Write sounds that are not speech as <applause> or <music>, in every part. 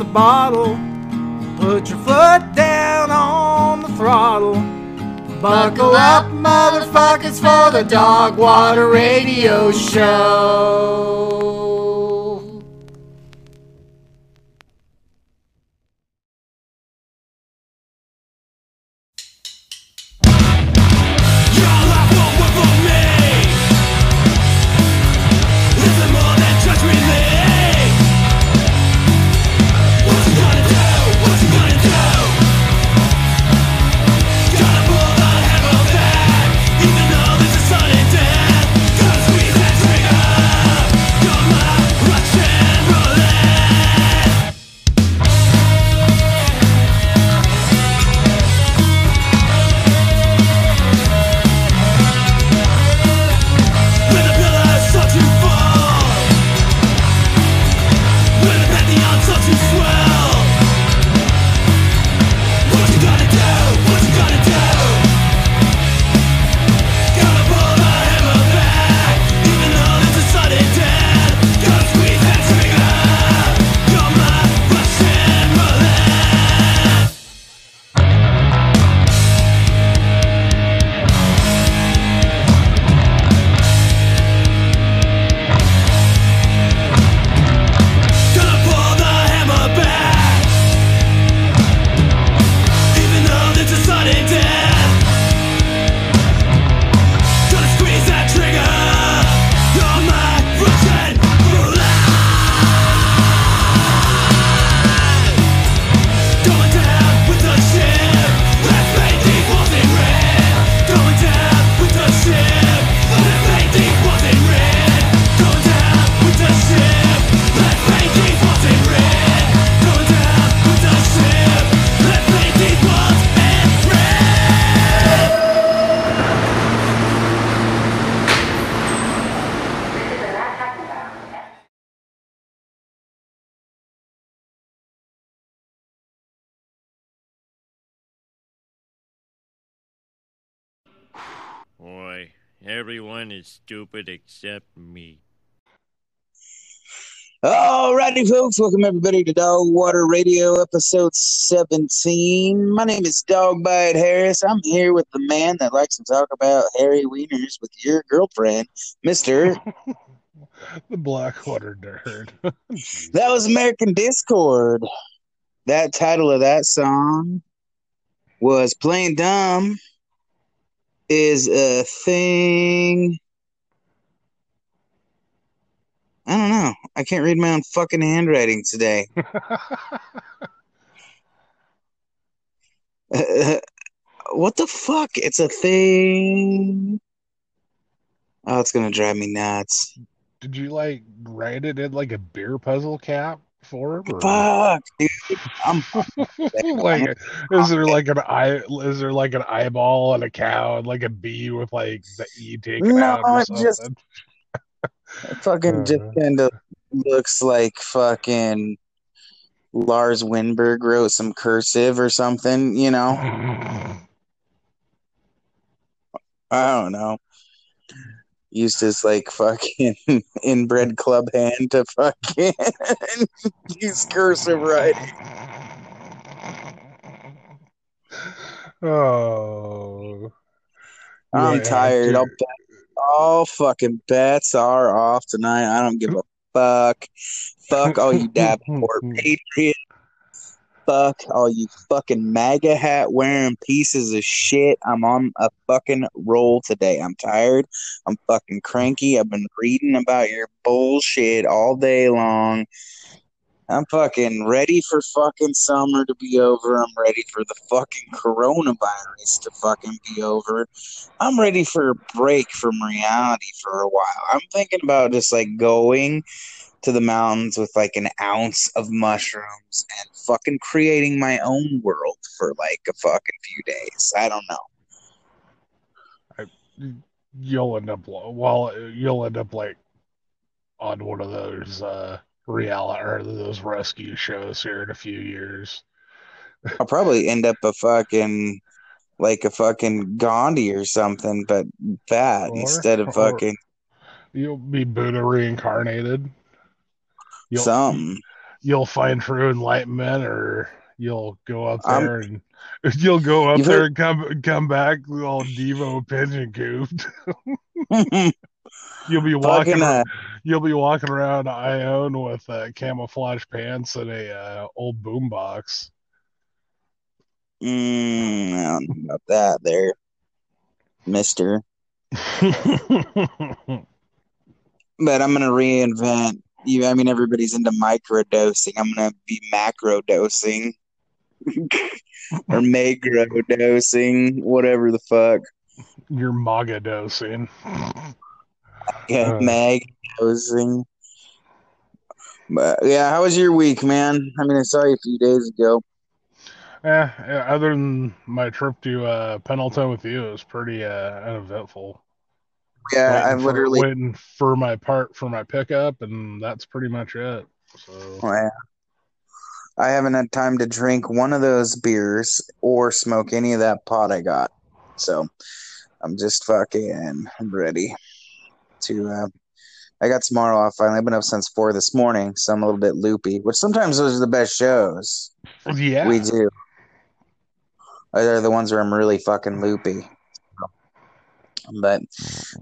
the bottle. Put your foot down on the throttle. Buckle up, motherfuckers, for the Dog Water Radio Show. Everyone is stupid except me. Alrighty, folks, welcome everybody to Dog Water Radio, episode 17. My name is Dogbite Harris. I'm here with the man that likes to talk about hairy wieners with your girlfriend, Mister. <laughs> the Blackwater nerd. <laughs> that was American Dischord. That title of that song was Playing Dumb is a thing. I don't know. I can't read my own fucking handwriting today. <laughs> <laughs> what the fuck? It's a thing. Oh, it's gonna drive me nuts. Did you like write it in like a beer puzzle cap form? Or... Fuck, dude. I'm <laughs> like, is there like an eye? Is there like an eyeball and a cow and like a bee with like the e taken No, out? Or just- fucking just Uh. kind of looks like fucking Lars Winberg wrote some cursive or something, you know? <laughs> I don't know. Used his like fucking <laughs> inbred club hand to fucking <laughs> use cursive writing. Oh, I'm Yeah, tired. I'll bet all fucking bets are off tonight. I don't give a fuck. Fuck all you Davenport <laughs> Patriots. Fuck all you fucking MAGA hat wearing pieces of shit. I'm on a fucking roll today. I'm tired. I'm fucking cranky. I've been reading about your bullshit all day long. I'm fucking ready for fucking summer to be over. I'm ready for the fucking coronavirus to fucking be over. I'm ready for a break from reality for a while. I'm thinking about just like going to the mountains with like an ounce of mushrooms and fucking creating my own world for like a fucking few days. I don't know. I, you'll end up well, you'll end up like on one of those uh reality or those rescue shows here in a few years. I'll probably end up a fucking like a fucking Gandhi or something, but bad Or- instead of fucking You'll be Buddha reincarnated. You'll, something. you'll find true enlightenment, or you'll go up I'm- there and <laughs> you'll go up there heard- and come come back all Devo pigeon cooped. <laughs> You'll be walking. Fucking, uh, You'll be walking around Ione with uh, camouflage pants and a uh, old boombox. mm, I don't know about that there, Mister. <laughs> But I'm gonna reinvent you. I mean, everybody's into micro dosing. I'm gonna be macro dosing <laughs> or macro dosing, whatever the fuck. You're MAGA dosing. <laughs> Yeah, Uh. mag dosing. But yeah, how was your week, man? I mean, I saw you a few days ago. Yeah, yeah, other than my trip to uh, Pendleton with you, it was pretty uh, uneventful. Yeah, I'm literally. waiting for my part for my pickup, and that's pretty much it. So Oh, yeah. I haven't had time to drink one of those beers or smoke any of that pot I got. So I'm just fucking ready to. Uh, I got tomorrow off finally. I've been up since four this morning, so I'm a little bit loopy. Which sometimes those are the best shows yeah, we do. They're the ones where I'm really fucking loopy. But,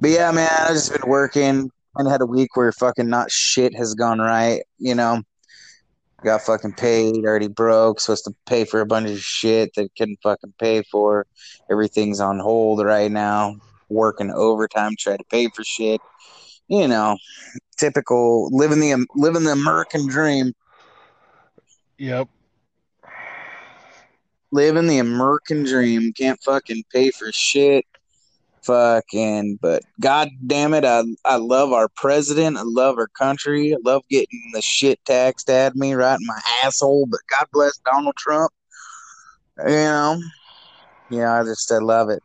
but yeah, man, I've just been working and had a week where fucking not shit has gone right. You know, got fucking paid, already broke, supposed to pay for a bunch of shit that couldn't fucking pay for. Everything's on hold right now. Working overtime, try to pay for shit. You know, typical living the living the American dream. yep. living the American dream. Can't fucking pay for shit. Fucking, but god damn it, I I love our president. I love our country. I love getting the shit taxed at me right in my asshole. But God bless Donald Trump. You know, yeah, I just I love it.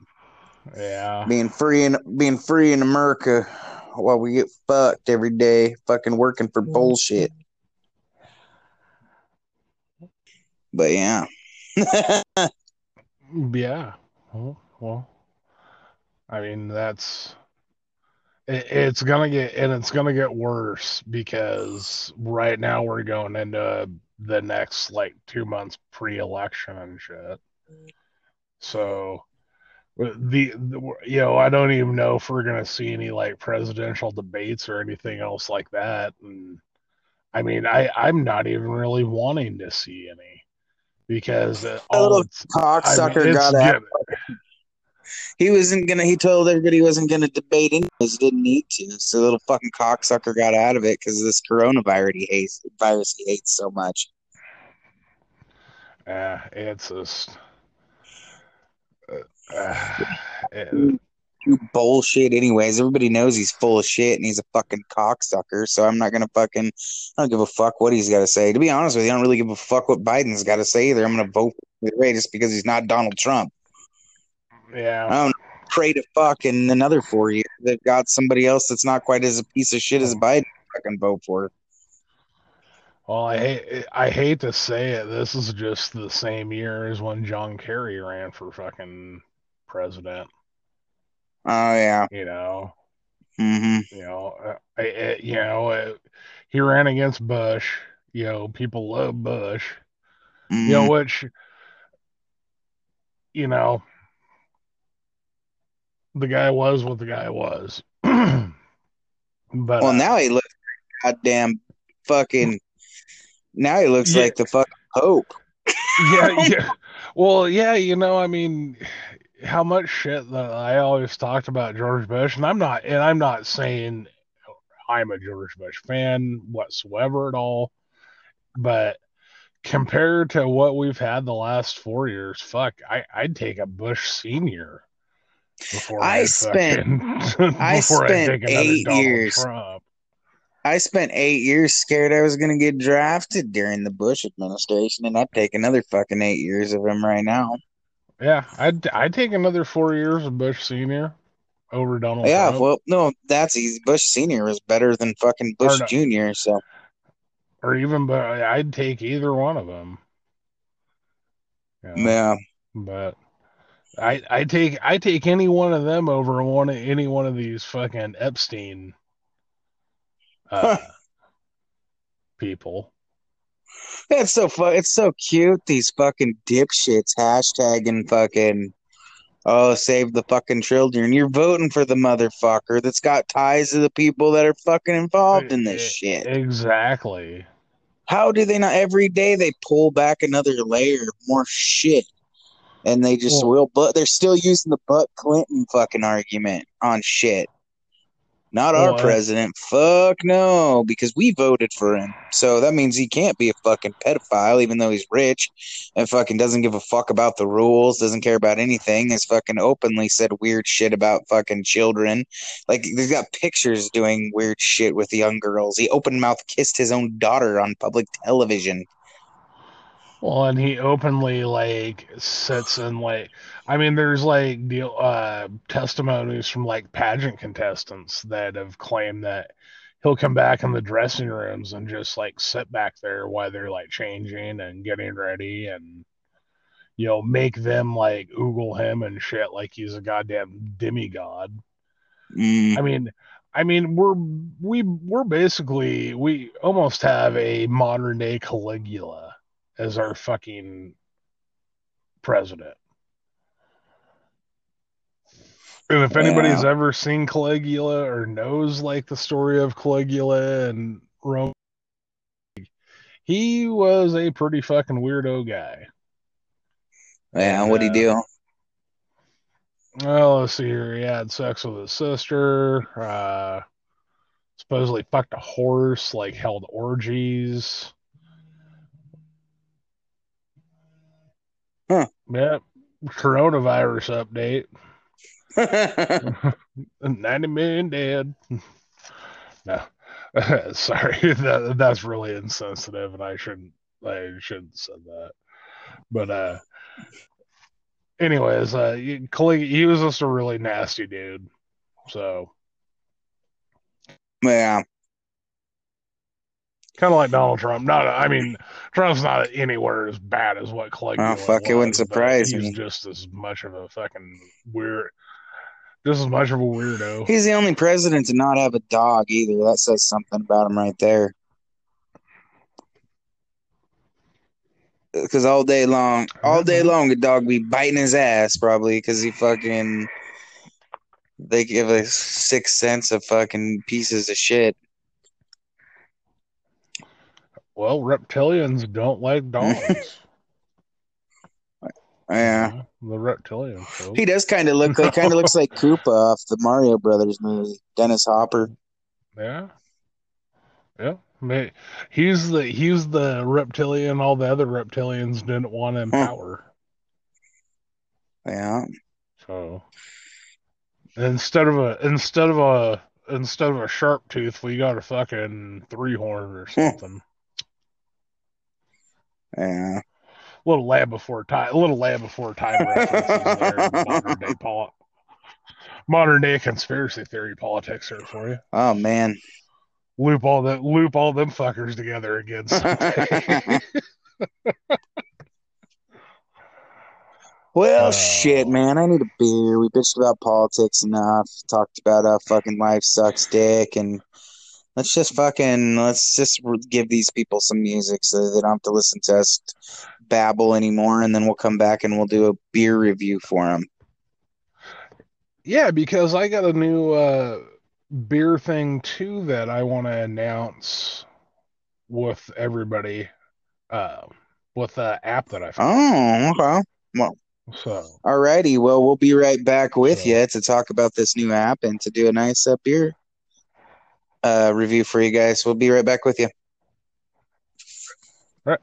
Yeah, Being free in being free in America while we get fucked every day, fucking working for mm-hmm. bullshit. But yeah. <laughs> yeah. Well, well, I mean that's it, it's gonna get and it's gonna get worse because right now we're going into the next like two months pre-election and shit. So the, the you know I don't even know if we're gonna see any like presidential debates or anything else like that. And I mean I I'm not even really wanting to see any because uh, all little it's, I mean, cocksucker got out. He wasn't gonna. He told everybody he wasn't gonna debate anyways. He didn't need to. So the little fucking cocksucker got out of it because this coronavirus he hates. Virus he hates so much. Uh, it's just Ah, you bullshit. Anyways, everybody knows he's full of shit and he's a fucking cocksucker. So I'm not gonna fucking. I don't give a fuck what he's got to say. To be honest with you, I don't really give a fuck what Biden's got to say either. I'm gonna vote for way just because he's not Donald Trump. yeah, I don't pray to fuck in another four years. They've got somebody else that's not quite as a piece of shit as Biden. Fucking vote for. well, I hate I hate to say it. This is just the same year as when John Kerry ran for fucking president. Oh yeah. You know, hmm you know, uh, I, I, you know, uh, he ran against Bush. You know, people love Bush. Mm-hmm. You know, which, you know, the guy was what the guy was. <clears throat> but Well, uh, now he looks goddamn fucking. Now he looks Yeah. like the fucking Pope. yeah, <laughs> yeah. Well, yeah, you know, I mean, how much shit that I always talked about George Bush, and I'm not, and I'm not saying I'm a George Bush fan whatsoever at all, but compared to what we've had the last four years, fuck, I, I'd take a Bush senior before I I'd spent- fucking, <laughs> I spent take eight years. Trump. I spent eight years scared I was going to get drafted during the Bush administration, and I'd take another fucking eight years of him right now. Yeah, I'd I'd take another four years of Bush senior over Donald yeah, Trump. well, no, that's easy. Bush Senior is better than fucking Bush. Junior. So or even but I'd take either one of them. yeah, But I I take I take any one of them over one of any one of these fucking Epstein uh, people. <laughs> It's so fu- It's so cute. These fucking dipshits hashtagging fucking. Oh, save the fucking children. You're voting for the motherfucker that's got ties to the people that are fucking involved in this Eh, shit. Exactly. How do they not? Every day they pull back another layer of more shit. And they just Well- will, but they're still using the Butt Clinton fucking argument on shit. Not our president. Fuck no, because we voted for him. So that means he can't be a fucking pedophile, even though he's rich and fucking doesn't give a fuck about the rules, doesn't care about anything. Has fucking openly said weird shit about fucking children. Like they've got pictures doing weird shit with young girls. He open mouth kissed his own daughter on public television. Well, and he openly like sits and like, I mean, there's like deal uh testimonies from like pageant contestants that have claimed that he'll come back in the dressing rooms and just like sit back there while they're like changing and getting ready and you know make them like oogle him and shit like he's a goddamn demigod. Mm. I mean, I mean, we're we we're basically we almost have a modern day Caligula as our fucking president. And if anybody's Yeah. ever seen Caligula or knows like the story of Caligula and Rome, he was a pretty fucking weirdo guy. Yeah, what'd he do? Well, let's see here. He had sex with his sister. Uh, supposedly fucked a horse. Like held orgies. Yep. Coronavirus update. <laughs> 90 million dead. no. <laughs> Sorry. That, that's really insensitive and I shouldn't I shouldn't said that. But uh anyways, uh he was just a really nasty dude. So yeah. Kind of like Donald Trump. Not I mean Trump's not anywhere as bad as what Caligula Oh, fuck, it wouldn't was, surprise he's me. just as much of a fucking weird just as much of a weirdo. He's the only president to not have a dog either. That says something about him right there. Because all day long, all day mm-hmm. long, a dog be biting his ass probably because he fucking. They give a sixth sense of fucking pieces of shit. Well, reptilians don't like <laughs> dogs. Yeah, the reptilian. So. he does kind of look like kind of looks like Koopa off the Mario Brothers movie. Dennis Hopper. Yeah. Yeah. May- He's the he's the reptilian all the other reptilians didn't want to empower. Yeah, So instead of a instead of a instead of a sharp tooth, we got a fucking three horn or something. Yeah. A little lab before time, a little lab before time <laughs> references there. Modern day pol- modern day conspiracy theory politics here for you. Oh man. Loop all that loop all them fuckers together again. <laughs> Well, Oh. shit, man. I need a beer. We bitched about politics enough. Talked about how fucking life sucks dick. And let's just fucking, let's just give these people some music so they don't have to listen to us babble anymore. And then we'll come back and we'll do a beer review for them. yeah, because I got a new uh, beer thing too that I want to announce with everybody. Uh, with the app that I found. Oh, okay. Well so Alrighty. Well, we'll be right back with So- you to talk about this new app and to do a nice uh, beer uh, review for you guys. We'll be right back with you. all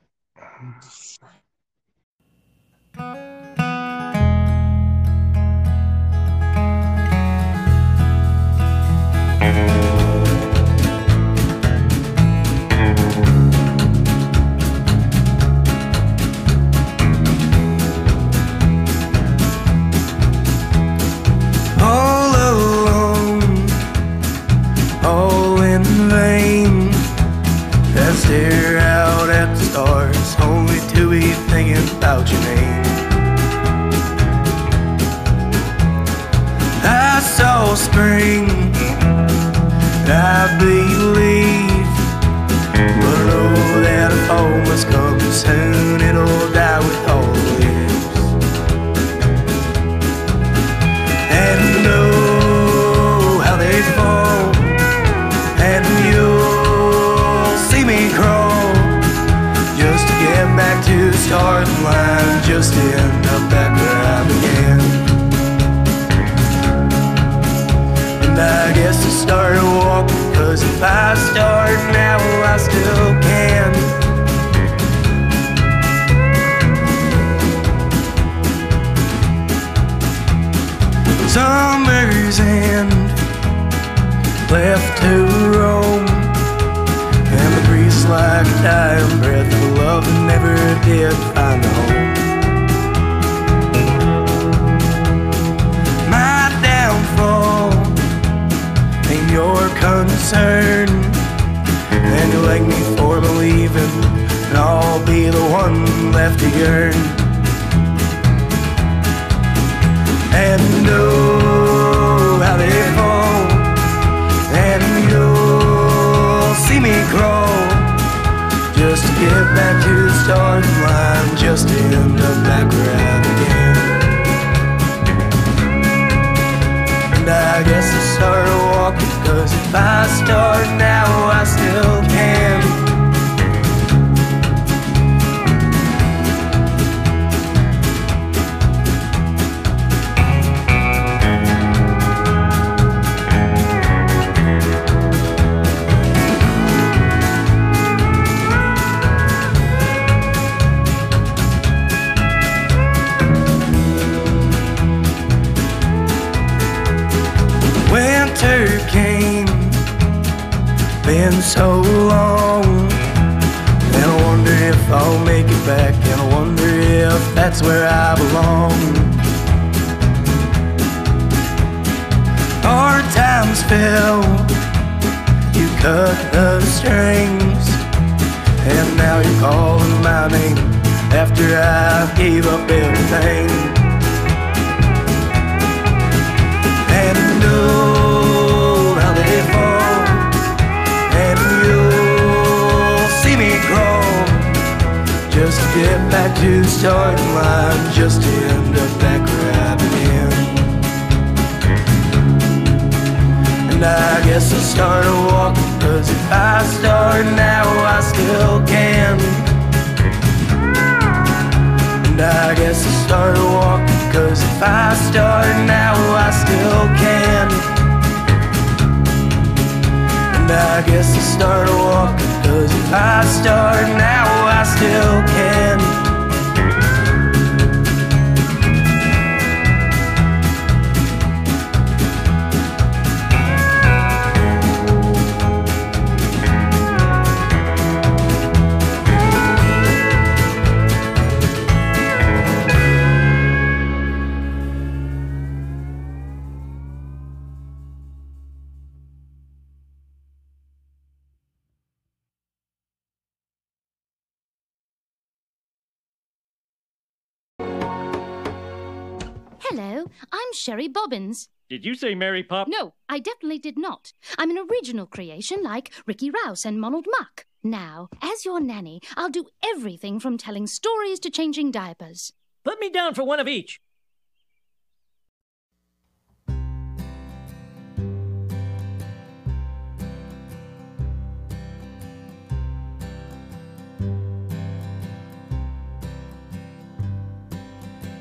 Ricky Rouse and Monald Muck. Now, as your nanny, I'll do everything from telling stories to changing diapers. Put me down for one of each.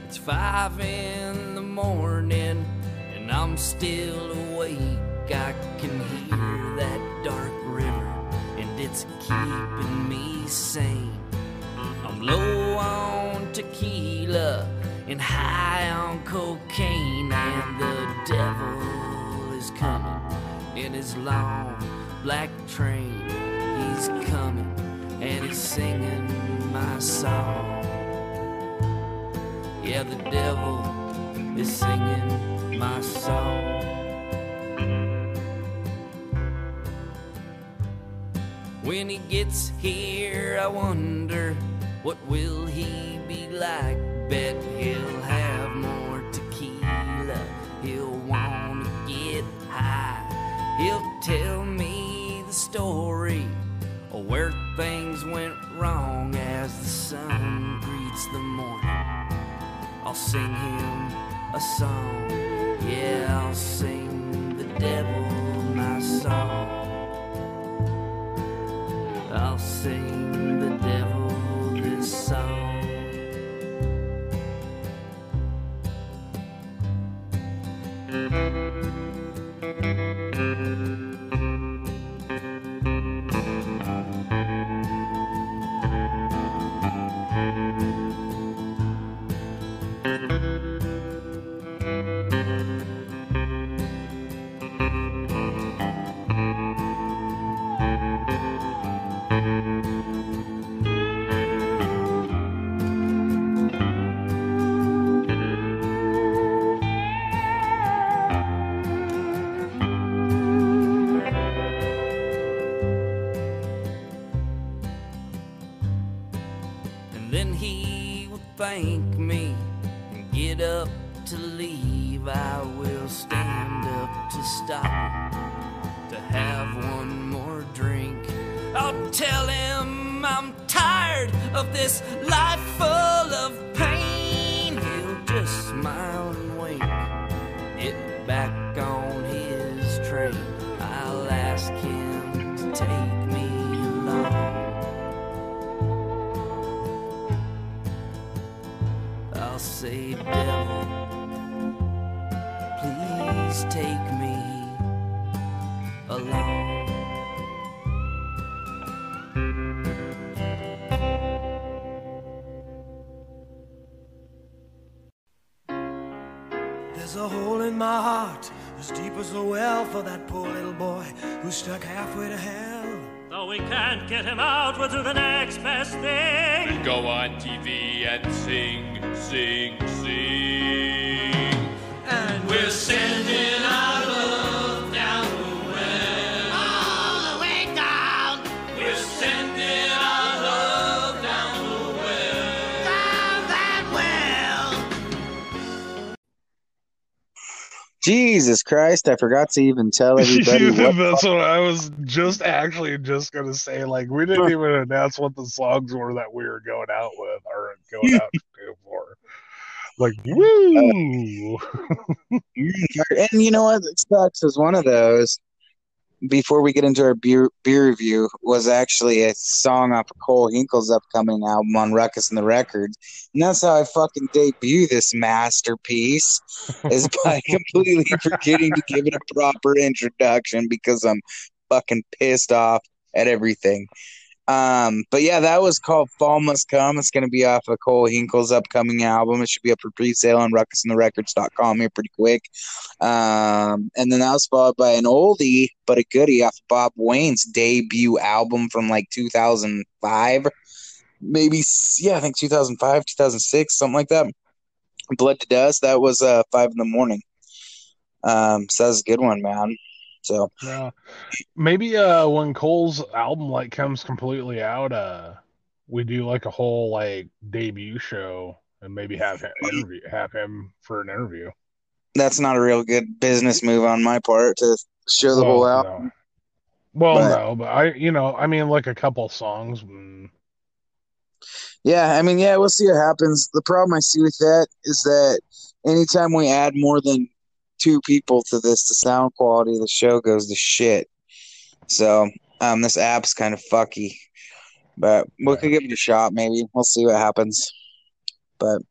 It's five in the morning and I'm still awake. I can hear that dark river and it's keeping me sane. I'm low on tequila and high on cocaine, and the devil is coming in his long black train. He's coming and he's singing my song. Yeah, the devil is singing my song. When he gets here, I wonder what will he be like. Bet he'll have more tequila. He'll wanna get high. He'll tell me the story of where things went wrong as the sun greets the morning. I'll sing him a song. Yeah, I'll sing the devil my song. I'll sing get him out, we'll do the next best thing. Go on TV and sing, sing. Jesus Christ, I forgot to even tell <laughs> everybody what That's what I was just actually just gonna say. Like we didn't even announce what the songs were that we were going out with or going out to for. Like woo! <laughs> And you know what? It sucks is one of those. Before we get into our beer beer review, was actually a song off of Cole Hinkle's upcoming album on Ruckus and the Records, and that's how I fucking debut this masterpiece, is by <laughs> completely forgetting to give it a proper introduction because I'm fucking pissed off at everything. Um, but yeah, that was called Fall Must Come. It's going to be off of Cole Hinkle's upcoming album. It should be up for pre-sale on ruckusandtherecords.com here pretty quick. Um, and then that was followed by an oldie, but a goodie off of Bob Wayne's debut album from like 2005. Maybe, yeah, I think 2005, 2006, something like that. Blood to Dust. That was uh, five in the morning. Um, so that was a good one, man. So Yeah. Maybe uh when Cole's album like comes completely out, uh we do like a whole like debut show and maybe have him interview have him for an interview. that's not a real good business move on my part to show the whole Well, album. no. Well, But- no, but I you know, I mean like a couple songs Yeah, I mean, yeah, we'll see what happens. The problem I see with that is that anytime we add more than two people to this, the sound quality of the show goes to shit. So, um, this app's kind of fucky, but we could give it a shot. Maybe we'll see what happens. But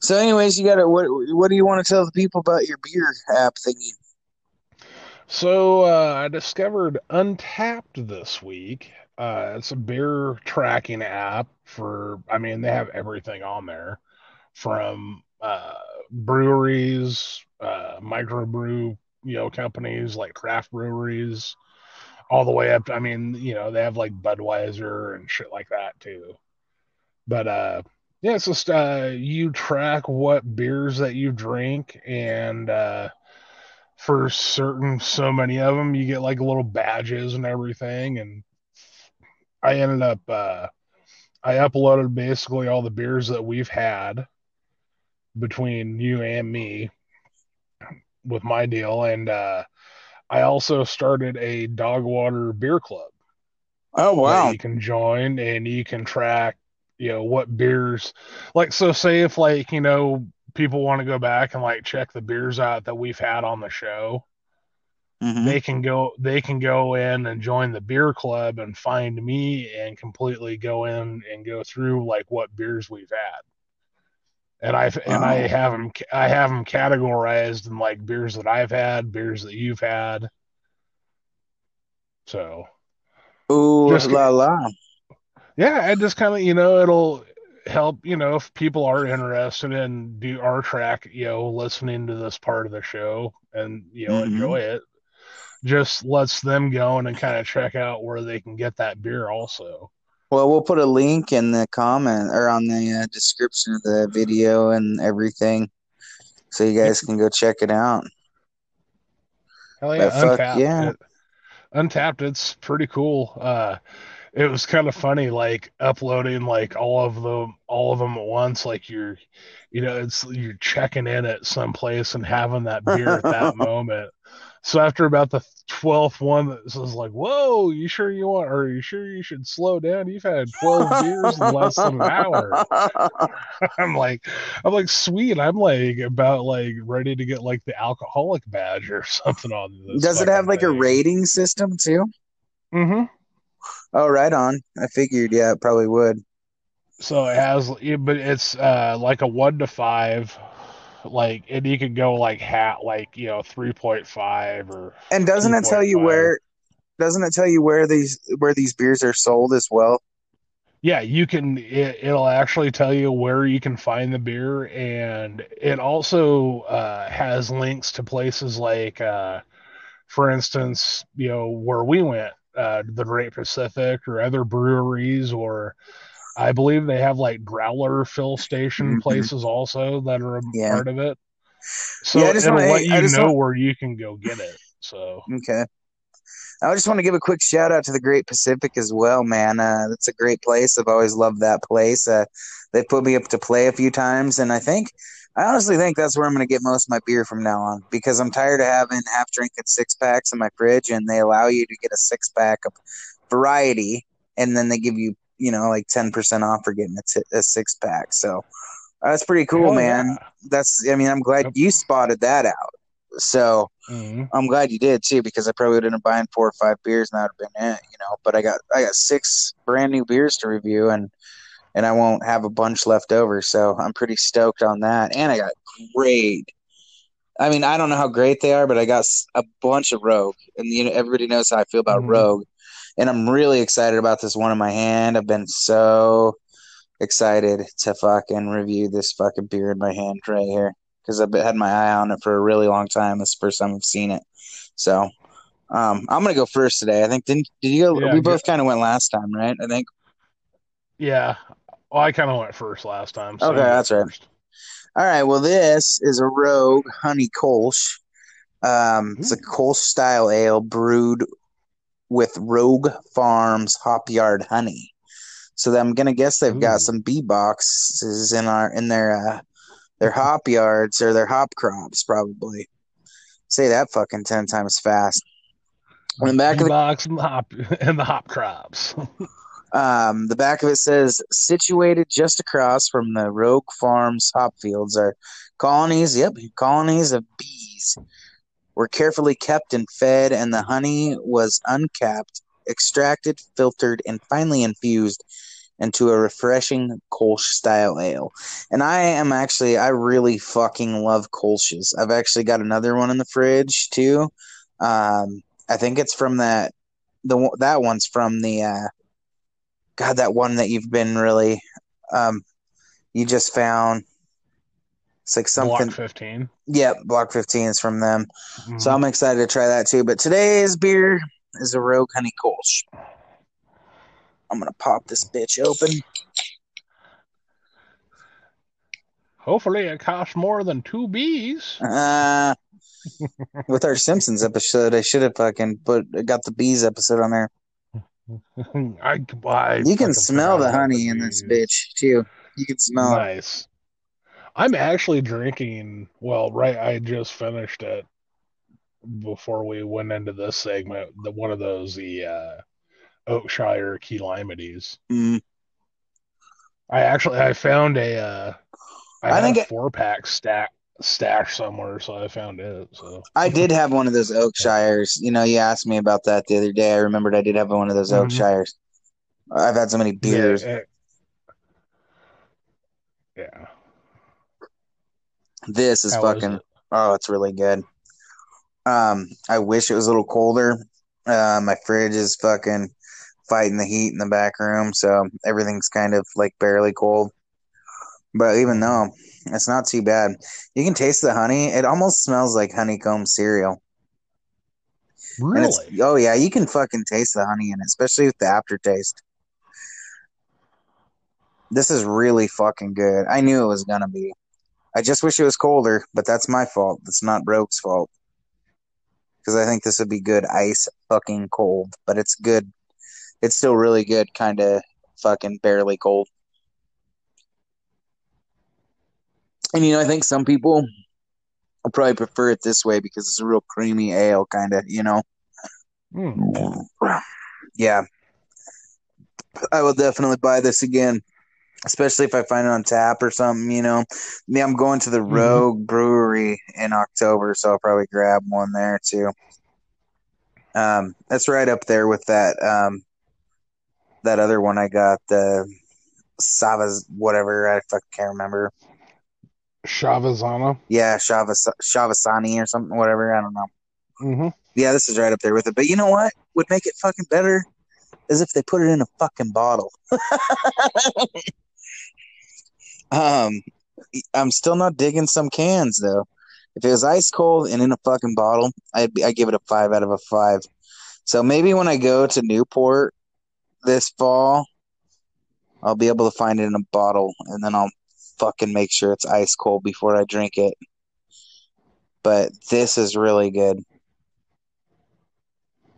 so, anyways, you got to what? What do you want to tell the people about your beer app thingy? So uh, I discovered Untappd this week. Uh, it's a beer tracking app for, I mean, they have everything on there from uh, breweries, uh, microbrew, you know, companies like craft breweries, all the way up. To, I mean, you know, they have like Budweiser and shit like that too. But uh, yeah, it's just uh, you track what beers that you drink and uh, for certain so many of them you get like little badges and everything and i ended up uh i uploaded basically all the beers that we've had between you and me with my deal and uh i also started a dog water beer club Oh wow! you can join and you can track you know what beers like so say if like you know people want to go back and like check the beers out that we've had on the show Mhm. they can go they can go in and join the beer club and find me and completely go in and go through like what beers we've had and i and i have them i have them categorized in like beers that i've had beers that you've had so Ooh Just- la la. yeah and just kind of you know it'll help you know if people are interested in do our track you know listening to this part of the show and you know Mhm. enjoy it just lets them go in and kind of check out where they can get that beer also Well, we'll put a link in the comment or on the uh, description of the video and everything, so you guys can go check it out. Hell yeah, But fuck Untappd. yeah. It- Untappd, it's pretty cool. Uh it was kind of funny, like uploading like all of them all of them at once, like you're you know, it's you're checking in at some place and having that beer at that <laughs> moment. So after about the twelfth one, it was like, "Whoa, you sure you want? Are you sure you should slow down? You've had twelve beers in less than an hour." <laughs> I'm like, I'm like, sweet. I'm like about like ready to get like the alcoholic badge or something on this. Does it have like a rating system too? Mm-hmm. Oh, right on. I figured, yeah, it probably would. So it has, but it's uh like a one to five, like, and you can go like hat, like you know, three point five or. And doesn't it tell you where? Doesn't it tell you where these where these beers are sold as well? Yeah, you can. It, it'll actually tell you where you can find the beer, and it also uh, has links to places like, uh, for instance, you know, where we went, uh, the Great Pacific, or other breweries, or I believe they have like growler fill station Mhm. places also that are a Yeah. part of it. So Yeah, it'll wanna- let you know want- where you can go get it. So Okay. I just want to give a quick shout out to the Great Pacific as well, man. Uh, that's a great place. I've always loved that place. Uh, they put me up to play a few times, and I think, I honestly think that's where I'm going to get most of my beer from now on because I'm tired of having half drinking six packs in my fridge, and they allow you to get a six pack of variety, and then they give you, you know, like 10% off for getting a, t- a six pack. So that's pretty cool, man. That's, I mean, I'm glad Yep. you spotted that out. So, mhm. I'm glad you did too, because I probably would have been buying four or five beers and that would have been it, you know. But I got I got six brand new beers to review and and I won't have a bunch left over, so I'm pretty stoked on that. And I got great. I mean, I don't know how great they are, but I got a bunch of Rogue, and you know everybody knows how I feel about Mhm. Rogue, and I'm really excited about this one in my hand. I've been so excited to fucking review this fucking beer in my hand right here because I've had my eye on it for a really long time. This is the first time I've seen it, so um, I'm gonna go first today. I think didn't did you go? Yeah, we both kind of went last time, right? I think. yeah. Well, I kind of went first last time. So Okay, that's right. first. All right. Well, this is a Rogue Honey Kolsch. Um, it's a Ooh. Kolsch style ale brewed with Rogue Farms Hop Yard honey. So I'm gonna guess they've Ooh. got some bee boxes in our in their uh, their hop yards or their hop crops probably. Say that fucking ten times fast. On the back of the box and the hop <laughs> and the hop crops. <laughs> Um, the back of it says, situated just across from the Rogue Farms hop fields are colonies, yep, colonies of bees were carefully kept and fed, and the honey was uncapped, extracted, filtered, and finally infused into a refreshing Kolsch style ale. And I am actually, I really fucking love Kolsch's. I've actually got another one in the fridge too. Um, I think it's from that, the that one's from the, uh, God, that one that you've been really, um, you just found. It's like something. Block 15. Yep, Block 15 is from them. Mhm. So I'm excited to try that too. But today's beer is a Rogue Honey Kolsch. I'm gonna pop this bitch open. Hopefully, it costs more than two bees. Uh, <laughs> with our Simpsons episode, I should have fucking put got the bees episode on there. <laughs> I, I You can smell the honey the in this bitch too. You can smell it. Nice. I'm actually drinking. Well, right, I just finished it before we went into this segment. The one of those the uh, Oakshire Key. Mm. I actually I found a uh, I, I think a four pack stack stash somewhere, so I found it. So I did have one of those Oakshires. You know, you asked me about that the other day. I remembered I did have one of those Mhm. Oakshires. I've had so many beers. Yeah, it- yeah. This is How fucking it? oh, it's really good. Um, I wish it was a little colder. Uh, my fridge is fucking fighting the heat in the back room, so everything's kind of like barely cold. But even though it's not too bad, you can taste the honey. It almost smells like honeycomb cereal. Really? oh yeah, you can fucking taste the honey in it, especially with the aftertaste. This is really fucking good. I knew it was gonna be. I just wish it was colder, but that's my fault. That's not Rogue's fault. Because I think this would be good ice fucking cold, but it's good. It's still really good, kind of fucking barely cold. And you know, I think some people will probably prefer it this way because it's a real creamy ale, kind of. You know. Hmm. Yeah. I will definitely buy this again, especially if I find it on tap or something, you know. Yeah, I'm going to the Mhm. Rogue Brewery in October, so I'll probably grab one there too. Um, that's right up there with that um that other one I got, the Savas whatever, I fucking can't remember. Shavazana. Yeah, Shavas Shavasani or something, whatever, I don't know. Mm-hmm. Yeah, this is right up there with it. But you know what would make it fucking better is if they put it in a fucking bottle. <laughs> um, I'm still not digging some cans though. If it was ice cold and in a fucking bottle, I'd I give it a five out of a five. So maybe when I go to Newport this fall, I'll be able to find it in a bottle, and then I'll fucking make sure it's ice cold before I drink it. But this is really good.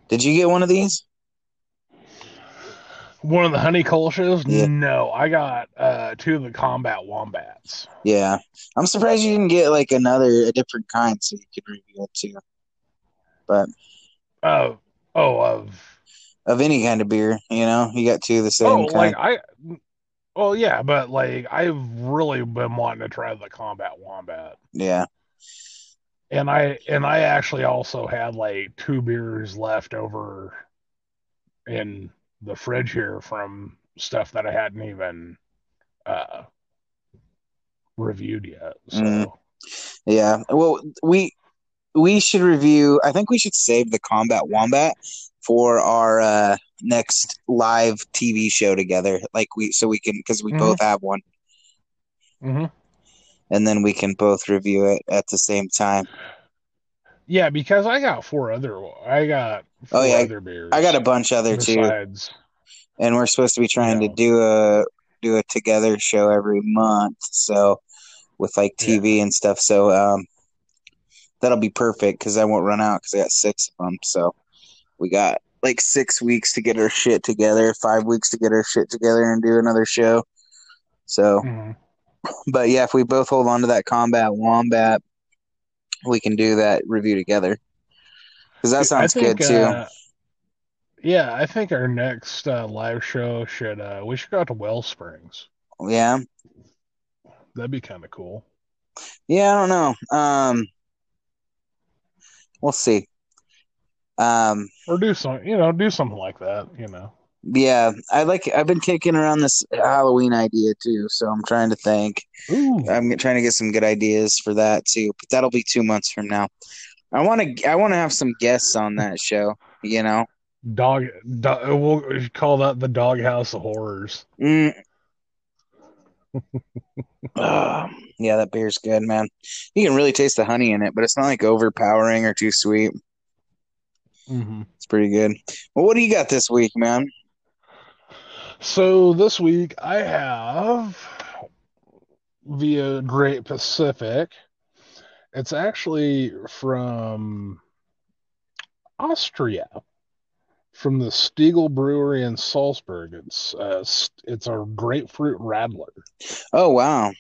Did you get one of these? One of the honey kolsches? Yeah. No, I got uh, two of the combat wombats. Yeah, I'm surprised you didn't get like another a different kind so you could review it too. But Oh, oh, of of any kind of beer, you know, you got two of the same oh, kind. like I. Well, yeah, but like I've really been wanting to try the combat wombat, yeah, and I and I actually also had like two beers left over in the fridge here from stuff that I hadn't even uh reviewed yet. So Mm. yeah. Well, we we should review. I think we should save the combat wombat for our uh, next live TV show together. Like we, so we can because we Mhm. both have one, hmm and then we can both review it at the same time. Yeah, because I got four other I got four Oh, yeah, other beers. I got a bunch other too. besides. and we're supposed to be trying Yeah. to do a do a together show every month so with like tv and stuff so um that'll be perfect because i won't run out because i got six of them so we got like six weeks to get our shit together five weeks to get our shit together and do another show so Mhm. but yeah if we both hold on to that combat wombat we can do that review together because that sounds think, good too uh, yeah, I think our next uh, live show should uh we should go out to Well Springs. yeah That'd be kind of cool. Yeah, I don't know. Um, we'll see. Um, Or do some, you know, do something like that, you know. Yeah, I like. I've been kicking around this Halloween idea too, so I'm trying to think. Ooh. I'm trying to get some good ideas for that too, but that'll be two months from now. I want to. I want to have some guests on that <laughs> show. You know. Dog, dog we'll call that the Doghouse of Horrors. Mm. <laughs> Ah, yeah, that beer's good, man. You can really taste the honey in it, but it's not like overpowering or too sweet. Mm-hmm. It's pretty good. Well, what do you got this week, man? So this week I have via Great Pacific. It's actually from Austria, from the Stiegl Brewery in Salzburg. It's uh, it's a grapefruit radler. Oh wow.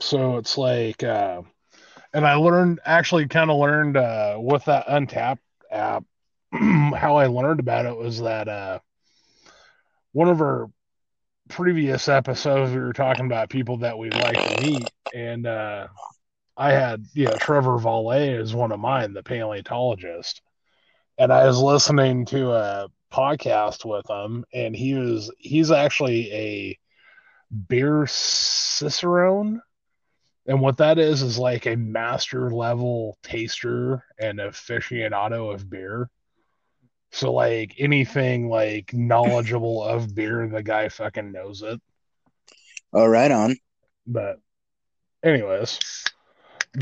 So it's like, uh, and I learned actually kind of learned uh, with that Untappd app. <clears throat> how I learned about it was that uh, one of our previous episodes we were talking about people that we'd like to meet, and uh, I had you know Trevor Valle is one of mine, the paleontologist, and I was listening to a podcast with him, and he was he's actually a beer cicerone. And what that is is like a master level taster and aficionado of beer. So like anything like knowledgeable of beer, the guy fucking knows it. Oh, right on. But anyways,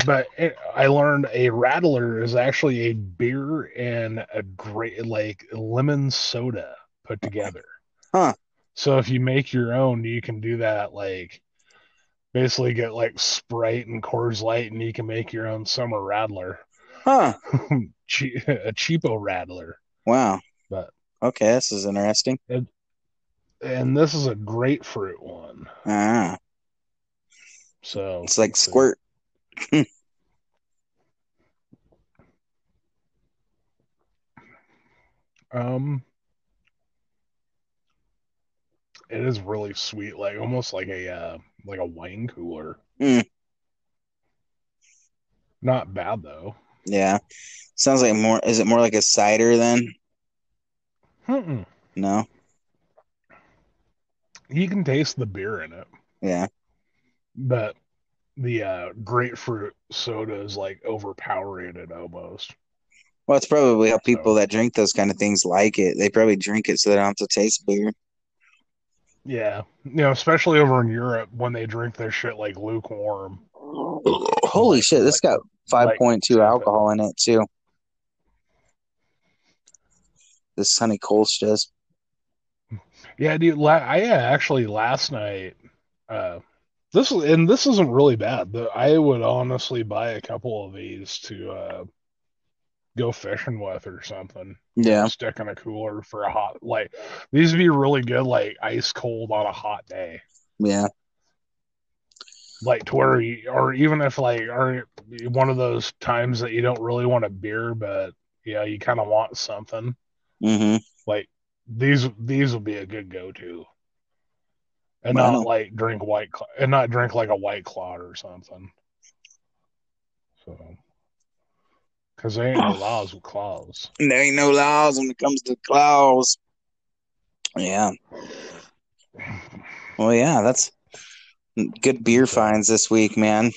but it, I learned a radler is actually a beer and a great like lemon soda put together. Huh. So if you make your own, you can do that like basically get like Sprite and Coors Light and you can make your own summer radler. Huh. <laughs> a cheapo radler. Wow. But Okay, this is interesting. and this is a grapefruit one. Ah, So it's like squirt. <laughs> Um, it is really sweet, like almost like a uh, like a wine cooler. Mm. Not bad though. Yeah. Sounds like more. Is it more like a cider then? Mm-mm. No. You can taste the beer in it, Yeah. but the uh, grapefruit soda is like overpowering it almost. Well, it's probably how people that drink those kind of things like it. They probably drink it so they don't have to taste beer. Yeah, you know, especially over in Europe when they drink their shit like lukewarm. Holy shit! This like- got 5.2 like alcohol in it too. This Sunny does. Yeah, dude. La- I uh, actually last night. Uh, this and this isn't really bad. The, I would honestly buy a couple of these to uh, go fishing with or something. Yeah. Stick in a cooler for a hot like these would be really good like ice cold on a hot day. Yeah. Like to where you, or even if like are one of those times that you don't really want a beer, but yeah, you kind of want something. Mm-hmm. Like these these would be a good go to. And Wow. not like drink white and not drink like a white claw or something. So because there ain't no laws with claws. There ain't no laws when it comes to claws. Yeah. <sighs> Well, yeah, that's good beer finds this week, man.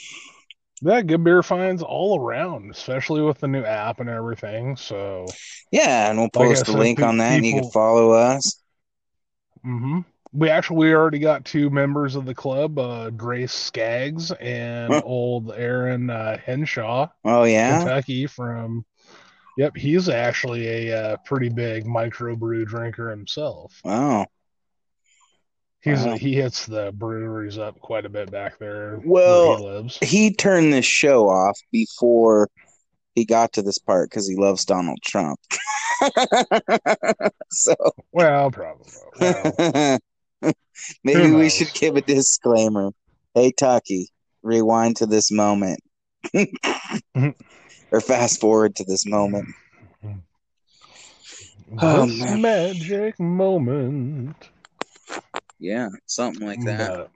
Yeah, good beer finds all around, especially with the new app and everything. So Yeah, and we'll Like post a said, link pe- on that, and you can follow us. hmm We actually we already got two members of the club, uh, Grace Skaggs and Huh. old Aaron uh, Henshaw, Oh yeah, Kentucky. From yep, he's actually a uh, pretty big microbrew drinker himself. wow. He's Wow. he hits the breweries up quite a bit back there Well, where he lives. He turned this show off before he got to this part because he loves Donald Trump. <laughs> so Well, probably. Well, <laughs> maybe we should give a disclaimer. Hey, Tucky, rewind to this moment, <laughs> or fast forward to this moment. Oh, this man. magic moment. Yeah, something like that. But-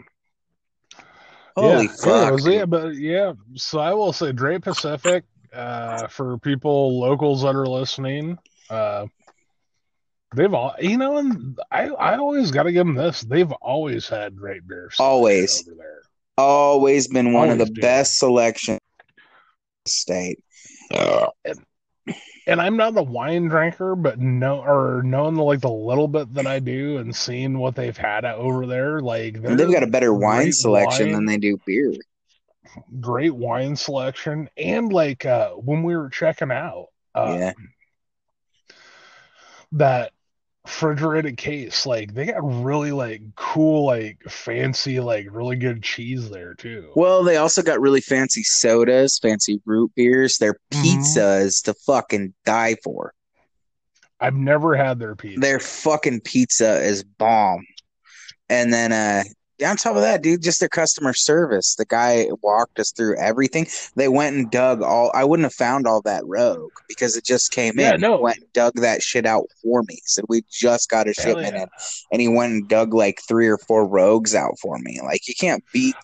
Holy yeah, fuck! yeah, but yeah. So I will say, Great Pacific, uh, for people locals that are listening, uh, they've all, you know, and I, I always got to give them this. They've always had great beer. selection Always. over there. Always been one of the do. best selections state. And I'm not a wine drinker, but no, or knowing the, like the little bit that I do and seeing what they've had over there, like they've got a better wine selection wine. than they do beer. great wine selection and like uh when we were checking out uh Yeah. that refrigerated case like they got really like cool like fancy like really good cheese there too Well, they also got really fancy sodas, fancy root beers. Their Mhm. is to fucking die for. i've never had their pizza Their fucking pizza is bomb. And then uh on top of that, dude, just their customer service. The guy walked us through everything. They went and dug all. I wouldn't have found all that rogue because it just came Yeah, in. no. Went and dug that shit out for me. Said we just got a Hell shipment yeah. in, and he went and dug like three or four rogues out for me. Like you can't beat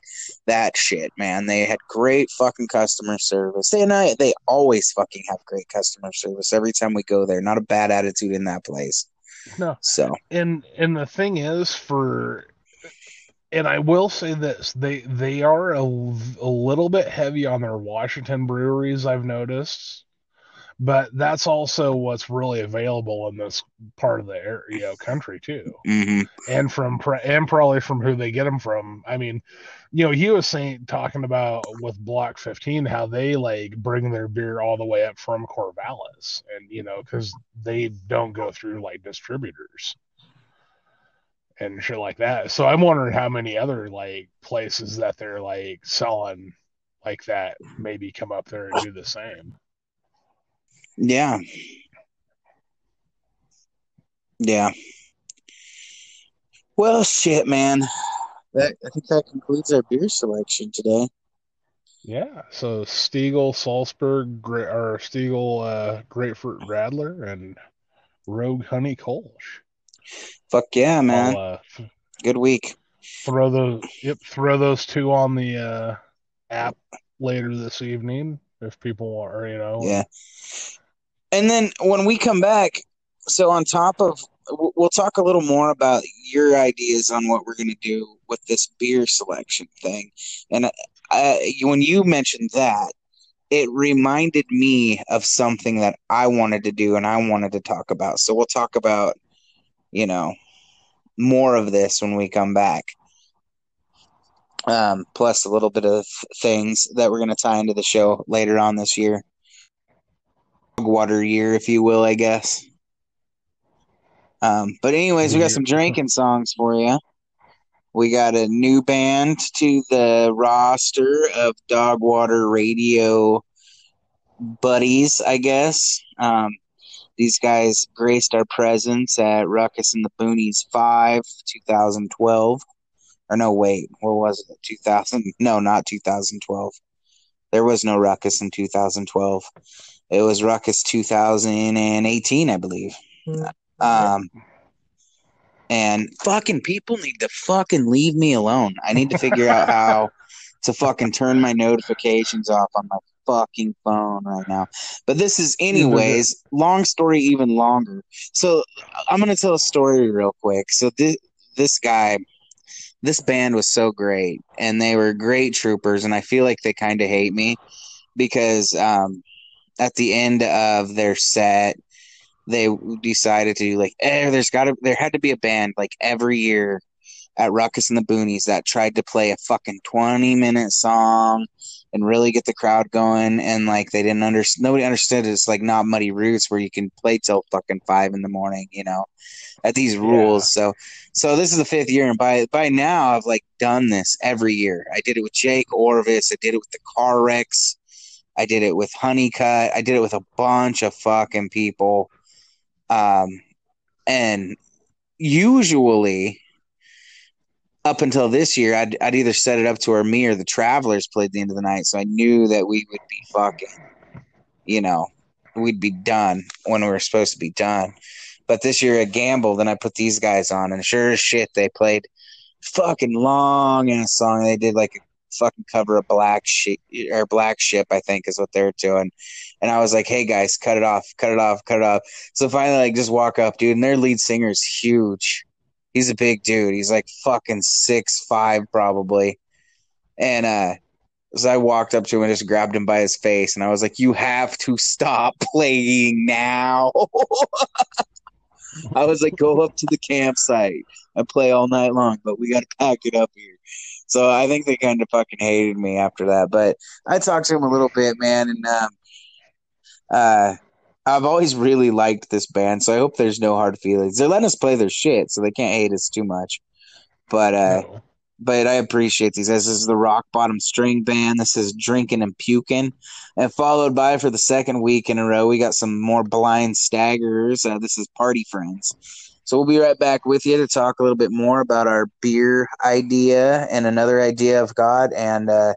that shit, man. They had great fucking customer service. They and I, they always fucking have great customer service every time we go there. Not a bad attitude in that place. No. So and and the thing is for and I will say this they they are a, a little bit heavy on their Washington breweries I've noticed. But that's also what's really available in this part of the area, you know, country too. Hmm and from and probably from who they get them from. I mean you know he was saying talking about with Block 15 how they like bring their beer all the way up from Corvallis. And you know cuz they don't go through like distributors and shit like that. So I'm wondering how many other like places that they're like selling like that maybe come up there and do the same. yeah, yeah. Well, shit, man. That I think that concludes our beer selection today. Yeah. So Stiegl, Salzburg, or Stiegl, uh, Grapefruit Radler, and Rogue Honey Kolsch. Fuck yeah, man. Uh, Good week. throw those. Yep, throw those two on the uh, app later this evening if people want, you know. Yeah. And then when we come back, so on top of, we'll talk a little more about your ideas on what we're going to do with this beer selection thing. And uh, when you mentioned that, it reminded me of something that I wanted to do and I wanted to talk about. So we'll talk about, you know, more of this when we come back. Um, plus a little bit of things that we're going to tie into the show later on this year water year, if you will, I guess. Um, but anyways, we got some drinking songs for you. We got a new band to the roster of Dogwater Radio buddies, I guess. Um, these guys graced our presence at Ruckus and the Boonies 5, 2012. Or no, wait, what was it? 2000? No, not 2012. There was no Ruckus in 2012. It was Ruckus 2018, I believe. Um, and fucking people need to fucking leave me alone. I need to figure out how <laughs> to fucking turn my notifications off on my fucking phone right now. But this is, anyways, long story, even longer. So I'm gonna tell a story real quick. So this this guy, this band was so great, and they were great troopers, and I feel like they kind of hate me because um, at the end of their set, they decided to like, eh, there's got to, there had to be a band like every year at Ruckus and the Boonies that tried to play a fucking 20 minute song and really get the crowd going. And like, they didn't understand, nobody understood it's like not Muddy Roots where you can play till fucking five in the morning, you know, at these rules. So, so this is the fifth year. And by, by now I've like done this every year. I did it with Jake Orvis. I did it with the car wrecks. I did it with Honeycut. I did it with a bunch of fucking people. Um, and usually, up until this year, I'd, I'd either set it up to where me or the Travelers played the end of the night, so I knew that we would be fucking, you know, we'd be done when we were supposed to be done. But this year, I gambled and I put these guys on, and sure as shit, they played fucking long ass song. They did like a fucking cover of Black Sheep or Black Ship, I think is what they're doing. And I was like, "Hey guys, cut it off, cut it off, cut it off." So finally, like, just walk up, dude. And their lead singer is huge. He's a big dude. He's like fucking six five probably. And uh, so I walked up to him and just grabbed him by his face, and I was like, "You have to stop <laughs> playing now." <laughs> I was like, "Go up to the campsite and play all night long," but we got to pack it up here. So I think they kind of fucking hated me after that. But I talked to him a little bit, man, and um, uh, I've always really liked this band, so I hope there's no hard feelings. They're letting us play their shit, so they can't hate us too much. But uh no. but I appreciate these. This is the Rock Bottom String Band. This is Drinking and Puking. And followed by for the second week in a row, we got some more blind staggers. Uh, this is Party Friends. So we'll be right back with you to talk a little bit more about our beer idea and another idea of God, and uh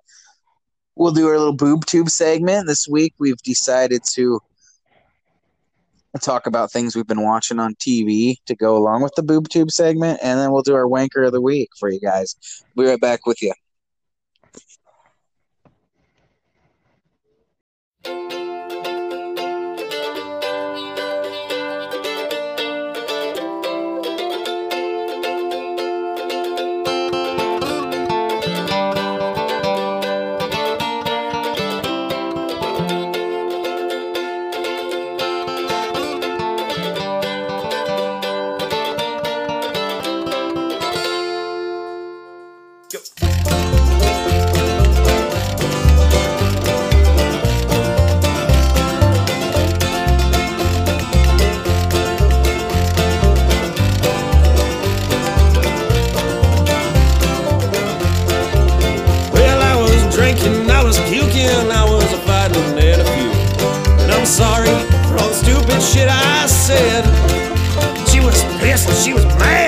We'll do our little boob tube segment. This week we've decided to talk about things we've been watching on TV to go along with the boob tube segment, and then we'll do our wanker of the week for you guys. We'll be right back with you. shit I said. She was pissed, she was mad.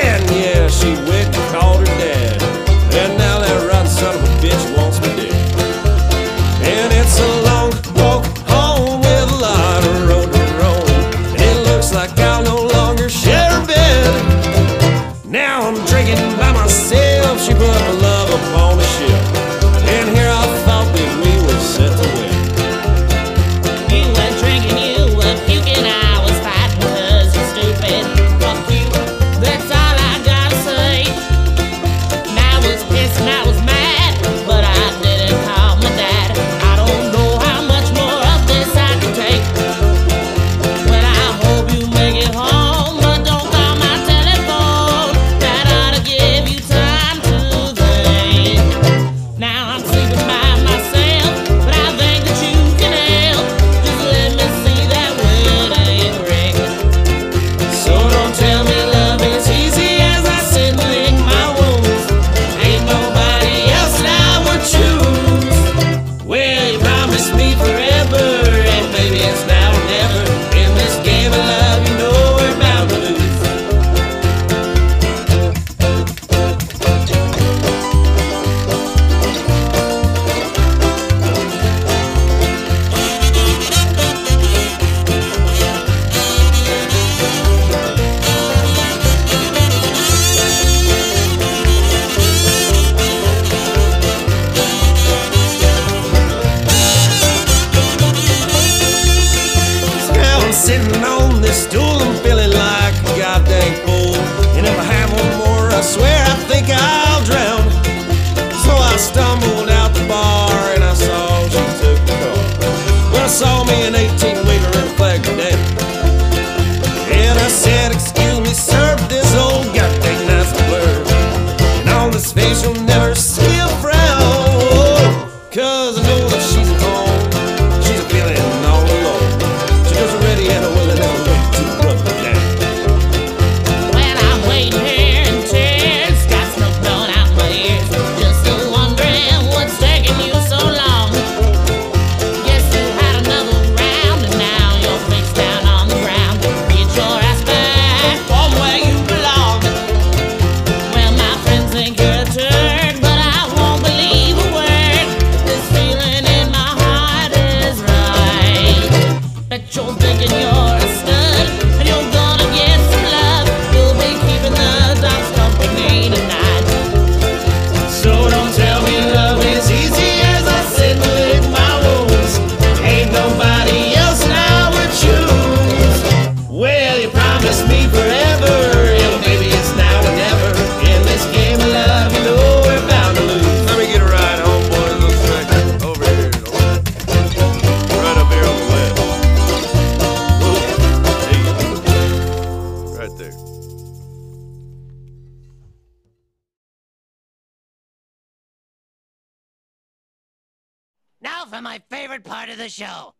the show.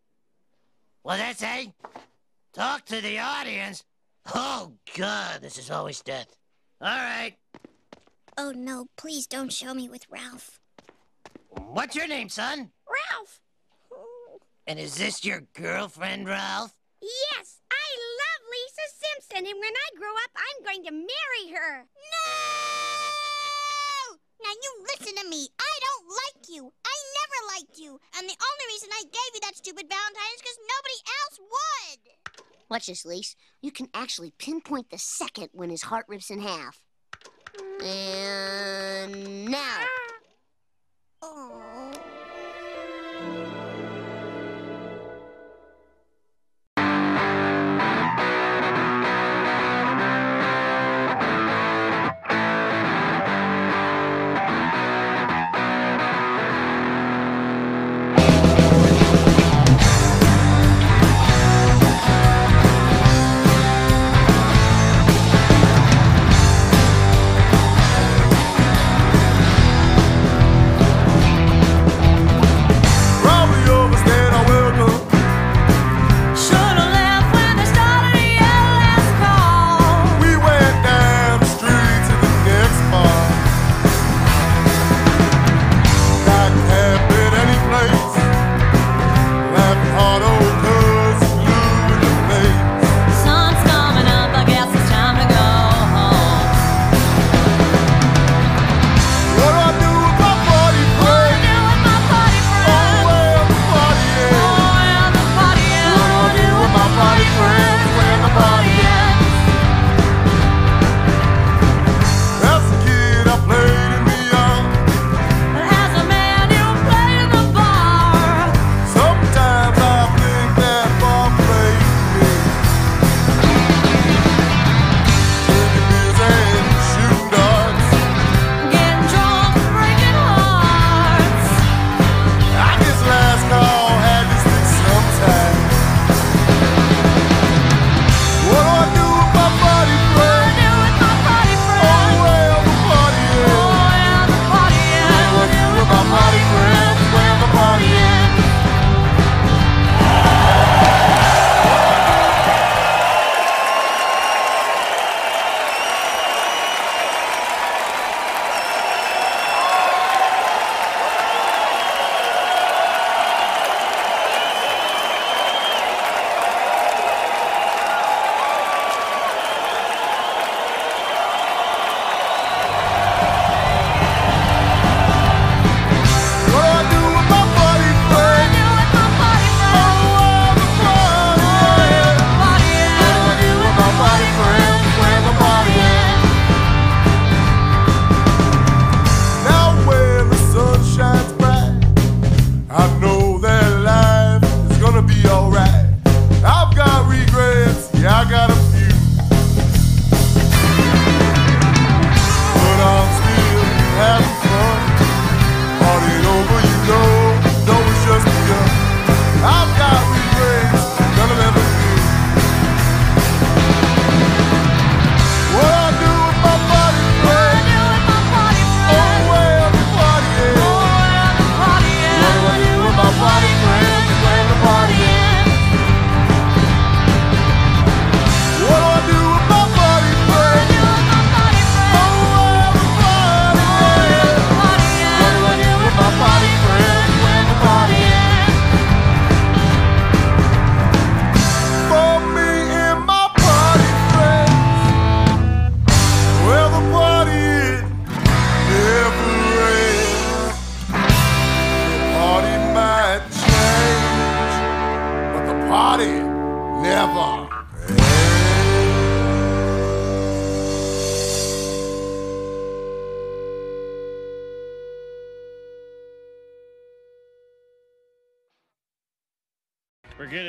What did I say? Talk to the audience? Oh, God, this is always death. All right. Oh, no, please don't show me with Ralph. What's your name, son? Ralph. And is this your girlfriend, Ralph? Yes, I love Lisa Simpson, and when I grow up, I'm going to marry her. No! Now you listen to me. I don't like you. I never liked you. And the only reason I gave you that stupid Valentine is because nobody else would. Watch this, Lise. You can actually pinpoint the second when his heart rips in half. And now. Oh.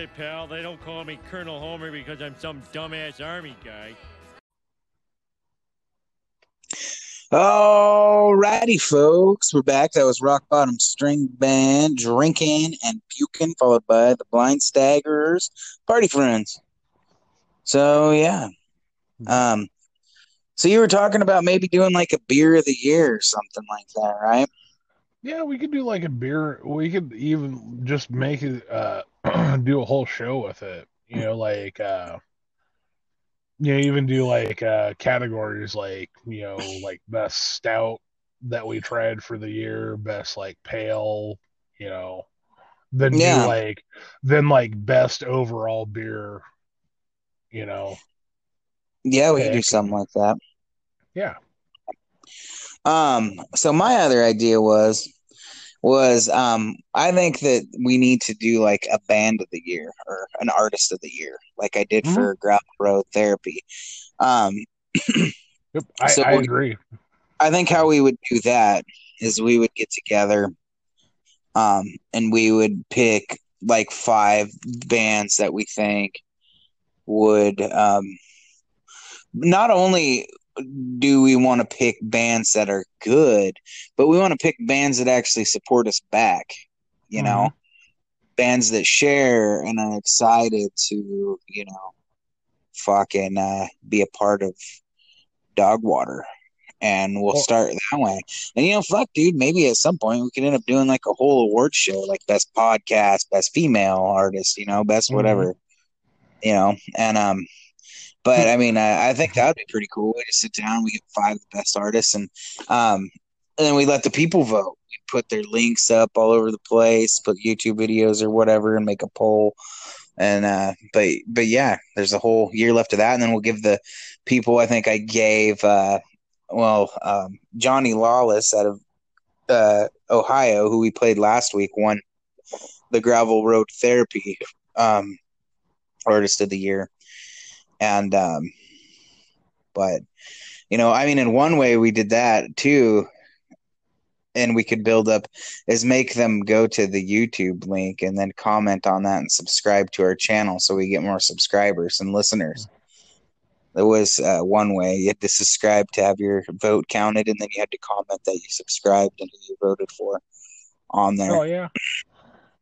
It, pal. They don't call me Colonel Homer because I'm some dumbass army guy. Alrighty, folks, we're back. That was Rock Bottom String Band, Drinking and Puking, followed by the Blind Staggerers, Party Friends. So yeah, um, so you were talking about maybe doing like a beer of the year or something like that, right? Yeah, we could do like a beer. We could even just make it, uh, <clears throat> do a whole show with it. You know, like, uh, you know, even do like uh categories like, you know, like best stout that we tried for the year, best like pale, you know, then Yeah. do like, then like best overall beer, you know. Yeah, yeah, yeah. You know, like, you know, even do like categories like, you know, like best stout that we tried for the year, best like pale, you know, then do like then like best overall beer, you know. Yeah. You know, like then like best overall beer, Yeah, we could do something like that. Yeah. Um, so my other idea was was um I think that we need to do like a band of the year or an artist of the year, like I did for Gravel Road Therapy. Um Yep, I, So I agree. I think how we would do that is we would get together um and we would pick like five bands that we think would um not only do we want to pick bands that are good, but we want to pick bands that actually support us back, you know, bands that share and are excited to, you know, fucking uh, be a part of dog water. And we'll Well- start that way. And you know, fuck, dude, maybe at some point we could end up doing like a whole award show, like best podcast, best female artist, you know, best Mhm. whatever, you know. And um, but I mean, I, I think that would be pretty cool. We just sit down, we get five of the best artists, and um, and then we let the people vote. We put their links up all over the place, put YouTube videos or whatever, and make a poll. And uh, but but yeah, there's a whole year left of that, and then we'll give the people. I think I gave uh, well um, Johnny Lawless out of uh, Ohio, who we played last week, won the Gravel Road Therapy um, Artist of the Year, and um, but you know, I mean, in one way we did that too, and we could build up is make them go to the YouTube link and then comment on that and subscribe to our channel so we get more subscribers and listeners. There was uh, one way you had to subscribe to have your vote counted, and then you had to comment that you subscribed and who you voted for on there. Oh yeah.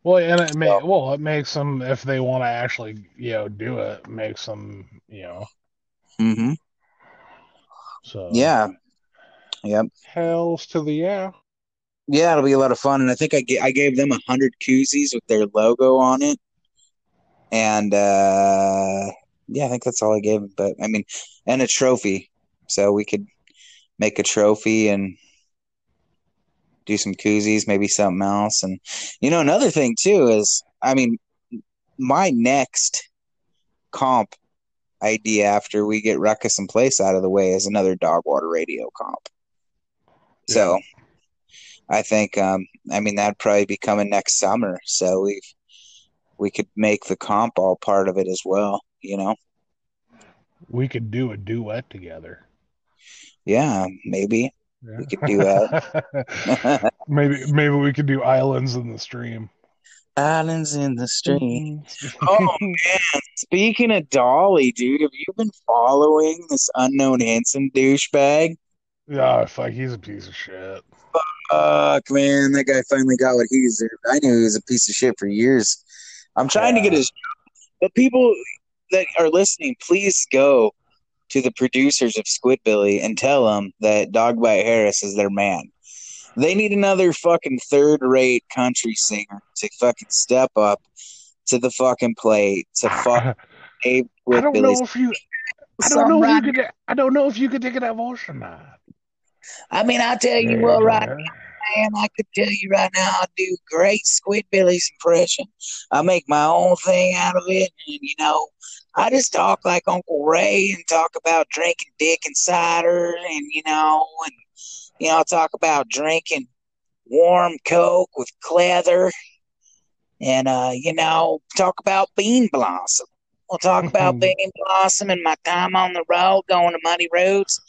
Well, and it may, well, it makes them if they want to actually, you know, do it, makes them, you know. Mm-hmm. So Yeah. Yep. hells to the yeah. Yeah, it'll be a lot of fun, and I think I ga- I gave them a hundred koozies with their logo on it, and uh, yeah, I think that's all I gave. But I mean, and a trophy, so we could make a trophy and do some koozies, maybe something else, and you know, another thing too is, I mean, my next comp idea after we get Ruckus and Place out of the way is another Dogwater Radio comp. So I think um I mean that'd probably be coming next summer. So we we could make the comp all part of it as well, you know? We could do a duet together. Yeah, maybe. We could do that. <laughs> maybe maybe we could do islands in the stream. Islands in the stream. <laughs> oh man, speaking of Dolly, dude, have you been following this Unknown Hinson douchebag? Yeah, fuck, he's a piece of shit. Fuck, man, that guy finally got what he deserved. I knew he was a piece of shit for years. I'm trying to get his. But people that are listening, please go to the producers of Squidbilly and tell them that Dogbite Harris is their man. They need another fucking third-rate country singer to fucking step up to the fucking plate to <laughs> fuck Dave I don't know if you I don't know if you could I don't know if you could take it that voice or not. I mean, I'll tell you what, right now, man, I could tell you right now, I do great Squid Squidbillies impression. I make my own thing out of it, and you know, I just talk like Uncle Ray and talk about drinking dick and cider, and you know, and you know, I talk about drinking warm Coke with Cleather, and uh, you know, talk about Bean Blossom. We'll talk about <laughs> Bean Blossom and my time on the road, going to Muddy Roots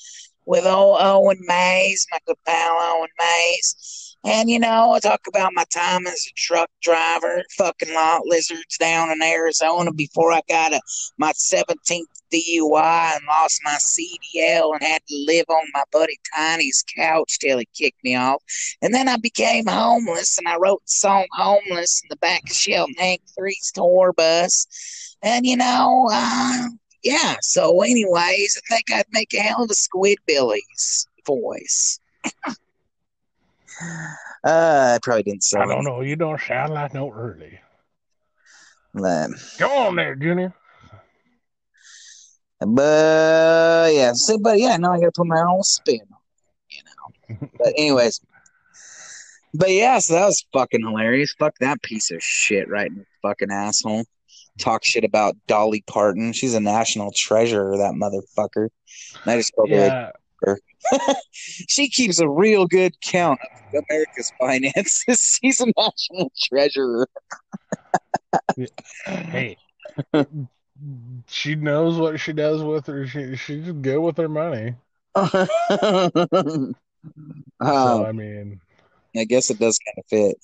with old Owen Mays, my good pal Owen Mays. And, you know, I talk about my time as a truck driver, fucking lot lizards down in Arizona before I got a, my 17th DUI and lost my CDL and had to live on my buddy Tiny's couch till he kicked me off. And then I became homeless and I wrote the song Homeless in the back of Shelton Hank 3's tour bus. And, you know, uh, yeah. So, anyways, I think I'd make a hell of a Squidbillies voice. <sighs> uh, I probably didn't sound. I don't know. You don't sound like no early. But, Come on there, Junior. but yeah, so, but yeah, now I gotta put my own spin on you know. <laughs> But anyways, but yeah, so that was fucking hilarious. Fuck that piece of shit right fucking asshole. Talk shit about Dolly Parton. She's a national treasure, that motherfucker. And I just called her <laughs> she keeps a real good count of America's finances. <laughs> She's a national treasurer. Hey, she knows what she does with her. She she's good with her money. <laughs> so Um, I mean, I guess it does kind of fit.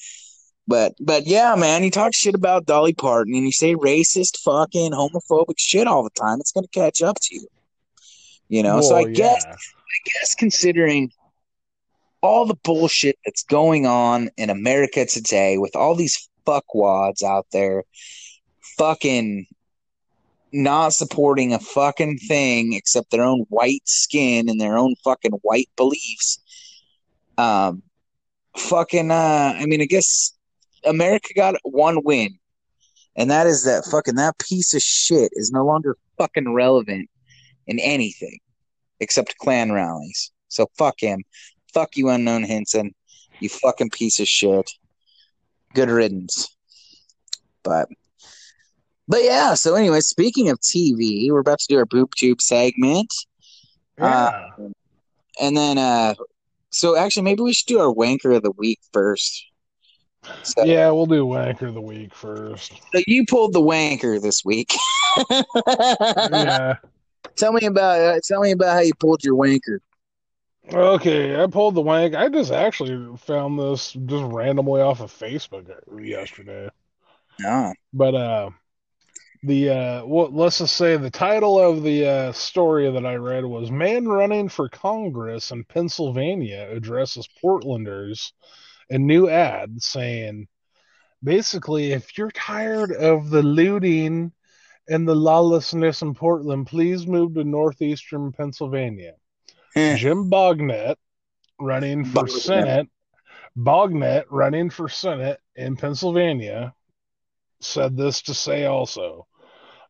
But but yeah, man, you talk shit about Dolly Parton and you say racist, fucking homophobic shit all the time. It's gonna catch up to you. You know, so I well, guess. I guess considering all the bullshit that's going on in America today with all these fuckwads out there fucking not supporting a fucking thing except their own white skin and their own fucking white beliefs. Um fucking uh I mean I guess America got one win. And that is that fucking that piece of shit is no longer fucking relevant in anything except Klan rallies. So fuck him. Fuck you, unknown Hinson. You fucking piece of shit. Good riddance. But but yeah, so anyway, speaking of TV, we're about to do our boob tube segment. Yeah. Uh, and then uh so actually maybe we should do our wanker of the week first. So, yeah, we'll do wanker of the week first. so you pulled the wanker this week. yeah. <laughs> Tell me about uh, tell me about how you pulled your wanker. Okay, I pulled the wank. I just actually found this just randomly off of Facebook yesterday. Oh. But uh the uh well let's just say the title of the uh story that I read was Man running for Congress in Pennsylvania addresses Portlanders a new ad saying basically if you're tired of the looting and the lawlessness in Portland, please move to northeastern Pennsylvania. Eh. Jim Bognet running for. Senate, Bognet running for Senate in Pennsylvania said this to say also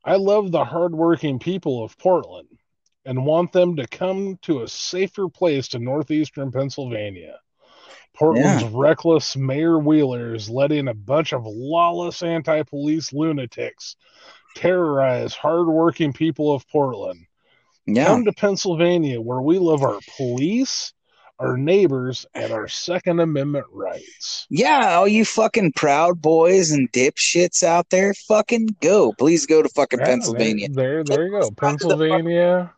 I love the hardworking people of Portland and want them to come to a safer place to northeastern Pennsylvania. Portland's Yeah. reckless Mayor Wheeler is letting a bunch of lawless anti police lunatics terrorize hardworking people of Portland. Yeah. Come to Pennsylvania where we love our police, our neighbors, and our Second Amendment rights. Yeah, all you fucking proud boys and dipshits out there, fucking go. Please go to fucking Yeah, Pennsylvania. There, there, there you go. Pennsylvania.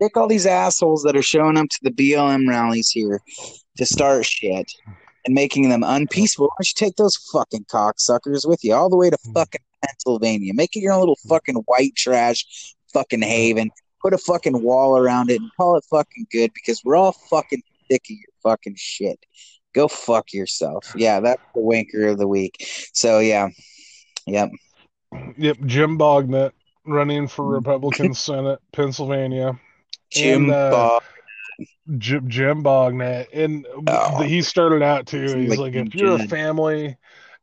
Pick all these assholes that are showing up to the BLM rallies here to start shit and making them unpeaceful. Why don't you take those fucking cocksuckers with you all the way to hmm. fucking Pennsylvania? Make it your own little fucking white trash fucking haven. Put a fucking wall around it and call it fucking good because we're all fucking sick of your fucking shit. Go fuck yourself. Yeah, that's the wanker of the week. So yeah. Yep. Yep, Jim Bognet running for hmm. Republican <laughs> Senate, Pennsylvania. Jim And, uh, Bog- Jim, Jim Bognet, and Oh. he started out too. He's Like like, if you're a family,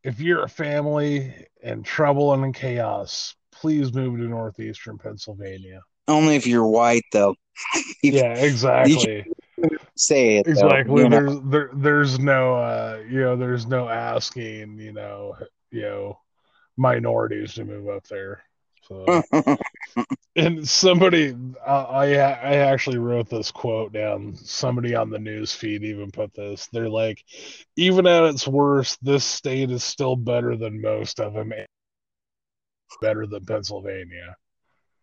if you're a family in trouble and in chaos, please move to northeastern Pennsylvania. Only if you're white though. <laughs> Yeah, exactly. Say it. though, Exactly. know? There's there there's no uh you know there's no asking you know you know minorities to move up there. So <laughs> and somebody uh, I I actually wrote this quote down. Somebody on the news feed even put this. They're like, even at its worst, this state is still better than most of them. Better than Pennsylvania.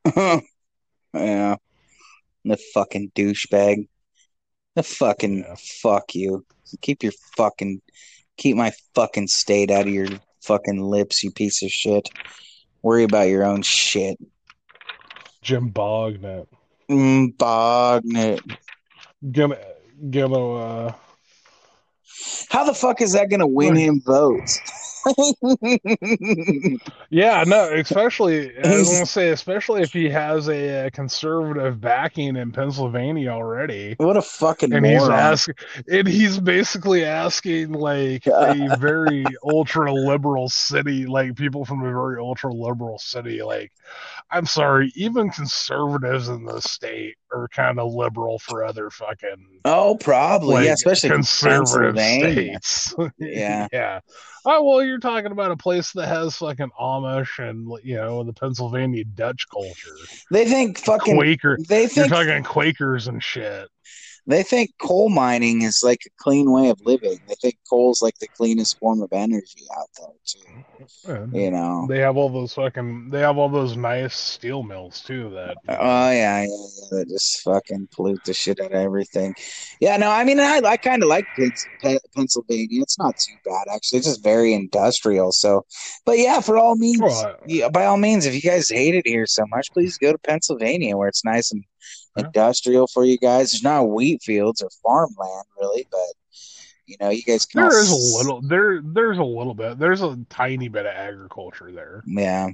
<laughs> yeah. The fucking douchebag. The fucking fuck you. Keep your fucking keep my fucking state out of your fucking lips, you piece of shit. Worry about your own shit. Jim Bognet. Mm, Bognet. Gonna gonna uh How the fuck is that gonna win him votes? <laughs> Yeah, no, especially I was gonna <laughs> say, especially if he has a, uh conservative backing in Pennsylvania already, what a fucking and he's asking, and he's basically asking like a <laughs> very ultra liberal city, like people from a very ultra liberal city, like, I'm sorry, even conservatives in the state are kind of liberal for other fucking Oh, probably. like, yeah, especially conservative states. <laughs> Yeah. yeah. Oh well, you're talking about a place that has fucking Amish and you know the Pennsylvania Dutch culture, They think fucking Quaker. They You're think talking Quakers and shit. They think coal mining is like a clean way of living. They think coal's like the cleanest form of energy out there too. And You know. They have all those fucking. They have all those nice steel mills too. That Oh yeah, yeah, yeah, that just fucking pollute the shit out of everything. Yeah, no, I mean, I, I kind of like Pennsylvania. It's not too bad actually. It's just very industrial. So, but yeah, for all means, Well, yeah, by all means, if you guys hate it here so much, please go to Pennsylvania where it's nice and industrial for you guys. There's not wheat fields or farmland really, but you know, you guys can. there is a little. There there's a little bit. There's a tiny bit of agriculture there. Yeah.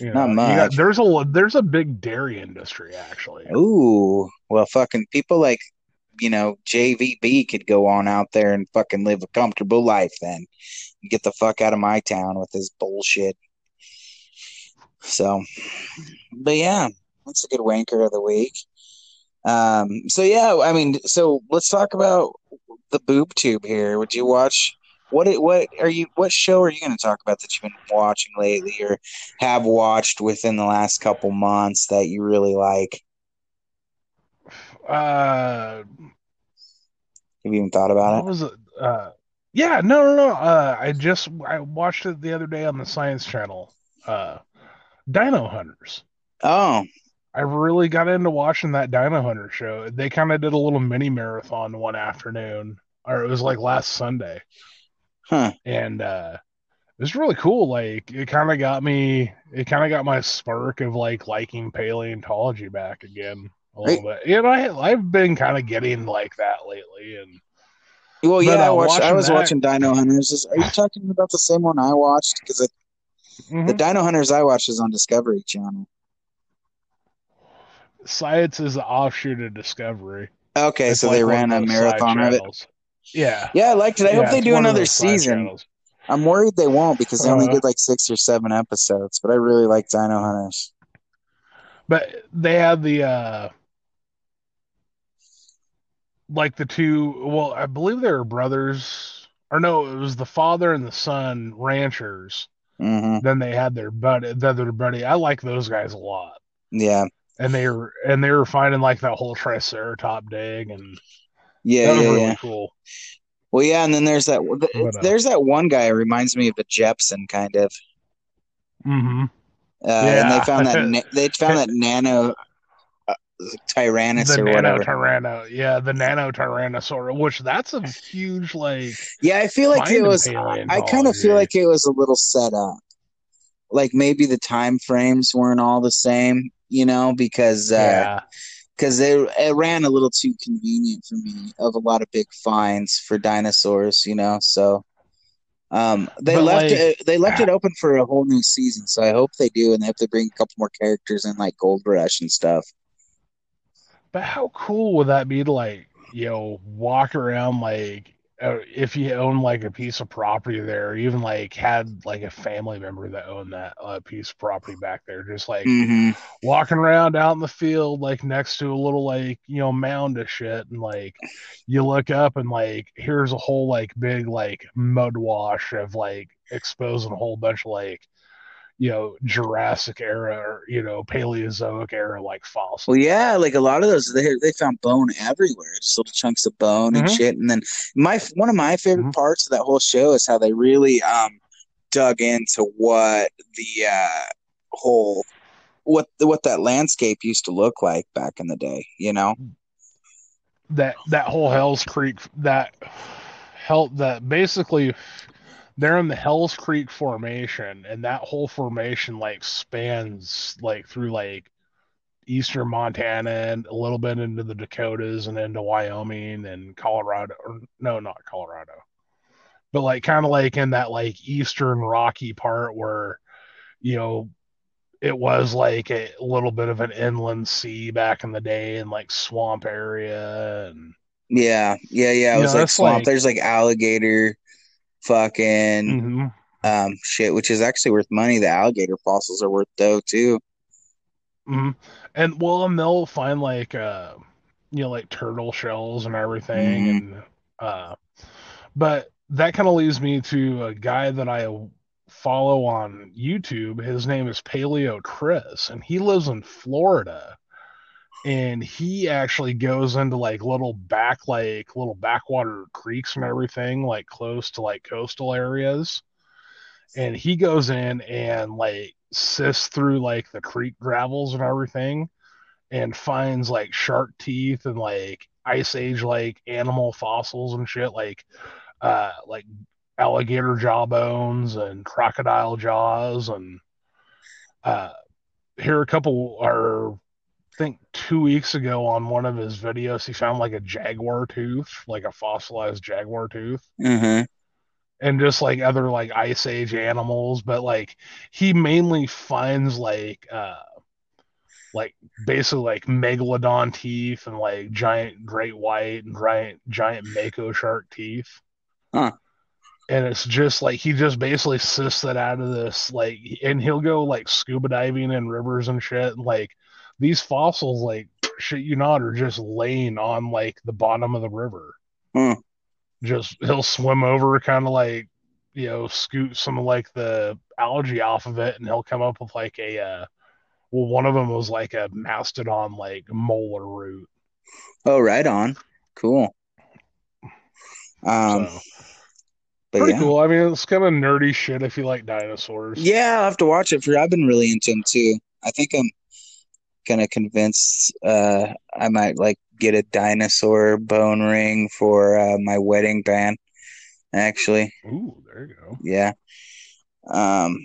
You Not know, much. got- there's a there's a big dairy industry actually. Ooh, well, fucking people like you know JVB could go on out there and fucking live a comfortable life. Then get the fuck out of my town with this bullshit. So, but yeah, that's a good wanker of the week. Um, so yeah, I mean, so let's talk about the boob tube here. Would you watch? What it- what are you? What show are you going to talk about that you've been watching lately, or have watched within the last couple months that you really like? Uh, Have you even thought about what it? was it? Uh, yeah, no, no, no. Uh, I just I watched it the other day on the Science Channel. Uh, Dino Hunters. Oh, I really got into watching that Dino Hunter show. They kind of did a little mini marathon one afternoon, or it was like last Sunday. Huh. And uh it was really cool. Like it kind of got me it kind of got my spark of like liking paleontology back again a little bit. And I I've been kind of getting like that lately and well, yeah. I uh, watched. I was that- watching Dino Hunters. Is, are you <sighs> talking about the same one I watched? Because the Mhm. Dino Hunters I watched is on Discovery Channel. Science is an offshoot of Discovery. Okay, It's so like they ran a marathon of it. Yeah. Yeah, I liked it. I hope they do another season. channels. I'm worried they won't because they only Uh-huh. did like six or seven episodes. But I really like Dino Hunters. But they had the uh like the two well, I believe they were brothers or no, it was the father and the son ranchers. hmm Then they had their buddy the other buddy. I like those guys a lot. Yeah, And they were and they were finding like that whole triceratop dig and yeah, that was yeah, really yeah. cool. Well, yeah, and then there's that. But, uh, There's that one guy who reminds me of a Jepson kind of. Mm-hmm. Uh, And they found that <laughs> na- they found that nano uh, Tyrannus The or nano whatever. tyranno, yeah, the nano tyrannosaurus, which that's a huge like Yeah, I feel like it was. I kind of feel like it was a little set up. Like maybe the time frames weren't all the same, you know, because uh, yeah. because they it ran a little too convenient for me of a lot of big finds for dinosaurs, you know. So um, they But, left like- it they left it open for a whole new season. So I hope they do, and I hope they bring a couple more characters in, like Gold Rush and stuff. But how cool would that be to like, you know, walk around like if you own like a piece of property there, or even like had like a family member that owned that uh, piece of property back there, just like hmm walking around out in the field, like next to a little like you know mound of shit, and like you look up and like here's a whole like big like mud wash of like exposing a whole bunch of like you know Jurassic era or you know Paleozoic era like fossils. Well, yeah, like a lot of those, they they found bone everywhere, just little chunks of bone and Mhm. shit. And then my one of my favorite parts of that whole show is how they really um dug into what the uh whole what what that landscape used to look like back in the day. You know? that that whole Hell's Creek that hell that basically they're in the Hell's Creek formation and that whole formation like spans like through like eastern Montana and a little bit into the Dakotas and into Wyoming and Colorado or no not Colorado but like kind of like in that like eastern rocky part where you know it was like a little bit of an inland sea back in the day and like swamp area and Yeah, yeah, yeah. It was know, like swamp. like- There's like alligator, fucking Mhm. um shit, which is actually worth money. The alligator fossils are worth dough too. Mhm. And well, and they'll find like uh, you know, like turtle shells and everything, Mhm. and uh, but that kind of leads me to a guy that I follow on YouTube. His name is Paleo Chris, and he lives in Florida. And he actually goes into like little back, like little backwater creeks and everything, like close to like coastal areas. And he goes in and like sifts through like the creek gravels and everything and finds like shark teeth and like ice age like animal fossils and shit like uh like alligator jaw bones and crocodile jaws and uh here a couple I think two weeks ago on one of his videos he found like a jaguar tooth like a fossilized jaguar tooth Mhm. and just like other like ice age animals but like he mainly finds like uh like basically like megalodon teeth and like giant great white and giant giant mako shark teeth Huh. and it's just like he just basically sifts it out of this like and he'll go like scuba diving in rivers and shit and like these fossils like shit you not are just laying on like the bottom of the river Hmm. just he'll swim over kind of like you know scoot some of like the algae off of it and he'll come up with like a uh well one of them was like a mastodon like molar root Oh, right on. Cool. Um, so but pretty yeah. cool i mean it's kind of nerdy shit if you like dinosaurs Yeah, I'll have to watch it for. I've been really into them too. I think I'm gonna convince. Uh, I might like get a dinosaur bone ring for uh, my wedding band. Actually, ooh there you go yeah. Um,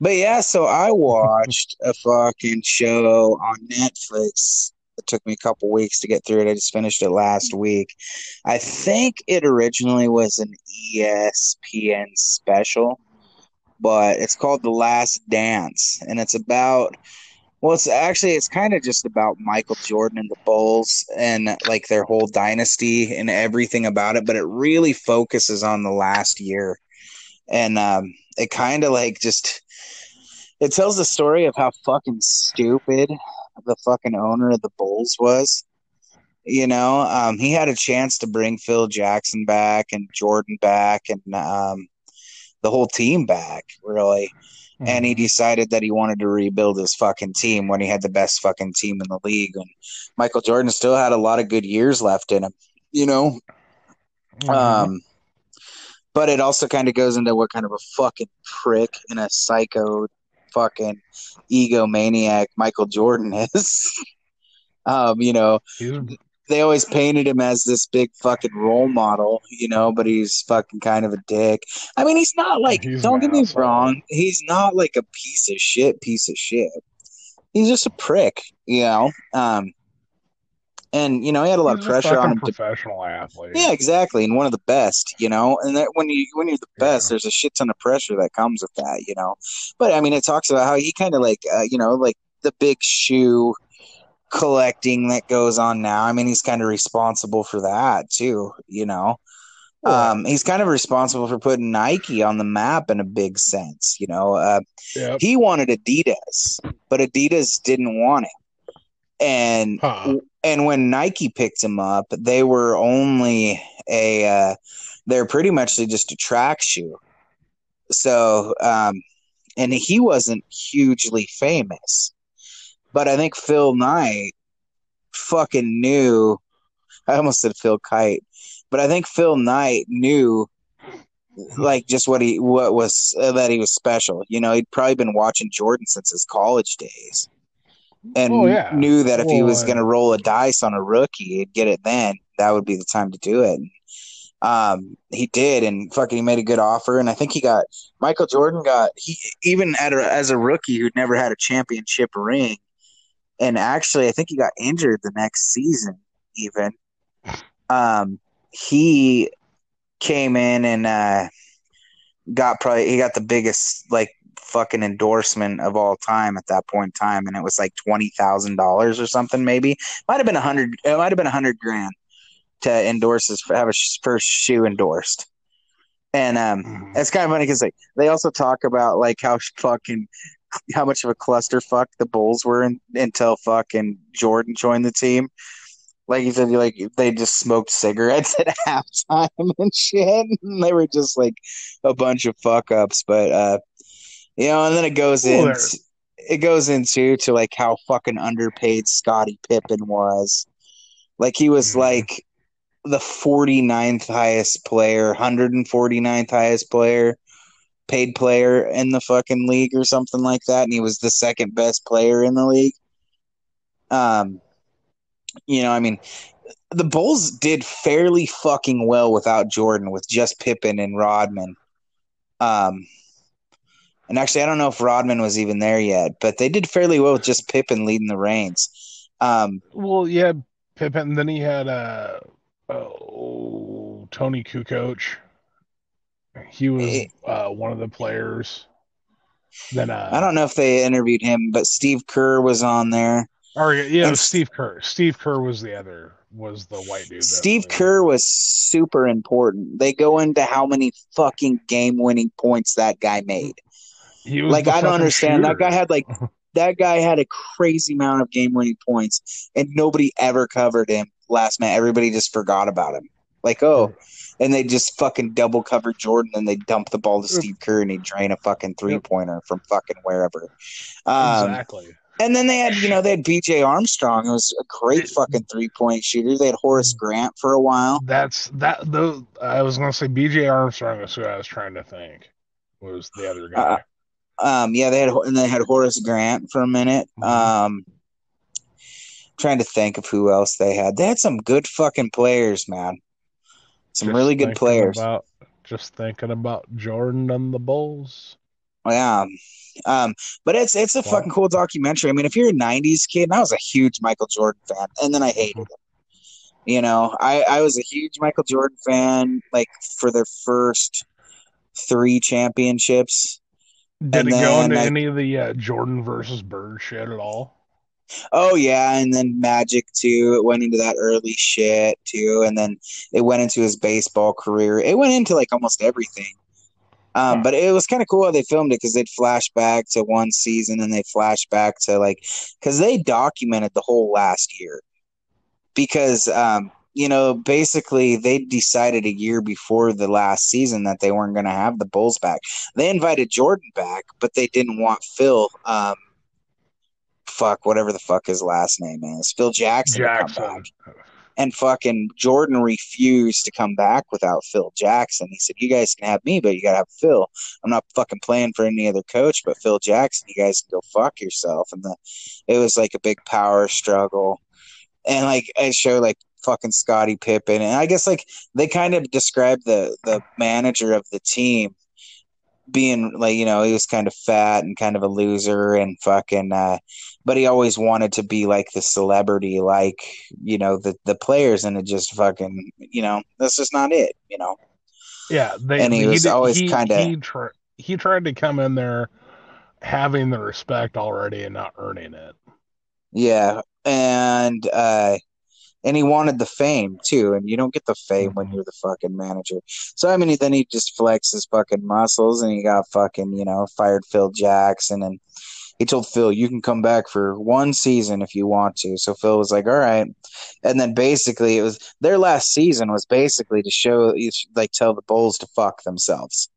but yeah, so I watched a fucking show on Netflix. It took me a couple weeks to get through it. I just finished it last week. I think it originally was an ESPN special, but it's called The Last Dance, and it's about. Well, it's actually it's kind of just about Michael Jordan and the Bulls and like their whole dynasty and everything about it, but it really focuses on the last year and um, it kind of like just it tells the story of how fucking stupid the fucking owner of the Bulls was. You know, um, he had a chance to bring Phil Jackson back and Jordan back and um, the whole team back, really. And he decided that he wanted to rebuild his fucking team when he had the best fucking team in the league. And Michael Jordan still had a lot of good years left in him, you know. Um, but it also kind of goes into what kind of a fucking prick and a psycho fucking egomaniac Michael Jordan <laughs> is. um, you know, they always painted him as this big fucking role model, you know, but he's fucking kind of a dick. I mean, he's not like, He's don't get me asshole. wrong, he's not like a piece of shit, piece of shit. He's just a prick, you know. Um, and you know, he had a lot He's of pressure on him to professional athlete yeah, exactly, and one of the best, you know. And that when you when you're the best, there's a shit ton of pressure that comes with that, you know. But I mean, it talks about how he kind of like, uh, you know, like the big shoe collecting that goes on now. I mean, he's kind of responsible for that too, you know. Um, he's kind of responsible for putting Nike on the map in a big sense, you know. Uh, Yep. He wanted Adidas, but Adidas didn't want it, and and when Nike picked him up, they were only a uh, they're pretty much just a track shoe. So, um, and he wasn't hugely famous, but I think Phil Knight fucking knew. I almost said Phil Kite, but I think Phil Knight knew like just what he what was uh, that he was special. You know, he'd probably been watching Jordan since his college days, and Oh, yeah. knew that if he was going to roll a dice on a rookie, he'd get it then. That would be the time to do it. Um, he did, and fucking, he made a good offer, and I think he got Michael Jordan got he even at a, as a rookie who'd never had a championship ring, and actually, I think he got injured the next season, even. Um, he came in and uh, got probably he got the biggest like fucking endorsement of all time at that point in time, and it was like twenty thousand dollars or something. Maybe might have been a hundred. It might have been a hundred grand to endorse his have a sh- first shoe endorsed. And um, it's kind of funny because like they also talk about like how fucking <laughs> how much of a clusterfuck the Bulls were in, until fucking Jordan joined the team. Like he said, like they just smoked cigarettes <laughs> at halftime and shit. <laughs> And they were just like a bunch of fuck ups. But uh you know, and then it goes Well, in it goes into to like how fucking underpaid Scottie Pippen was. Like he was like the 49th highest player, 149th highest player, paid player in the fucking league or something like that, and he was the second best player in the league. Um, you know, I mean, the Bulls did fairly fucking well without Jordan, with just Pippen and Rodman. Um, and actually, I don't know if Rodman was even there yet, but they did fairly well with just Pippen leading the reins. Um, Well, yeah, Pippen. Then he had uh, oh, Toni Kukoc. He was uh, one of the players. Then uh, I don't know if they interviewed him, but Steve Kerr was on there. Or yeah, it was Steve Kerr. Steve Kerr was the other. Was the white dude? Steve Kerr was super important. They go into how many fucking game winning points that guy made. He was Like I don't understand. That guy had like <laughs> that guy had a crazy amount of game winning points and nobody ever covered him last night. Everybody just forgot about him. Like, oh, and they just fucking double cover Jordan and they dump the ball to Steve Kerr and he drain a fucking three pointer from fucking wherever. Um, exactly. and then they had, you know, they had BJ Armstrong, who was a great fucking three point shooter. They had Horace Grant for a while. That's that. Those I was gonna say B.J. Armstrong is who I was trying to think was the other guy. Uh, um, yeah, they had and they had Horace Grant for a minute. Um, trying to think of who else they had. They had some good fucking players, man. Some Just really good players. About, just thinking about Jordan and the Bulls. Yeah. Um, but it's it's a fucking cool documentary. I mean, if you're a '90s kid, and I was a huge Michael Jordan fan, and then I hated him. You know, I I was a huge Michael Jordan fan, like for their first three championships. Did And it go into I- any of the uh, Jordan versus Bird shit at all? Oh yeah, and then Magic too. It went into that early shit too, and then it went into his baseball career. It went into like almost everything. Um, but it was kind of cool how they filmed it because they'd flash back to one season and they flash back to like because they documented the whole last year because um, you know basically they decided a year before the last season that they weren't going to have the Bulls back. They invited Jordan back, but they didn't want Phil. Um, fuck whatever the fuck his last name is, Phil Jackson. Jackson. back. And fucking Jordan refused to come back without Phil Jackson. He said, "You guys can have me, but you gotta have Phil. I'm not fucking playing for any other coach but Phil Jackson. You guys can go fuck yourself." And the, it was like a big power struggle, and like it showed like fucking Scottie Pippen, and I guess like they kind of described the the manager of the team being like you know he was kind of fat and kind of a loser and fucking uh but he always wanted to be like the celebrity like you know the the players and it just fucking you know that's just not it you know Yeah, they, And he was did- always kinda- he, tr- he tried to come in there having the respect already and not earning it. yeah and uh and he wanted the fame too and you don't get the fame when mm-hmm. you're the fucking manager. So i mean then he just flexed his fucking muscles and he got fucking you know fired phil jackson and he told phil you can come back for one season if you want to. So phil was like all right. And then basically it was their last season was basically to show like tell the bulls to fuck themselves.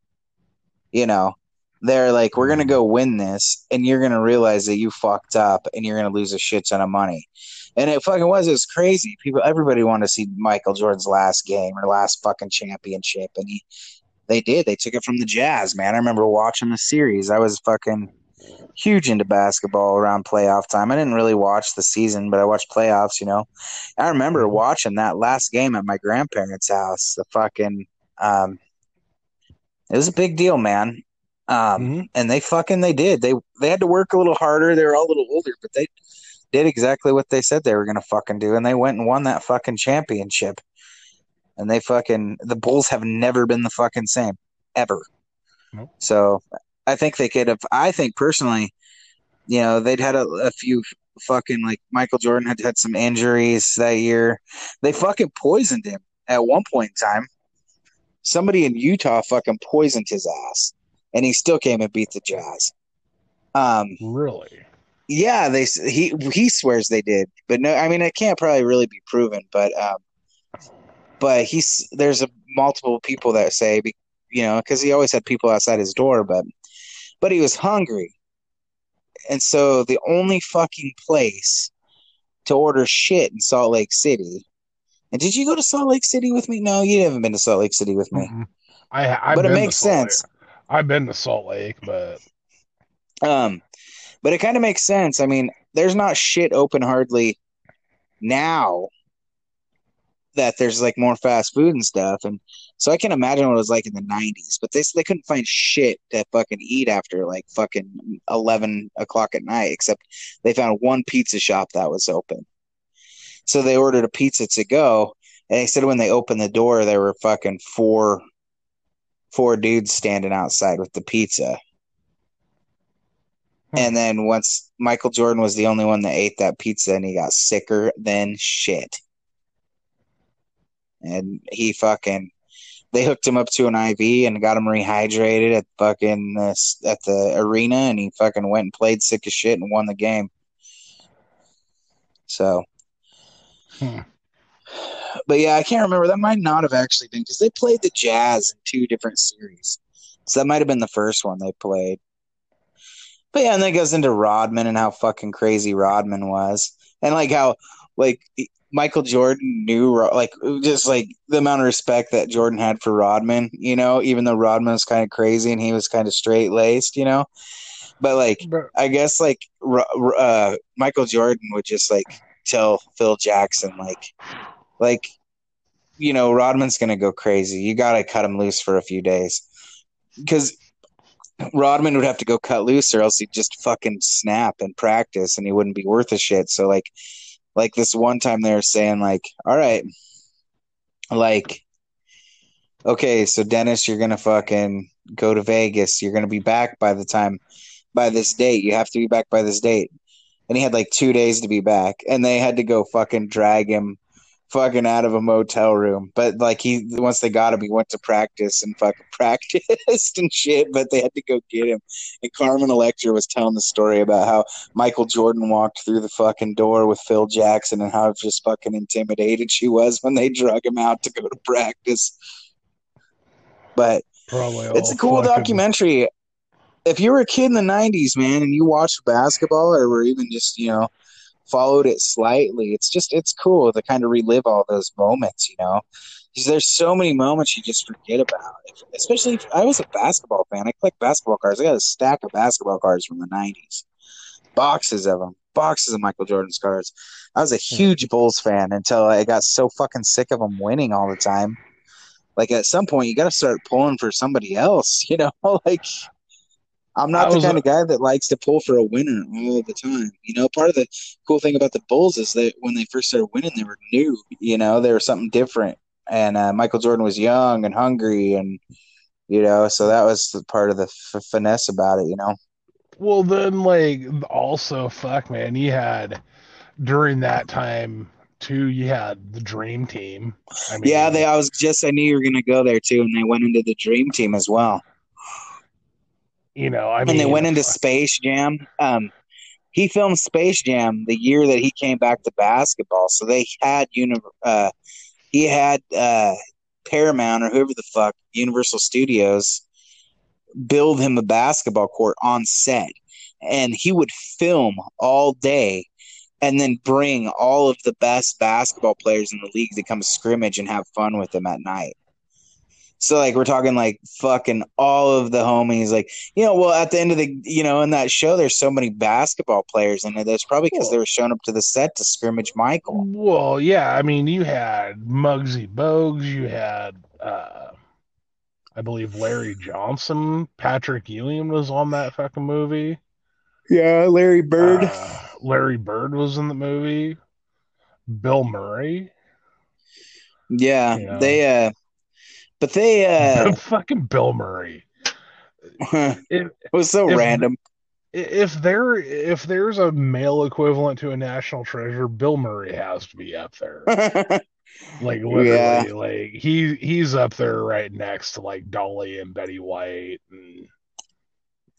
You know they're like we're gonna mm-hmm. go win this and you're gonna realize that you fucked up and you're gonna lose a shit ton of money and it fucking was it was crazy. People everybody wanted to see michael jordan's last game or last fucking championship and he they did. They took it from the jazz man. I remember watching the series. I was fucking huge into basketball around playoff time. I didn't really watch the season but i watched playoffs you know. I remember watching that last game at my grandparents house the fucking um it was a big deal man. Um and they fucking they did. They they had to work a little harder. They were all a little older but they did exactly what they said they were gonna fucking do and they went and won that fucking championship. And they fucking the bulls have never been the fucking same ever. So i think they could have i think personally you know they'd had a, a few fucking like michael jordan had had some injuries that year. They fucking poisoned him at one point in time. Somebody in utah fucking poisoned his ass and he still came and beat the jazz. Um, really? Yeah, they he he swears they did, but no, I mean it can't probably really be proven, but um, but he's there's a multiple people that say, you know, because he always had people outside his door, but but he was hungry, and so the only fucking place to order shit in Salt Lake City. And did you go to Salt Lake City with me? No, you haven't been to Salt Lake City with me. I, I've But it makes Salt Lake. sense. I've been to Salt Lake, but Um, but it kind of makes sense. I mean, there's not shit open hardly now that there's like more fast food and stuff, and so I can imagine what it was like in the '90s. But they they couldn't find shit to fucking eat after like fucking eleven o'clock at night, except they found one pizza shop that was open. So they ordered a pizza to go, and they said when they opened the door, there were fucking four four dudes standing outside with the pizza. And then once Michael Jordan was the only one that ate that pizza and he got sicker than shit. And he fucking they hooked him up to an IV and got him rehydrated at fucking uh, at the arena and he fucking went and played sick as shit and won the game. So but yeah, I can't remember. That might not have actually been because they played the Jazz in two different series. So that might have been the first one they played. But yeah, and then it goes into Rodman and how fucking crazy Rodman was, and like how like Michael Jordan knew like just like the amount of respect that Jordan had for Rodman. You know, even though Rodman was kind of crazy and he was kind of straight laced. You know, but like I guess like uh, Michael Jordan would just like tell Phil Jackson like like you know Rodman's gonna go crazy. You gotta cut him loose for a few days because Rodman would have to go cut loose, or else he'd just fucking snap and practice, and he wouldn't be worth a shit. So like, like this one time they were saying like, all right, like, okay, so Dennis, you're gonna fucking go to Vegas. You're gonna be back by the time by this date. You have to be back by this date. And he had like two days to be back, and they had to go fucking drag him fucking out of a motel room. But like he once they got him, he went to practice and fucking <laughs> practiced and shit. But they had to go get him. And Carmen Electra was telling the story about how Michael Jordan walked through the fucking door with Phil Jackson and how just fucking intimidated she was when they drug him out to go to practice. But probably it's a cool documentary. If you were a kid in the '90s, man, and you watched basketball, or were even just you know followed it slightly, it's just it's cool to kind of relive all those moments. You know, 'Cause there's so many moments you just forget about. Especially if I was a basketball fan. I collect basketball cards. I got a stack of basketball cards from the '90s, boxes of them, boxes of Michael Jordan's cards. I was a hmm. huge Bulls fan until I got so fucking sick of them winning all the time. Like at some point, you got to start pulling for somebody else. <laughs> You know, like I'm not I the kind of guy that likes to pull for a winner all the time. You know, part of the cool thing about the Bulls is that when they first started winning, they were new. You know, they were something different. And uh, Michael Jordan was young and hungry, and you know, so that was the part of the f- finesse about it. You know, Well, then, like, also, fuck, man, you had during that time too. You had the Dream Team. I mean, yeah. They, I was just, I knew you were gonna go there too, and they went into the Dream Team as well. You know, I mean, and they went into Space Jam. Um, he filmed Space Jam the year that he came back to basketball. So they had uni- uh, he had uh, Paramount or whoever the fuck Universal Studios build him a basketball court on set, and he would film all day. And then bring all of the best basketball players in the league to come scrimmage and have fun with them at night. So like we're talking like fucking all of the homies, like you know, well at the end of the you know in that show there's so many basketball players in it. That's probably because they were showing up to the set to scrimmage Michael. Well, yeah, I mean, you had Muggsy Bogues, you had, uh, I believe, Larry Johnson, Patrick Ewing was on that fucking movie. Yeah, Larry Bird. Uh, Larry Bird was in the movie. Bill Murray. yeah, you know. they uh, but they <laughs> uh, fucking Bill Murray. <laughs> it was so if- random. If there if there's a male equivalent to a national treasure, Bill Murray has to be up there. <laughs> Like literally, Yeah. like he he's up there right next to like Dolly and Betty White and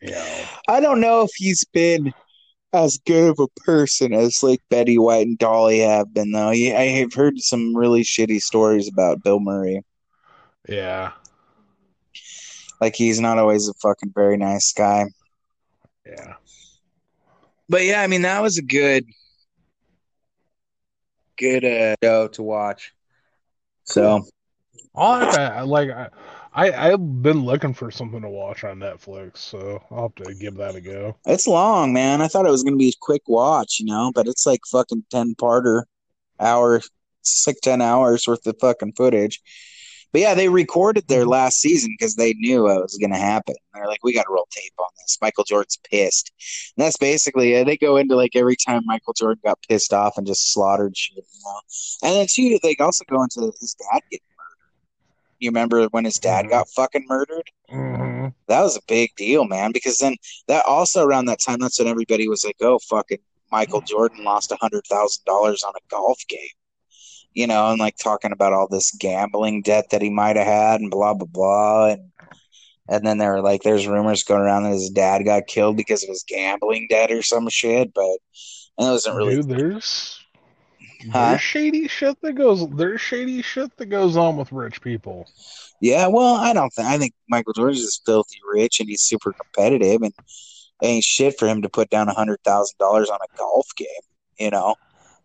Yeah. I don't know if he's been as good of a person as like Betty White and Dolly have been, though. Yeah, I have heard some really shitty stories about Bill Murray. Yeah. Like he's not always a fucking very nice guy. Yeah. But yeah, I mean that was a good, good uh, show to watch. So I'll have to, I- like I, I I've been looking for something to watch on Netflix, so I'll have to give that a go. it's long, man. I thought it was gonna be a quick watch, you know, but it's like fucking ten parter, hour, six ten hours worth of fucking footage. But yeah, they recorded their mm-hmm. last season because they knew it was gonna happen. They're like, we got to roll tape on this. Michael Jordan's pissed. And that's basically it. They go into like every time Michael Jordan got pissed off and just slaughtered shit, you know. And then too, they also go into his dad getting murdered. You remember when his dad mm-hmm. got fucking murdered? Mm-hmm. That was a big deal, man. Because then that also around that time, that's when everybody was like, "Oh, fucking Michael mm. Jordan lost a hundred thousand dollars on a golf game," you know, and like talking about all this gambling debt that he might have had, and blah blah blah, and and then there were like, there's rumors going around that his dad got killed because of his gambling debt or some shit, but and it wasn't really. Dude, there's Huh? there's shady shit that goes there's shady shit that goes on with rich people. Yeah, well, I don't think I think Michael Jordan is filthy rich and he's super competitive and ain't shit for him to put down a hundred thousand dollars on a golf game, you know.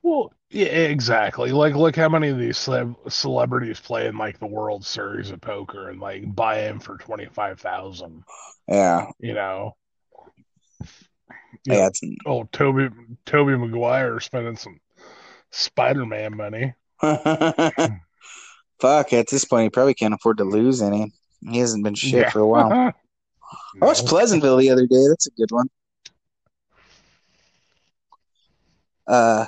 Well, yeah, exactly. Like, look how many of these celeb- celebrities play in like the World Series of Poker and like buy in for twenty five thousand. Yeah. You know. Yeah, know, oh, Tobey Tobey Maguire spending some Spider Man money. <laughs> Fuck, at this point he probably can't afford to lose any. He hasn't been shit Yeah. for a while. <laughs> I watched Pleasantville the other day. That's a good one. Uh,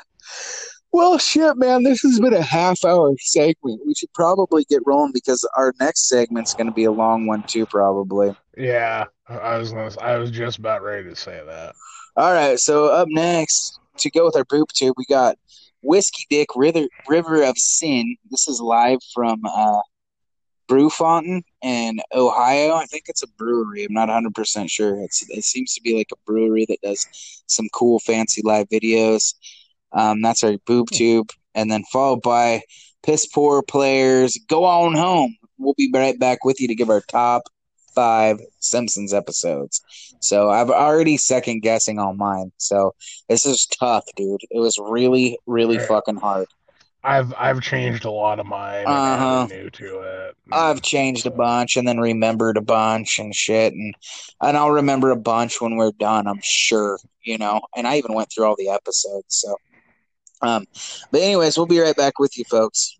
well, shit, man. This has been a half hour segment. We should probably get rolling because our next segment's going to be a long one too, probably. Yeah, I was gonna, I was just about ready to say that. All right, so up next to go with our boob tube, we got WhiskeyDick River River of Sin. This is live from uh, Brew Fountain in Ohio. I think it's a brewery. I'm not 100 percent sure. It's it seems to be like a brewery that does some cool, fancy live videos. Um, that's our boob tube, and then followed by Piss Poor Players. Go on home. We'll be right back with you to give our top five Simpsons episodes. So I've already second guessing all mine. So this is tough, dude. It was really, really fucking hard. I've I've changed a lot of mine Uh-huh. new to it. I've changed a bunch and then remembered a bunch and shit and and I'll remember a bunch when we're done, I'm sure, you know. And I even went through all the episodes, so um but anyways, we'll be right back with you folks.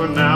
For now,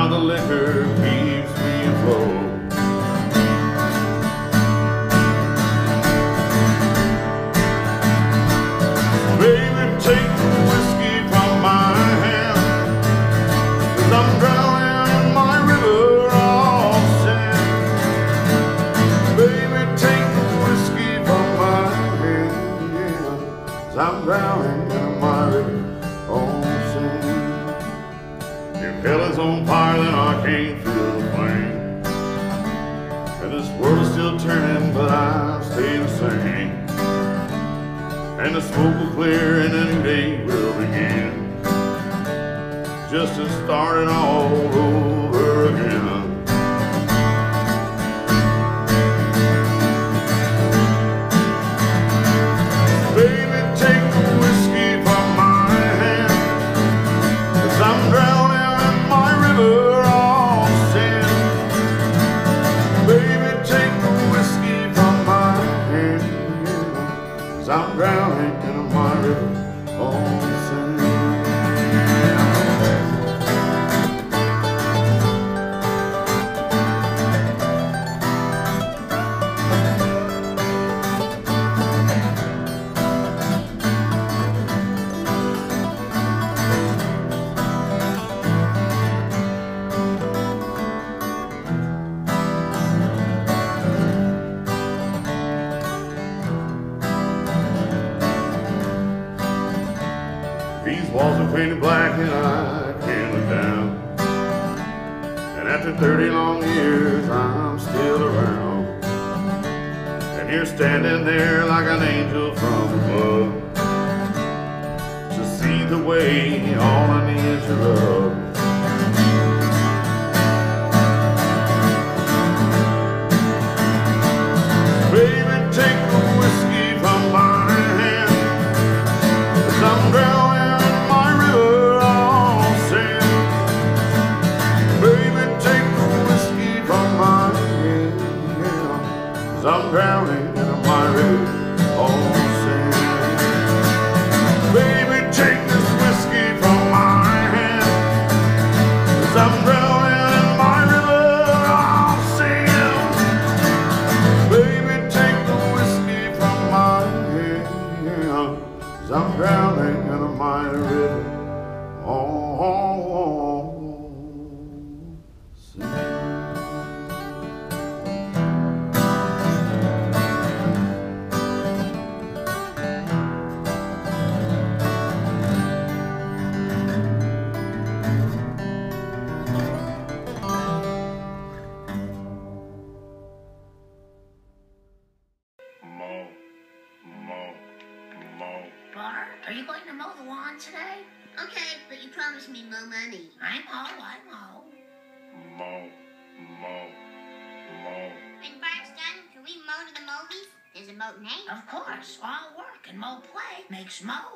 play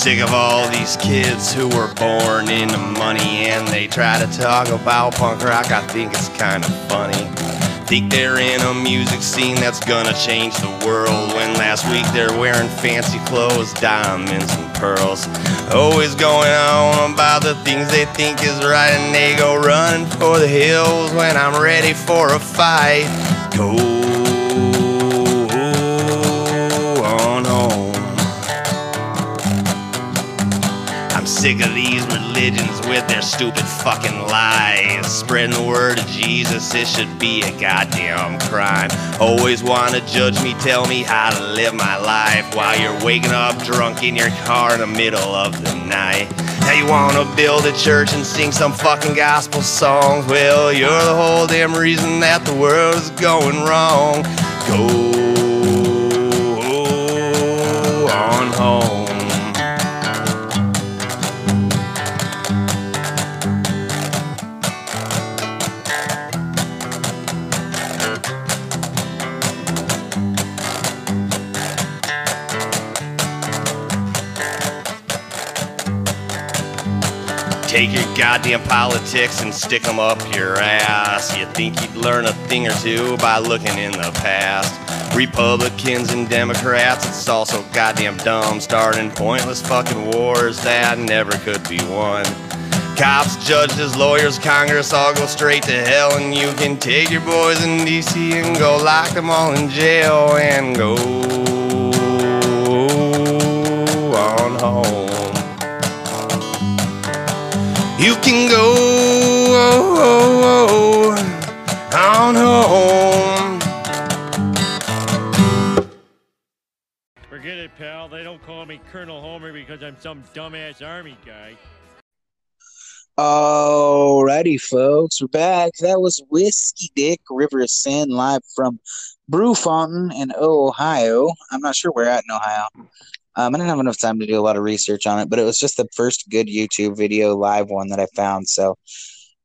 sick of all these kids who were born into money and they try to talk about punk rock. I think it's kind of funny. Think they're in a music scene that's gonna change the world when last week they're wearing fancy clothes, diamonds and pearls. Always going on about the things they think is right and they go running for the hills when I'm ready for a fight. Go sick of these religions with their stupid fucking lies. Spreading the word of Jesus, it should be a goddamn crime. Always wanna judge me, tell me how to live my life while you're waking up drunk in your car in the middle of the night. Now you wanna build a church and sing some fucking gospel songs. Well, you're the whole damn reason that the world is going wrong. Go goddamn politics and stick 'em up your ass. You think you'd learn a thing or two by looking in the past. Republicans and Democrats, it's also goddamn dumb. Starting pointless fucking wars that never could be won. Cops, judges, lawyers, Congress all go straight to hell, and you can take your boys in DC and go lock them all in jail and go You can go oh, oh, oh, on home. Forget it, pal. They don't call me Colonel Homer because I'm some dumbass army guy. Alrighty, folks, we're back. That was WhiskeyDick River of Sin live from Brew Fountain in Ohio. I'm not sure where at in Ohio. Um, I didn't have enough time to do a lot of research on it, but it was just the first good YouTube video live one that I found. So,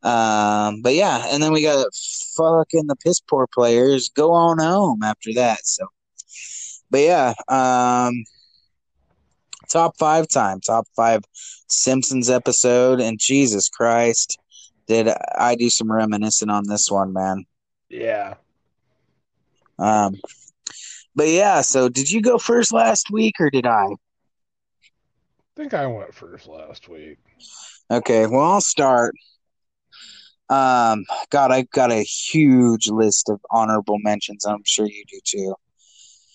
um, but yeah, and then we got fucking the piss poor players go on home after that. So, but yeah, um, top five time, top five Simpsons episode, and Jesus Christ, did I do some reminiscing on this one, man? Yeah. Um, but yeah, so did you go first last week or did I? I think I went first last week. Okay, well I'll start. Um, God, I've got a huge list of honorable mentions. I'm sure you do too.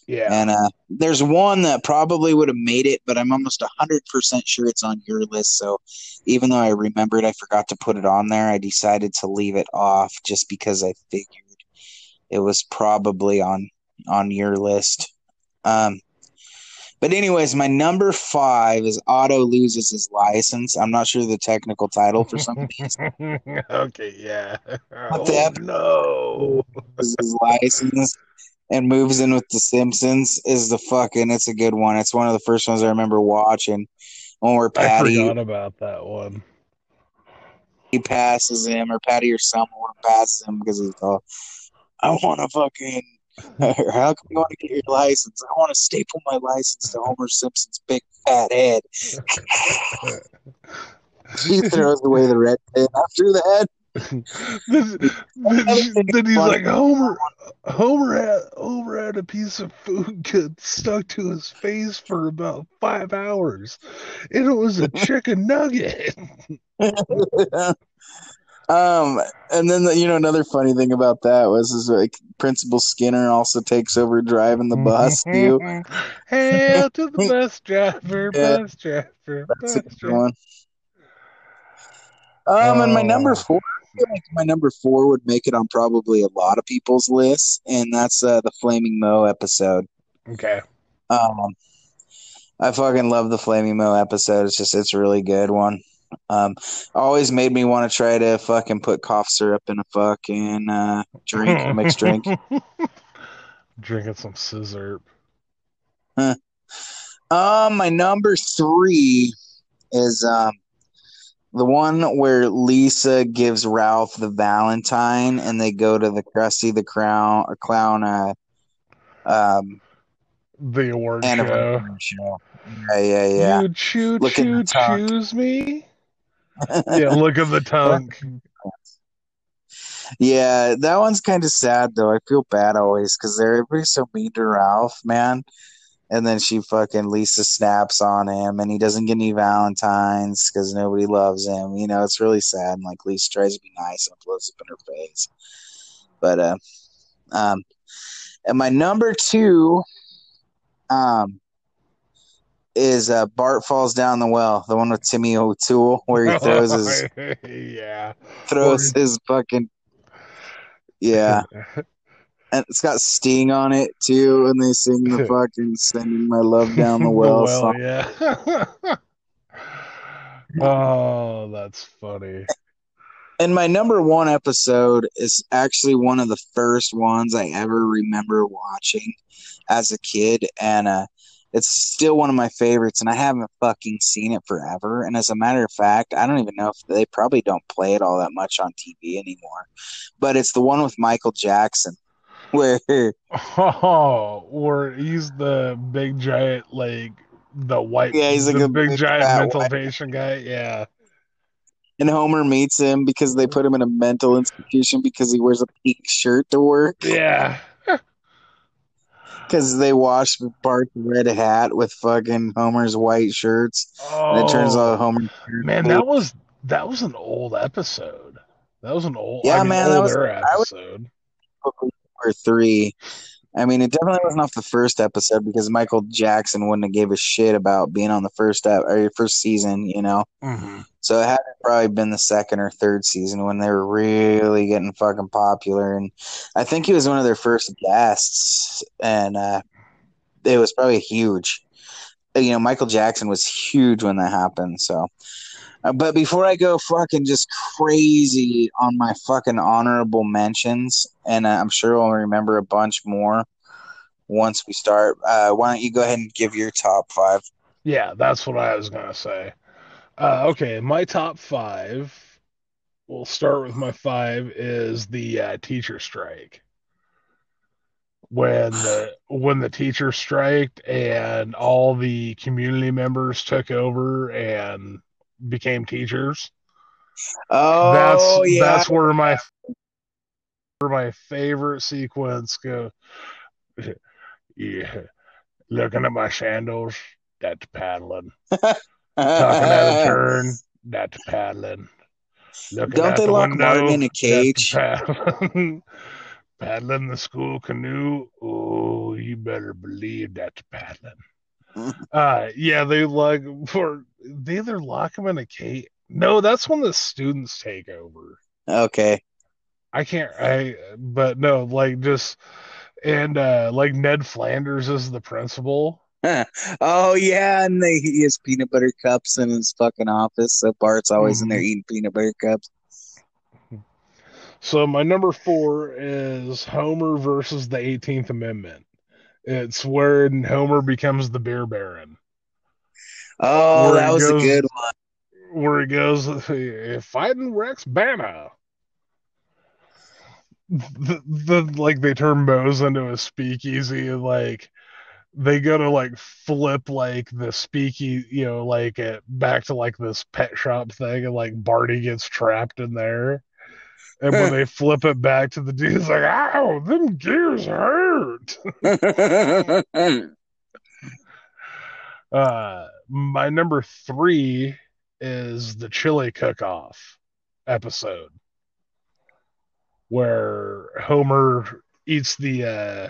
Yeah. And uh, there's one that probably would have made it, but I'm almost 100% sure it's on your list. So even though I remembered I forgot to put it on there, I decided to leave it off just because I figured it was probably on on your list. Um, but anyways, my number five is Otto loses his license. I'm not sure the technical title for some these. <laughs> okay, yeah. The Oh, no. loses his license and moves in with the Simpsons is the fucking. It's a good one. It's one of the first ones I remember watching. when we're Patty I forgot about that one. he passes him, or Patty or someone passes him because he's all, I want to fucking. <laughs> How come you want to get your license? I want to staple my license to Homer Simpson's big fat head. <laughs> he throws away the red pen after that. then, then, then he's like Homer. Homer had Homer had a piece of food <laughs> get stuck to his face for about five hours, and it was a chicken nugget. Um, and then the, you know another funny thing about that was is like Principal Skinner also takes over driving the bus <laughs> too. Hail to the bus <laughs> driver, Yeah. bus driver, That's bus driver. one. Um, and my number Oh. four, like my number four would make it on probably a lot of people's lists, and that's uh, the Flaming Moe episode. Okay. Um, I fucking love the Flaming Moe episode. It's just it's a really good one. Um, always made me want to try to fucking put cough syrup in a fucking uh, drink, mixed drink. <laughs> Drinking some scissor. Huh. Um, my number three is um the one where Lisa gives Ralph the Valentine, and they go to the Krusty the Crown or Clown uh um The award show. show. Yeah, yeah, yeah. You choo Look choo choose me. Yeah, <laughs> look at the tongue. Yeah, that one's kind of sad though. I feel bad always because they're everybody's so mean to Ralph, man. And then she fucking Lisa snaps on him, and he doesn't get any Valentines because nobody loves him. You know, it's really sad. And like Lisa tries to be nice and blows up in her face. But uh, um, and my number two, um, is uh Bart falls down the well, the one with Timmy O'Toole, where he throws his <laughs> yeah. throws his fucking yeah. <laughs> And it's got Sting on it too, and they sing the <laughs> fucking "Sending My Love Down the Well" song. yeah. oh, that's funny. And my number one episode is actually one of the first ones I ever remember watching as a kid, and uh, it's still one of my favorites. And I haven't fucking seen it forever. And as a matter of fact, I don't even know if they probably don't play it all that much on TV anymore. But it's the one with Michael Jackson, <laughs> where Oh, where he's the big giant, like the white, Yeah, he's like the a big big giant mental white- patient guy. Yeah. and Homer meets him because they put him in a mental institution because he wears a pink shirt to work. Yeah. Because they wash Bart's red hat with fucking Homer's white shirts, and it turns Oh. out Homer. Man, that was that was an old episode. That was an old, Yeah, I mean, man, that was- older I was- episode. or three. I mean, it definitely wasn't off the first episode because Michael Jackson wouldn't have gave a shit about being on the first ep- or first season, you know. Mhm. So it had probably been the second or third season when they were really getting fucking popular, and I think he was one of their first guests, and uh, it was probably huge. You know, Michael Jackson was huge when that happened. So, uh, but before I go fucking just crazy on my fucking honorable mentions, and uh, I'm sure we'll remember a bunch more once we start. Uh, why don't you go ahead and give your top five? Yeah, that's what I was gonna say. Uh, okay, my top five. We'll start with my five is the teacher strike. When the when the teacher striked and all the community members took over and became teachers. Oh, that's yeah. that's where my where my favorite sequence go. Yeah, looking at my sandals, that's paddling. Talking at a <laughs> turn, that's paddling. Looking Don't they the lock window, Martin in a cage? paddling. <laughs> paddling the school canoe. Oh, you better believe that's paddling. <laughs> uh, yeah, they like for they either lock him in a cage. No, that's when the students take over. Okay. I can't. I but no, like just and uh like Ned Flanders is the principal. <laughs> oh yeah, and they, he has peanut butter cups in his fucking office. So Bart's always in there Mhm. eating peanut butter cups. So my number four is Homer versus the 18th Amendment. It's where Homer becomes the beer baron. Oh, Where that was goes- a good one. Where he goes, fighting Rex Banner. The, the like they turn Moe's into a speakeasy and like they go to like flip like the speakeasy, you know, like it back to like this pet shop thing, and like Barney gets trapped in there. And when they <laughs> flip it back to the dude, dude's like, ow, them gears hurt. <laughs> Uh, my number three is the chili cook-off episode, where Homer eats the uh,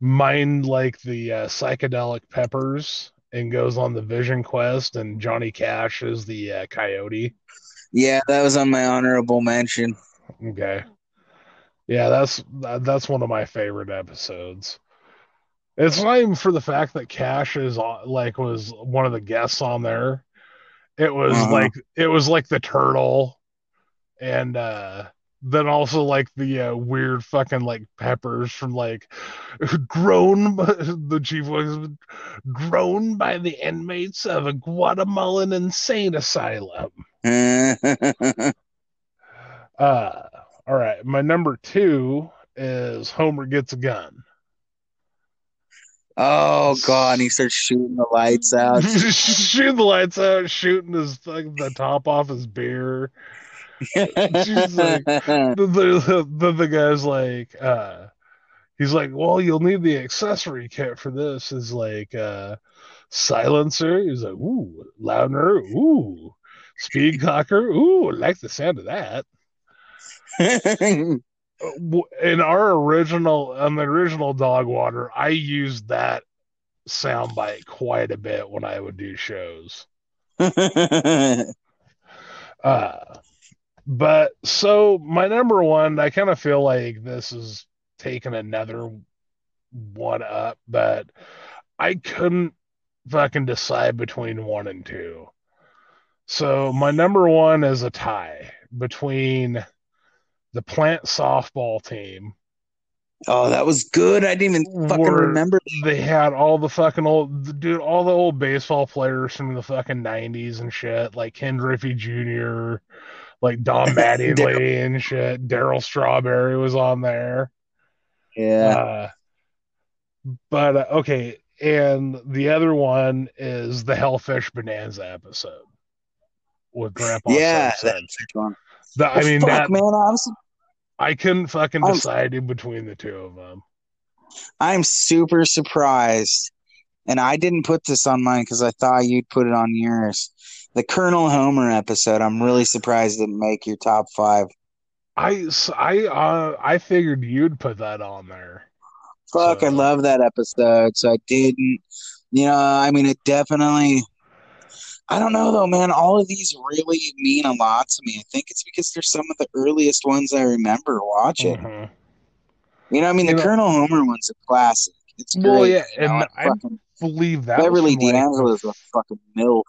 mind like the uh, psychedelic peppers and goes on the vision quest, and Johnny Cash is the uh, coyote. Yeah, that was on my honorable mention. Okay. Yeah, that's that- that's one of my favorite episodes. It's not even for the fact that Cash is on- like was one of the guests on there. It was Uh-huh. like it was like the turtle, and uh then also like the uh, weird fucking like peppers from like <laughs> grown <laughs> the chief was grown by the inmates of a Guatemalan insane asylum. <laughs> Uh, all right. My number two is Homer gets a gun. oh god, and he starts shooting the lights out. <laughs> shooting the lights out, shooting his like the top off his beer. <laughs> She's like, the, the, the, the guy's like, uh, he's like, well, you'll need the accessory kit for this. Is like, uh, silencer. He's like, ooh, louder. Ooh, speed cocker. Ooh, I like the sound of that. <laughs> in our original on the original dog water i used that soundbite quite a bit when i would do shows <laughs> uh but so my number one i kind of feel like this is taking another one up but i couldn't fucking decide between one and two so my number one is a tie between the plant softball team oh, that was good. I didn't even fucking remember. They had all the fucking old dude, all the old baseball players from the fucking nineties and shit, like Ken Griffey Jr., like Don <laughs> Mattingly and shit. Darryl Strawberry was on there. Yeah. Uh, but uh, okay, and the other one is the Hellfish Bonanza episode with Grandpa. yeah, Simpson. that's one. The- I mean, fuck, that, man, I couldn't fucking I'm- decide in between the two of them. I'm super surprised, and I didn't put this on mine because I thought you'd put it on yours. the Colonel Homer episode. I'm really surprised it didn't make your top five. I uh, I figured you'd put that on there. Fuck, I love that episode. So I didn't. You know, I mean, it definitely. I don't know though, man. All of these really mean a lot to me. I think it's because they're some of the earliest ones I remember watching. Mhm. You know, I mean, the know- Colonel Homer one's a classic. It's great. Well, yeah, you know, and I fucking believe that was Beverly from, like, a fucking milf.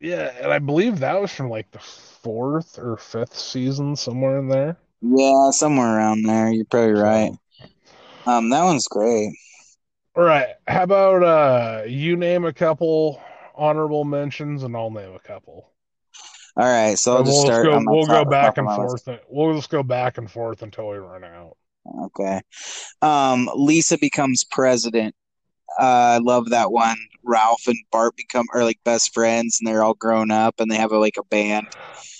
Yeah, and I believe that was from like the fourth or fifth season, somewhere in there. Yeah, somewhere around there. You're probably right. Um, that one's great. All right, how about uh you name a couple honorable mentions and I'll name a couple. All right, so I'll we'll start. go we'll go back and of my list. forth. We'll just go back and forth until we run out. Okay. Um, Lisa becomes president. Uh, I love that one. Ralph and Bart become are like best friends, and they're all grown up, and they have a, like a band.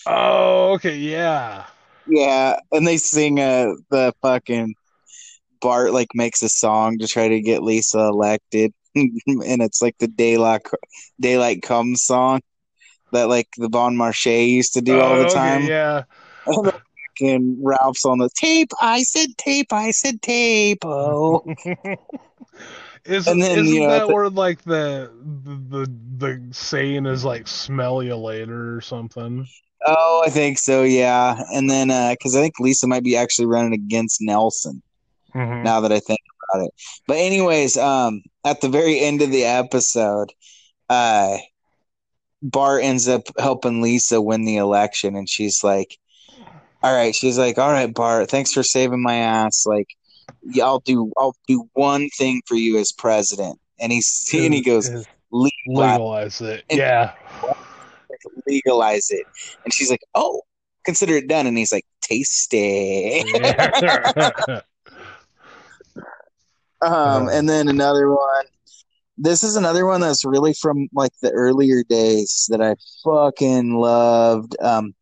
Oh, okay, yeah. Yeah, and they sing uh the fucking Bart like makes a song to try to get Lisa elected, <laughs> and it's like the daylight daylight comes song that like the Bon Marché used to do all Oh, the okay, time. yeah. <laughs> And Ralph's on the tape. I said tape. I said tape. Oh, <laughs> Isn't, And then, isn't you know, that at the- where like the, the the the saying is like smell you later or something? oh, I think so. Yeah, and then because I think Lisa might be actually running against Nelson. Mhm. Now that I think about it, but anyways, um, at the very end of the episode, uh, Bart ends up helping Lisa win the election, and she's like, "All right," she's like, "All right, Bart, thanks for saving my ass. Like, yeah, I'll do, I'll do one thing for you as president." And he's and he goes, "Legalize, legalize it. And- Yeah. legalize it," and she's like, "Oh." Consider it done, and he's like, "Tasty." <laughs> <laughs> Um, and then another one. This is another one that's really from like the earlier days that I fucking loved. Um,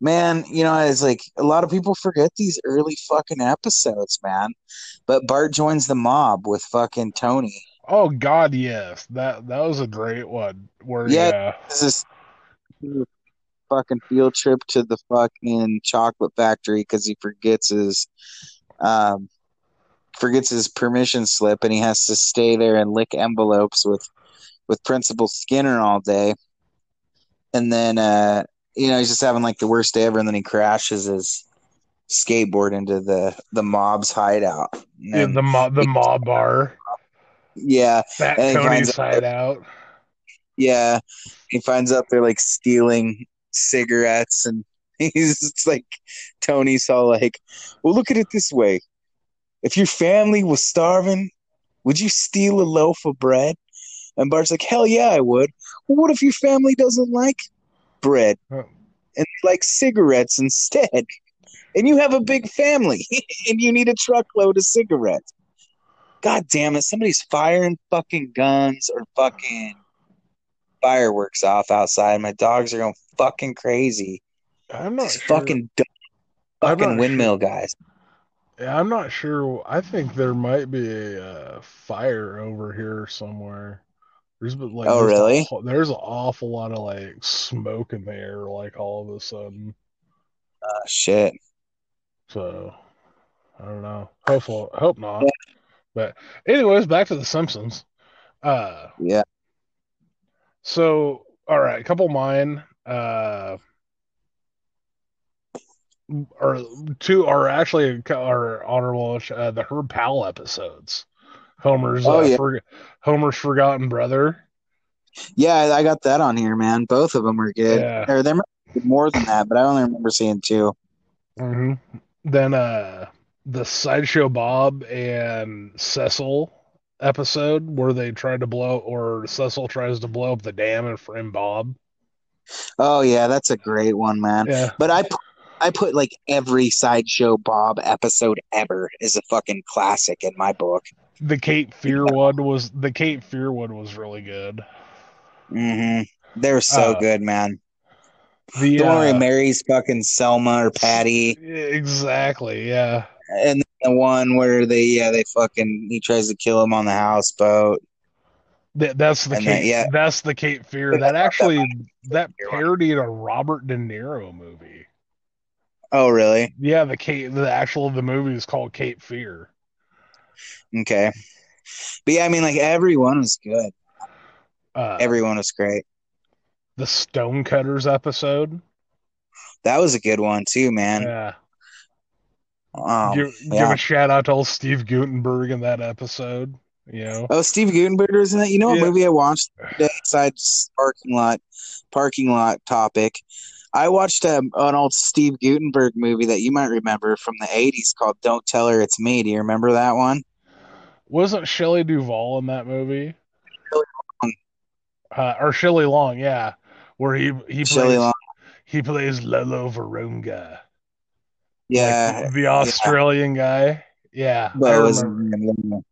man, you know, it's like a lot of people forget these early fucking episodes, man. But Bart joins the mob with fucking Tony. Oh God, yes. That that was a great one. Where Yeah, yeah, this is fucking field trip to the fucking chocolate factory because he forgets his um forgets his permission slip and he has to stay there and lick envelopes with with Principal Skinner all day. And then uh you know he's just having like the worst day ever and then he crashes his skateboard into the the mob's hideout. Yeah the mob the mob bar. yeah, Fat and finds out- hideout. Yeah, he finds out they're like stealing cigarettes, and <laughs> he's it's like Tony's all like, "Well, look at it this way: if your family was starving, would you steal a loaf of bread?" And Bart's like, "Hell yeah, I would." Well, what if your family doesn't like bread and like cigarettes instead? And you have a big family, <laughs> and you need a truckload of cigarettes. God damn it! Somebody's firing fucking guns or fucking fireworks off outside. My dogs are going fucking crazy. I'm not These sure. fucking fucking windmill guys. Yeah, I'm not sure. I think there might be a uh, fire over here somewhere. There's been like Oh, there's really? a there's an awful lot of like smoke in the air, like all of a sudden. Oh, shit. So I don't know. Hopeful, hope not. But anyways, back to the Simpsons. Uh, Yeah. so all right, a couple of mine. Uh, or two are actually are honorable. Uh, the Herb Powell episodes. Homer's Oh, uh, yeah. for, Homer's forgotten brother. Yeah, I got that on here, man. Both of them were good. Yeah. Or there might be more than that, but I only remember seeing two. hmm Then uh, the sideshow Bob and Cecil episode where they tried to blow or Cecil tries to blow up the dam and frame Bob. Oh yeah, that's a great one, man. Yeah. But I I put like every sideshow Bob episode ever is a fucking classic in my book. The Cape Fear one was the Cape Fear one was really good. hmm They're so Uh, good, man. The, The one where he uh, marries fucking Selma or Patty, Exactly, yeah. and the one where they yeah they fucking he tries to kill him on the houseboat. That, that's the And then- Cape. yeah. That's the Cape Fear. That <laughs> actually that parodied a Robert De Niro movie. Oh, really? Yeah, the Cape. The actual the movie is called Cape Fear. Okay. But yeah, I mean, like everyone was good. Uh, Everyone was great. the Stonecutters episode. That was a good one too, man. Yeah. Um, give, give a shout out to old Steve Guttenberg in that episode. You know. Oh, Steve Guttenberg was in that. You know what Yeah. movie I watched today? Besides parking lot, parking lot topic. I watched um, an old Steve Guttenberg movie that you might remember from the '80s called "Don't Tell Her It's Me." Do you remember that one? Wasn't Shelley Duvall in that movie? Long. Uh, or Shelley Long, yeah, where he he Shelley plays Long. he plays Lobo Varunga, Yeah, the Australian guy. Yeah, I Lobo was his remember. name.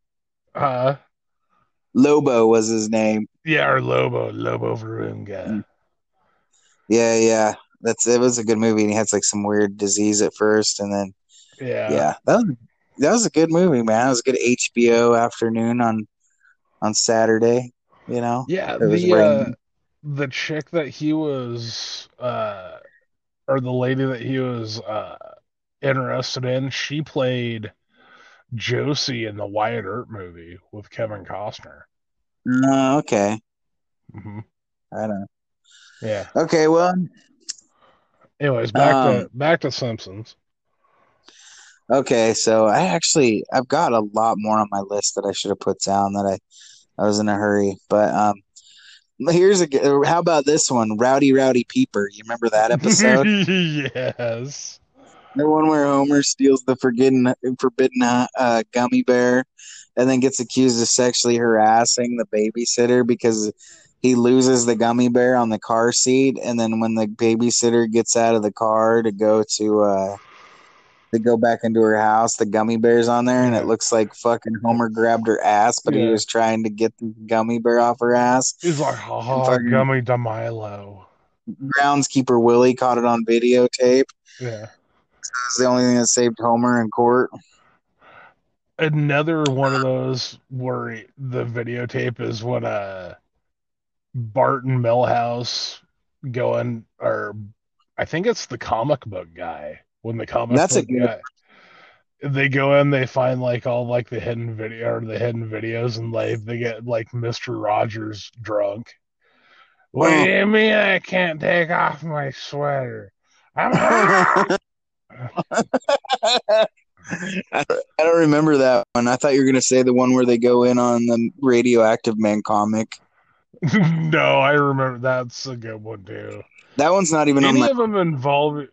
Uh, Lobo was his name. yeah, or Lobo Lobo Varunga. Yeah, yeah. That's it. Was a good movie, and he had like some weird disease at first, and then Yeah, yeah, that was that was a good movie, man. It was a good HBO afternoon on on Saturday. You know, Yeah, It was the uh, the chick that he was uh or the lady that he was uh interested in, she played Josie in the Wyatt Earp movie with Kevin Costner. Oh, okay. hmm I know. Yeah. Okay, well, Anyways, back Um, to back to Simpsons. okay. So I actually I've got a lot more on my list that I should have put down that I I was in a hurry, but um. Here's a How about this one, Rowdy Rowdy Peeper? You remember that <laughs> episode? yes. The one where Homer steals the forbidden forbidden uh, gummy bear, and then gets accused of sexually harassing the babysitter because he loses the gummy bear on the car seat, and then when the babysitter gets out of the car to go to uh, to go back into her house, the gummy bear's on there, and it looks like fucking Homer grabbed her ass, but he was trying to get the gummy bear off her ass. He's like, oh, fucking- gummy de Milo. Groundskeeper Willie caught it on videotape. Yeah. It's the only thing that saved Homer in court. another one of those where the videotape is when uh Bart and Milhouse going or I think it's the comic book guy when the comic That's a book good- guy they go in they find like all like the hidden video or the hidden videos and like they get like Mr. Rogers drunk. What do you mean I can't take off my sweater? I'm hot. <laughs> <laughs> I don't remember that one. I thought you were gonna say the one where they go in on the radioactive man comic. <laughs> no, I remember that's a good one too. That one's not even on any my. of them involve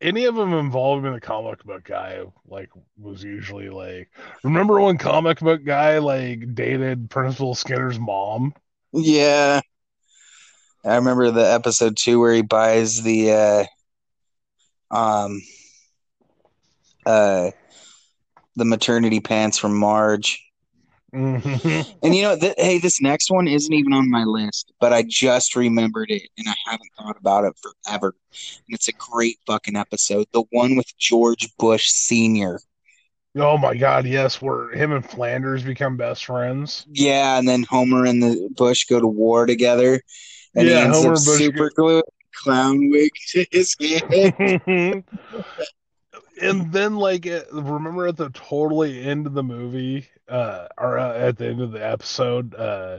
any of them involving the comic book guy like was usually like remember when comic book guy like dated principal skinner's mom Yeah, I remember the episode two where he buys the uh, um, uh, the maternity pants from Marge. Mhm. And you know, th- hey, this next one isn't even on my list, but I just remembered it, and I haven't thought about it forever. And it's a great fucking episode. The one with George Bush Senior. oh my god yes where him and flanders become best friends Yeah, and then Homer and the Bush go to war together, and he ends Homer up Bush super a clown wig to his head. <laughs> and then like remember at the totally end of the movie uh or uh, at the end of the episode uh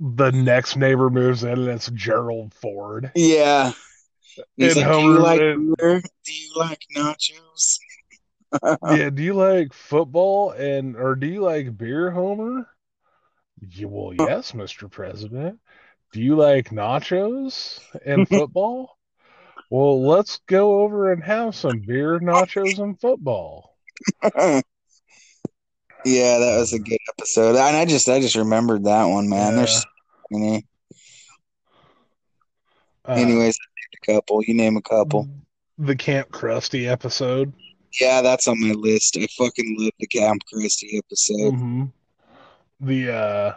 the next neighbor moves in and it's gerald ford yeah. He's And like, "Do you like and- beer? Do you like nachos?" <laughs> yeah do you like football and or do you like beer homer yeah, well yes mr president do you like nachos and <laughs> football well let's go over and have some beer nachos and football <laughs> yeah, that was a good episode, and I just, I just remembered that one, man. There's, so many. Uh, Anyways, I named a couple. You name a couple. the camp krusty episode Yeah, that's on my list. I fucking love the Camp Krusty episode. hmm the uh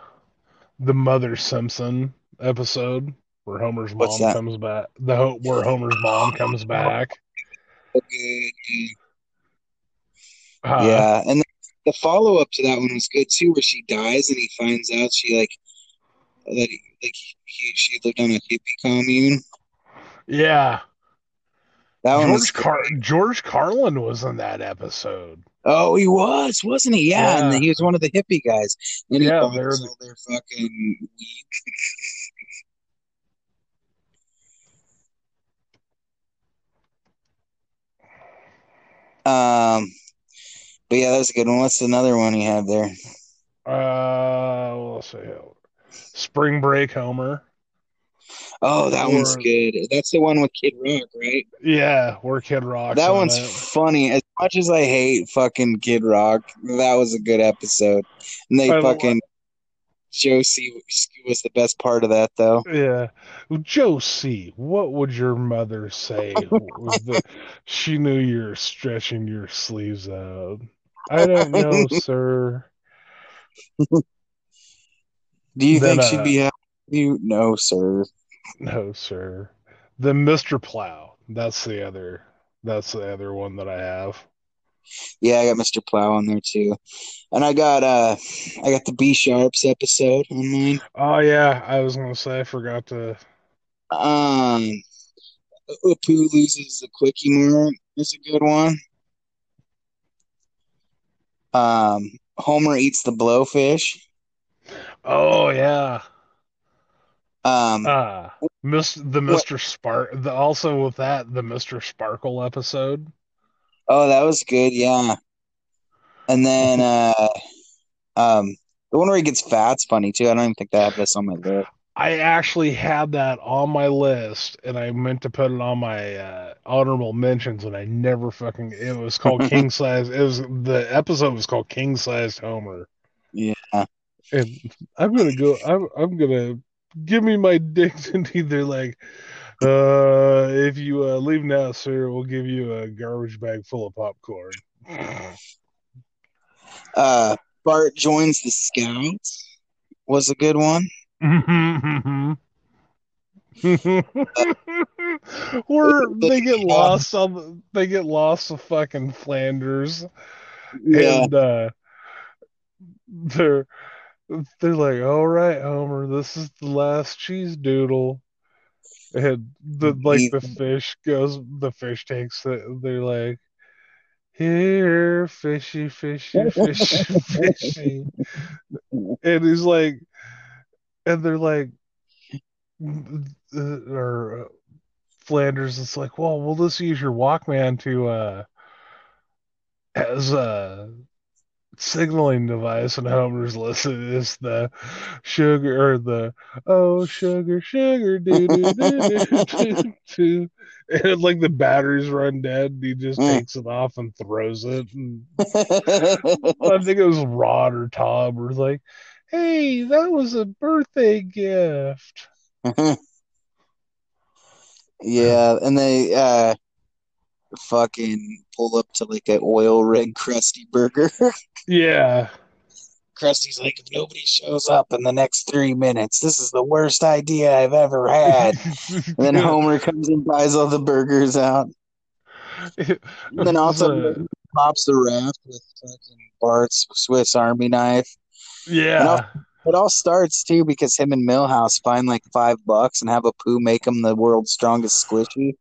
the mother simpson episode where homer's mom What's that? comes back the ho- where homer's mom comes back Okay. Uh, yeah, and the follow up to that one was good too, where she dies and he finds out she like that he, like he, she lived on a hippie commune. Yeah. That one was George Car- George Carlin was in that episode. Oh, he was, wasn't he? Yeah, and he was one of the hippie guys. And he Yeah, they're- all their fucking weed. <laughs> um, but yeah, that's a good one. What's another one you have there? Uh, let's see. Spring Break Homer. Oh, that one's good. That's the one with Kid Rock, right? Yeah, we're Kid Rock. that one's funny. As much as I hate fucking Kid Rock, that was a good episode. And they I fucking Josie was the best part of that, though. Yeah. Josie, what would your mother say? <laughs> the, she knew you're stretching your sleeves out. I don't <laughs> know, sir. Do you Then, think she'd uh, be happy? with You no, sir. No, sir. The Mr. Plow. That's the other. That's the other one that I have. Yeah, I got Mr. Plow on there too, and I got uh, I got the Be Sharps episode on mine. Oh yeah, I was gonna say I forgot to. Um, Apu loses the Kwik-E-Mart is a good one. Um, Homer eats the blowfish. Oh yeah. Um, Ah, Miss the Mr. Spark. The, also with that the Mr. Sparkle episode. oh, that was good. Yeah, and then <laughs> uh, um, the one where he gets fat's funny too. I don't even think that have this on my list. I actually had that on my list, and I meant to put it on my uh, honorable mentions, and I never fucking. It was called <laughs> King Size. It was the episode was called King Sized Homer, Yeah. and I'm gonna go. I'm I'm gonna give me my dignity. <laughs> They're like, uh, if you uh, leave now, sir, we'll give you a garbage bag full of popcorn. <laughs> Uh, Bart joins the Scouts was a good one. <laughs> or they get lost on they get lost to fucking Flanders. Yeah. and uh they're they're like all right Homer this is the last cheese doodle. And the like the fish goes the fish takes it they're like here fishy fishy fishy fishy. <laughs> And he's like and they're like uh, or uh, Flanders it's like well we'll just use your Walkman to uh as a signaling device. And Homer's listen is the sugar or the oh sugar sugar do do do do do and like the batteries run dead and he just Mm. takes it off and throws it. And I think it was Rod or Tom or like hey that was a birthday gift <laughs> Yeah, and they uh fucking pull up to like an oil rig Krusty Burger. <laughs> yeah Krusty's like, if nobody shows up in the next three minutes, this is the worst idea I've ever had. and then <laughs> Homer comes and buys all the burgers out. And then also So- pops the raft with fucking Bart's Swiss Army knife. Yeah it all starts too because him and Milhouse find like five bucks and have Apu make him the world's strongest Squishee.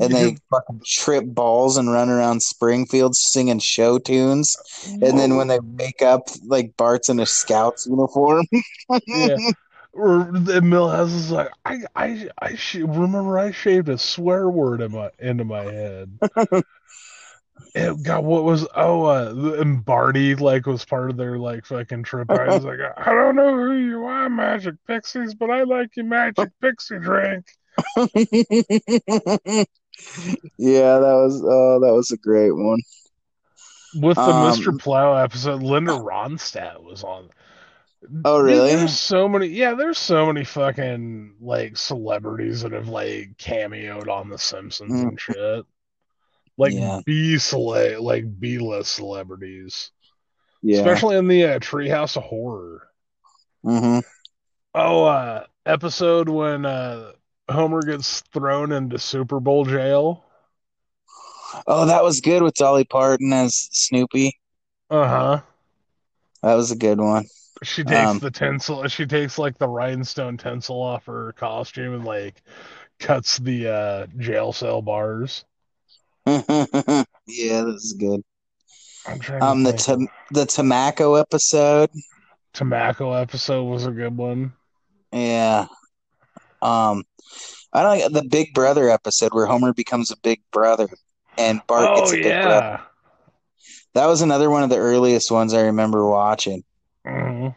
And they <laughs> fucking trip balls and run around Springfield singing show tunes. And then when they wake up, like Bart's in a Scouts uniform. <laughs> yeah. Or Milhouse is like, I, I, I sh- remember I shaved a swear word in my into my head. <laughs> It got what was oh uh and Barty like was part of their like fucking trip. I was like, I don't know who you are, Magic Pixies, but I like your Magic <laughs> Pixie drink. yeah, that was oh, that was a great one. With the Um, Mr. Plow episode, Linda Ronstadt was on. Oh, Dude, really? there's so many. Yeah, there's so many fucking like celebrities that have like cameoed on The Simpsons and shit. Like. Yeah. B cele like B list celebrities, Yeah. especially in the uh, Treehouse of Horror. hmm Oh, uh, episode when uh Homer gets thrown into Super Bowl jail. Oh, that was good with Dolly Parton as Snoopy. Uh huh. That was a good one. She takes Um, the tinsel. She takes like the rhinestone tinsel off her costume and like cuts the uh, jail cell bars. <laughs> yeah, this is good. I'm trying to Um, the. The Tobacco episode. Tobacco episode was a good one. Yeah. Um, I don't like the Big Brother episode where Homer becomes a big brother and Bart oh gets a big brother. yeah. That was another one of the earliest ones I remember watching. Mhm.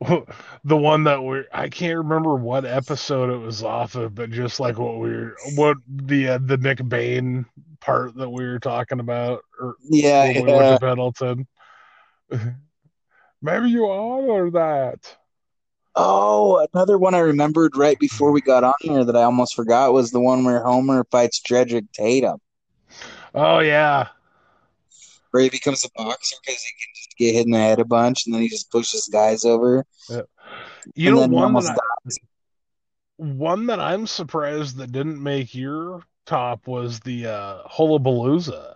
<laughs> The one that we I can't remember what episode it was off of, but just like what we were, what the uh, the Nick Bain part that we were talking about, or Yeah, when we yeah. went to Pendleton. <laughs> Maybe you honor that. Oh, another one I remembered right before we got on here that I almost forgot was the one where Homer fights Drederick Tatum, Oh yeah, where he becomes a boxer because he can just get hit in the head a bunch and then he just pushes guys over. Yeah. You And know then one that I, one that I'm surprised that didn't make your top was the uh, Hullabalooza.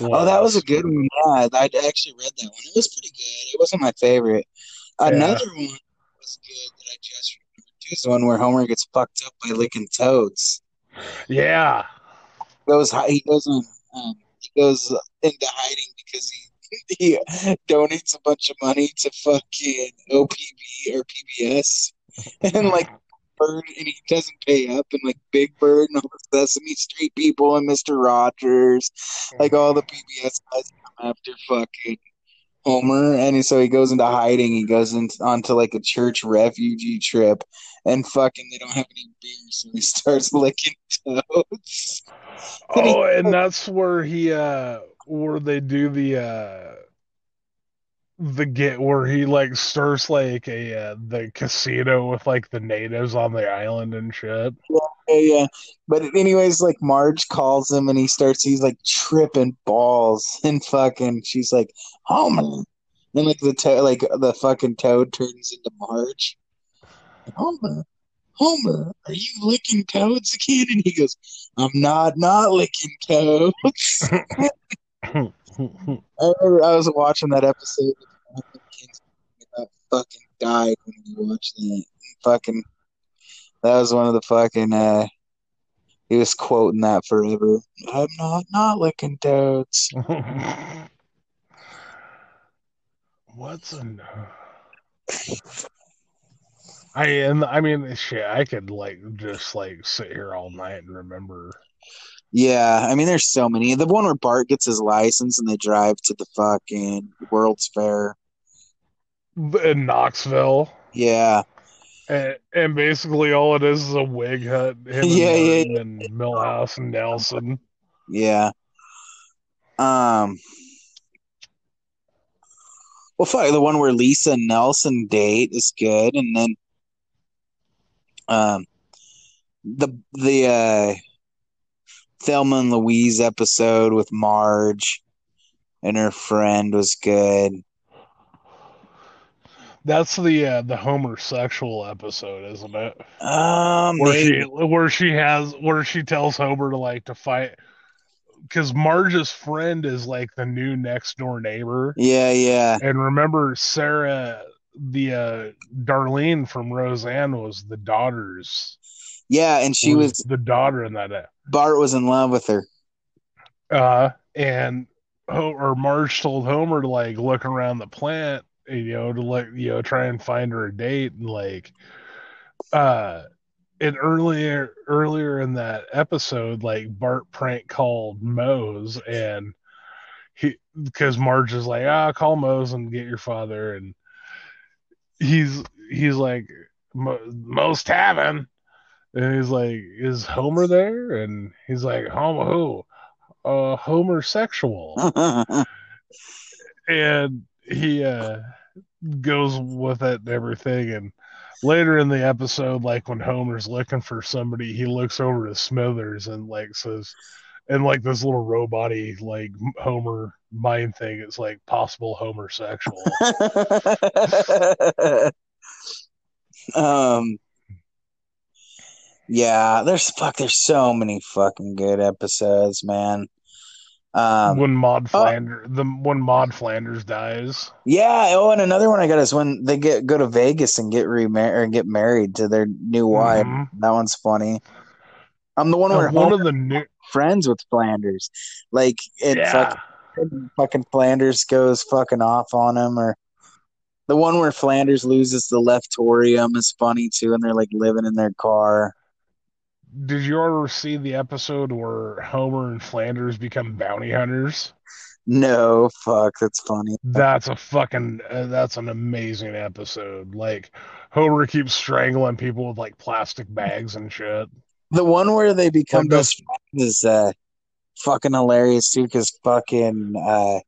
Oh, that was a good one. Yeah, I actually read that one. It was pretty good. It wasn't my favorite. Another one was good that I just remembered too is the one where Homer gets fucked up by licking toads. Yeah. Goes hi- he goes on um, he goes into hiding because he <laughs> he donates a bunch of money to fucking OPB or PBS <laughs> and like Bird and he doesn't pay up and like Big Bird and all the Sesame Street people and Mister Rogers, like all the PBS guys come after fucking Homer, and so he goes into hiding. He goes into onto like a church refugee trip, and fucking they don't have any beer, so he <laughs> starts licking toads. <laughs> Oh, and that's where he uh where they do the uh the get where he like starts like a uh, the casino with like the natives on the island and shit. Yeah, yeah, yeah. But anyways, like Marge calls him, and he starts. He's like tripping balls, <laughs> and fucking. She's like Homer, and like the to- like the fucking toad turns into Marge. Homer, Homer, are you licking toads again? And he goes, I'm not not licking toads. <laughs> <laughs> <laughs> I remember I was watching that episode. and the kids about fucking died when we watched that. Fucking, that was one of the fucking. uh He was quoting that forever. I'm not not licking toads. <laughs> What's a I and I mean shit, I could like just like sit here all night and remember. Yeah, I mean, there's so many. The one where Bart gets his license and they drive to the fucking World's Fair. in Knoxville. Yeah, And, and basically all it is is a wig hut. Him <laughs> Yeah, yeah, and, and Milhouse and Nelson. yeah. Um. Well, fuck, the one where Lisa and Nelson date is good, and then, um, the the uh, Thelma and Louise episode with Marge and her friend was good. That's the uh, the Homer sexual episode, isn't it? Um, where she where she has where she tells Homer to like to fight because Marge's friend is like the new next door neighbor. Yeah, yeah. And remember, Sarah, the uh, Darlene from Roseanne was the daughter's. Yeah, and she was the daughter in that. Bart was in love with her. Uh, and or Marge told Homer to like look around the plant, you know, to like you know try and find her a date, and like, uh, and earlier earlier in that episode, like Bart prank called Moe's, and he because Marge is like, ah, call Moe's and get your father, and he's he's like Mo- Moe's Tavern. And he's like, "Is Homer there?" And he's like, "Homer who? Uh, Homer sexual." <laughs> and he uh goes with it and everything. And later in the episode, like when Homer's looking for somebody, he looks over to Smithers and like says, and like this little robot-y like Homer mind thing. It's like possible homosexual. <laughs> um yeah there's fuck there's so many fucking good episodes man Um, when Maud Flanders, the when Maud Flanders dies. Yeah. Oh, and another one I got is when they get go to Vegas and get remarried and get married to their new wife. Mhm. That one's funny. I'm the one where one Homer of the new friends with Flanders, like it Yeah. fucking, fucking Flanders goes fucking off on him, or the one where Flanders loses the leftorium is funny too, and they're like living in their car. Did you ever see the episode where Homer and Flanders become bounty hunters? No, fuck, that's funny. That's a fucking uh, that's an amazing episode. Like Homer keeps strangling people with like plastic bags and shit. The one where they become Like best friends is uh, fucking hilarious too, because fucking uh,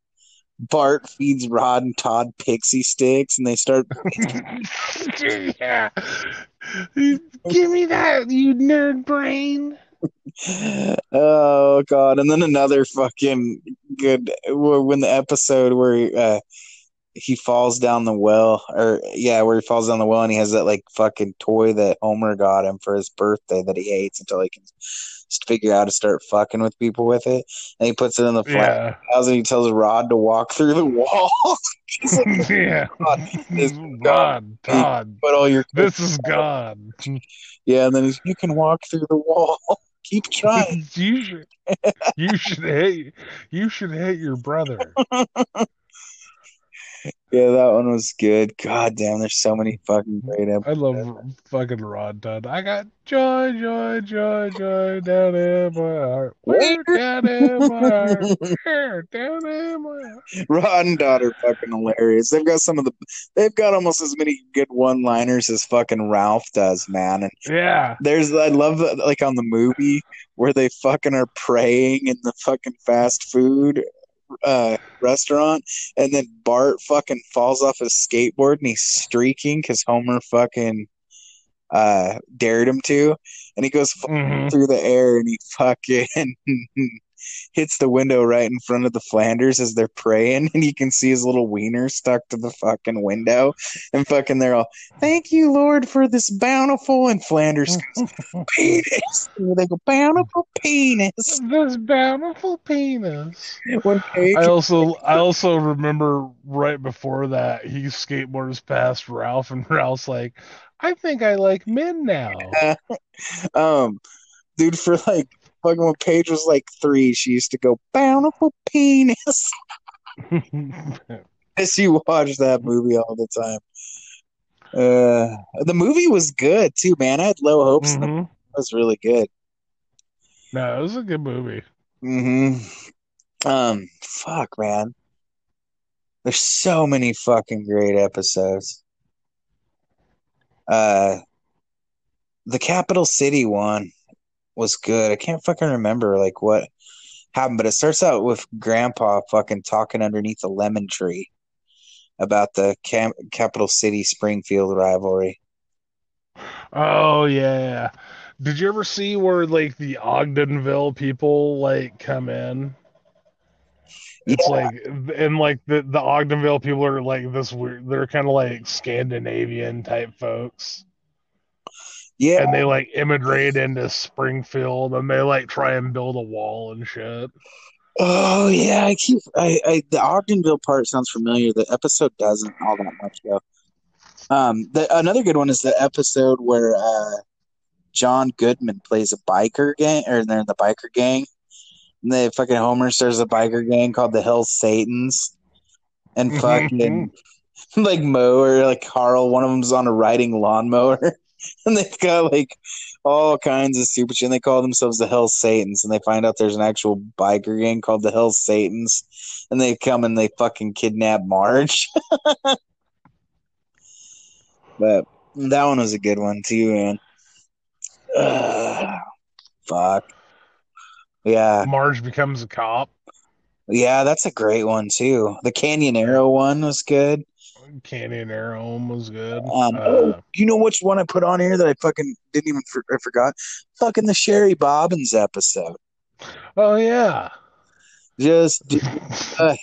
Bart feeds Rod and Todd pixie sticks, and they start. <laughs> yeah. <laughs> Give me that, you nerd brain. <laughs> oh god! And then another fucking good when the episode where uh, he falls down the well, or yeah, where he falls down the well, and he has that like fucking toy that Homer got him for his birthday that he hates until he can figure out how to start fucking with people with it, and he puts it in the Yeah. house, and he tells Rod to walk through the wall. <laughs> Like, <laughs> yeah. this God, Todd. Put all your This is God. <laughs> yeah, and then he's you can walk through the wall. Keep trying. you should you should hate you should hate your brother. Yeah, that one was good. God damn, there's so many fucking great episodes. I love fucking Rod Todd. I got joy, joy, joy, joy down in my heart. Where down in my heart? Where down in my heart? Rod and Todd are fucking hilarious. They've got some of the they've got almost as many good one liners as fucking Ralph does, man. And Yeah. there's I love that like on the movie where they fucking are praying in the fucking fast food uh restaurant and then Bart fucking falls off his skateboard and he's streaking because Homer fucking uh dared him to and he goes Mhm. through the air and he fucking <laughs> hits the window right in front of the Flanders as they're praying <laughs> and you can see his little wiener stuck to the fucking window and fucking they're all thank you Lord for this bountiful and Flanders goes <laughs> penis and they go bountiful penis This bountiful penis. When Paige- I also I also remember right before that he skateboards past Ralph and <laughs> Ralph's like, I think I like men now. um, dude, for like fucking when Paige was like three, she used to go bountiful penis. <laughs> she watched that movie all the time. Uh, the movie was good too, man. I had low hopes. Mhm. It was really good. No, it was a good movie. hmm Um, fuck, man. There's so many fucking great episodes. Uh, the Capital City one was good. I can't fucking remember like what happened, but it starts out with Grandpa fucking talking underneath a lemon tree about the Cam- Capital City Springfield rivalry. Oh yeah. Did you ever see where like the Ogdenville people like come in? It's like and like the the Ogdenville people are like this weird they're kind of like Scandinavian type folks. Yeah. And they like immigrate into Springfield and they like try and build a wall and shit. Oh yeah, I keep I, I the Ogdenville part sounds familiar. The episode doesn't all that much though. Um, the another good one is the episode where uh John Goodman plays a biker gang, or they're in the biker gang. And they fucking Homer starts a biker gang called the Hell Satans, and fucking <laughs> like Moe or like Carl, one of them's on a riding lawnmower, <laughs> <laughs> and they've got like all kinds of stupid shit. And they call themselves the Hell Satans, and they find out there's an actual biker gang called the Hell Satans, and they come and they fucking kidnap Marge. <laughs> but that one was a good one too, man. Ugh, <sighs> fuck. Yeah. Marge becomes a cop. Yeah, that's a great one too. The Canyonero one was good. Canyonero was good. Um, Uh, oh, you know which one I put on here that I fucking didn't even for, I forgot? Fucking the Sherry Bobbins episode. oh yeah. Just <laughs> do a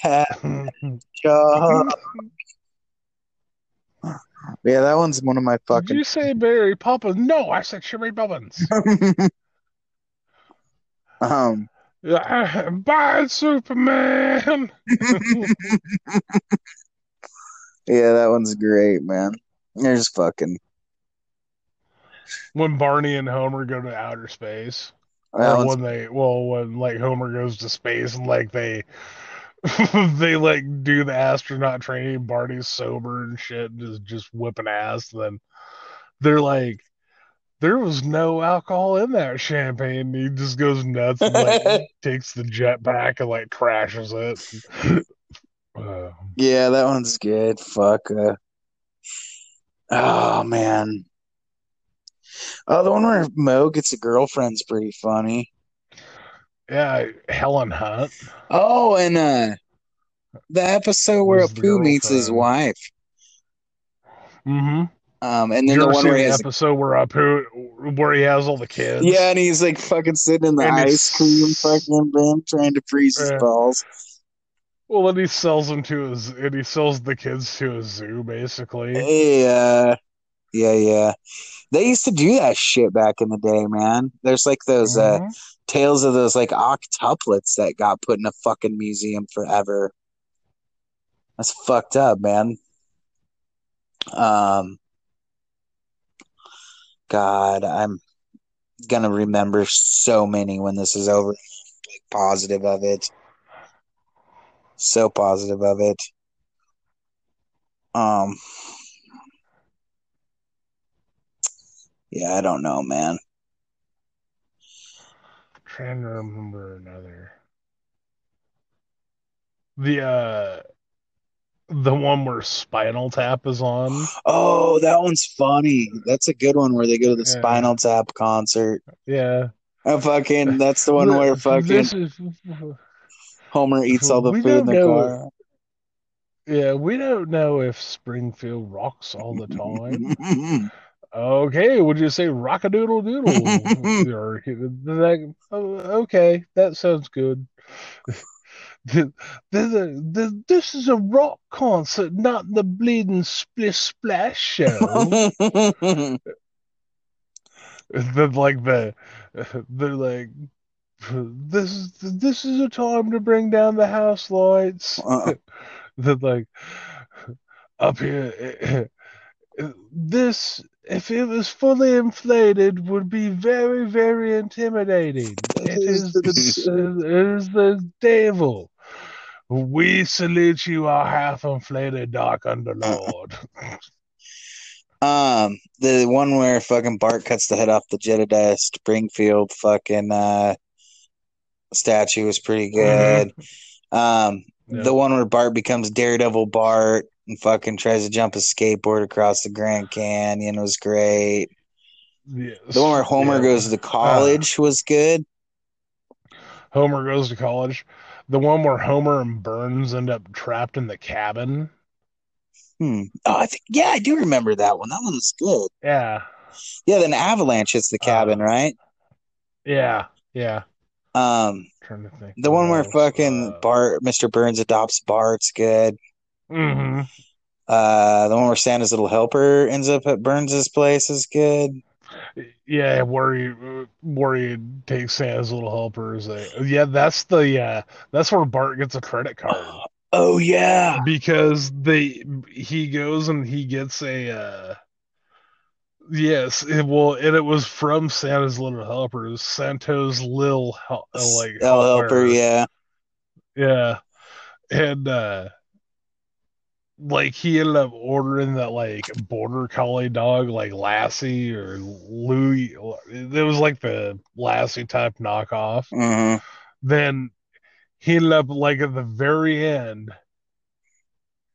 job. Yeah, that one's one of my fucking. Did you say Barry Poppins? No, I said Sherry Bobbins. <laughs> um, Bye, Superman. <laughs> Yeah, that one's great, man. There's fucking when Barney and Homer go to outer space. Or when they well when like Homer goes to space and like they <laughs> they like do the astronaut training, Barney's sober and shit, and just just whipping ass, and then they're like there was no alcohol in that champagne. He just goes nuts and like <laughs> takes the jet back and like crashes it. Uh, Yeah, that one's good. Fuck. Uh, oh man. Oh, the one where Moe gets a girlfriend's pretty funny. yeah, Helen Hunt. Oh, and uh, the episode where Was the Apu meets his wife. Mm-hmm. Um, and then you the one where he has, episode where Apu where he has all the kids? yeah, and he's like fucking sitting in the And ice cream fucking bin trying to freeze his Yeah. balls. Well, then he sells them to his, and he sells the kids to a zoo, basically. Yeah, yeah, yeah. They used to do that shit back in the day, man. There's like those uh Mhm. tales of those like octuplets that got put in a fucking museum forever. That's fucked up, man. Um, God, I'm gonna remember so many when this is over. Like positive of it, so positive of it. Um, yeah, I don't know, man. trying to remember another. The uh, the one where Spinal Tap is on. Oh, that one's funny. That's a good one where they go to the Yeah. Spinal Tap concert. Yeah. Uh, fucking, that's the one where fucking is, Homer eats all the We food in the car. yeah, we don't know if Springfield rocks all the time. <laughs> Okay, would you say rockadoodle doodle? <laughs> or like, oh, okay, that sounds good. This, this, this is a rock concert, not the bleeding splish splash show. <laughs> then like the they're like this is this is a time to bring down the house lights. Uh-uh. <laughs> then like up here <clears throat> this if it was fully inflated would be very very intimidating. It is the it is the devil. We salute you, our half inflated dark underlord. <clears throat> Um, the one where fucking Bart cuts the head off the Jebediah Springfield fucking uh statue was pretty <laughs> good. Um, Yeah. the one where Bart becomes Daredevil Bart and fucking tries to jump a skateboard across the Grand Canyon was great. Yes. The one where Homer Yeah. goes to college was good. Homer goes to college. The one where Homer and Burns end up trapped in the cabin. Hmm. Oh, I think yeah, I do remember that one. That one was good. Yeah. Yeah, then Avalanche hits the cabin, Uh, right? Yeah. Yeah. Um, trying to think. the one where fucking Bart, Mr. Burns adopts Bart's good. hmm Uh, the one where Santa's little helper ends up at Burns's place is good. Yeah, worry, worry takes Santa's little helpers. Yeah, that's the uh that's where Bart gets a credit card. <gasps> Oh yeah. Because they he goes and he gets a uh Yes, it, well, and it was from Santa's Little Helpers, Santa's Lil Hel- uh, like El helper, yeah. Yeah. And uh like he ended up ordering that like border collie dog like Lassie or Louie. it was like the Lassie type knockoff. Mhm. Then he ended up like at the very end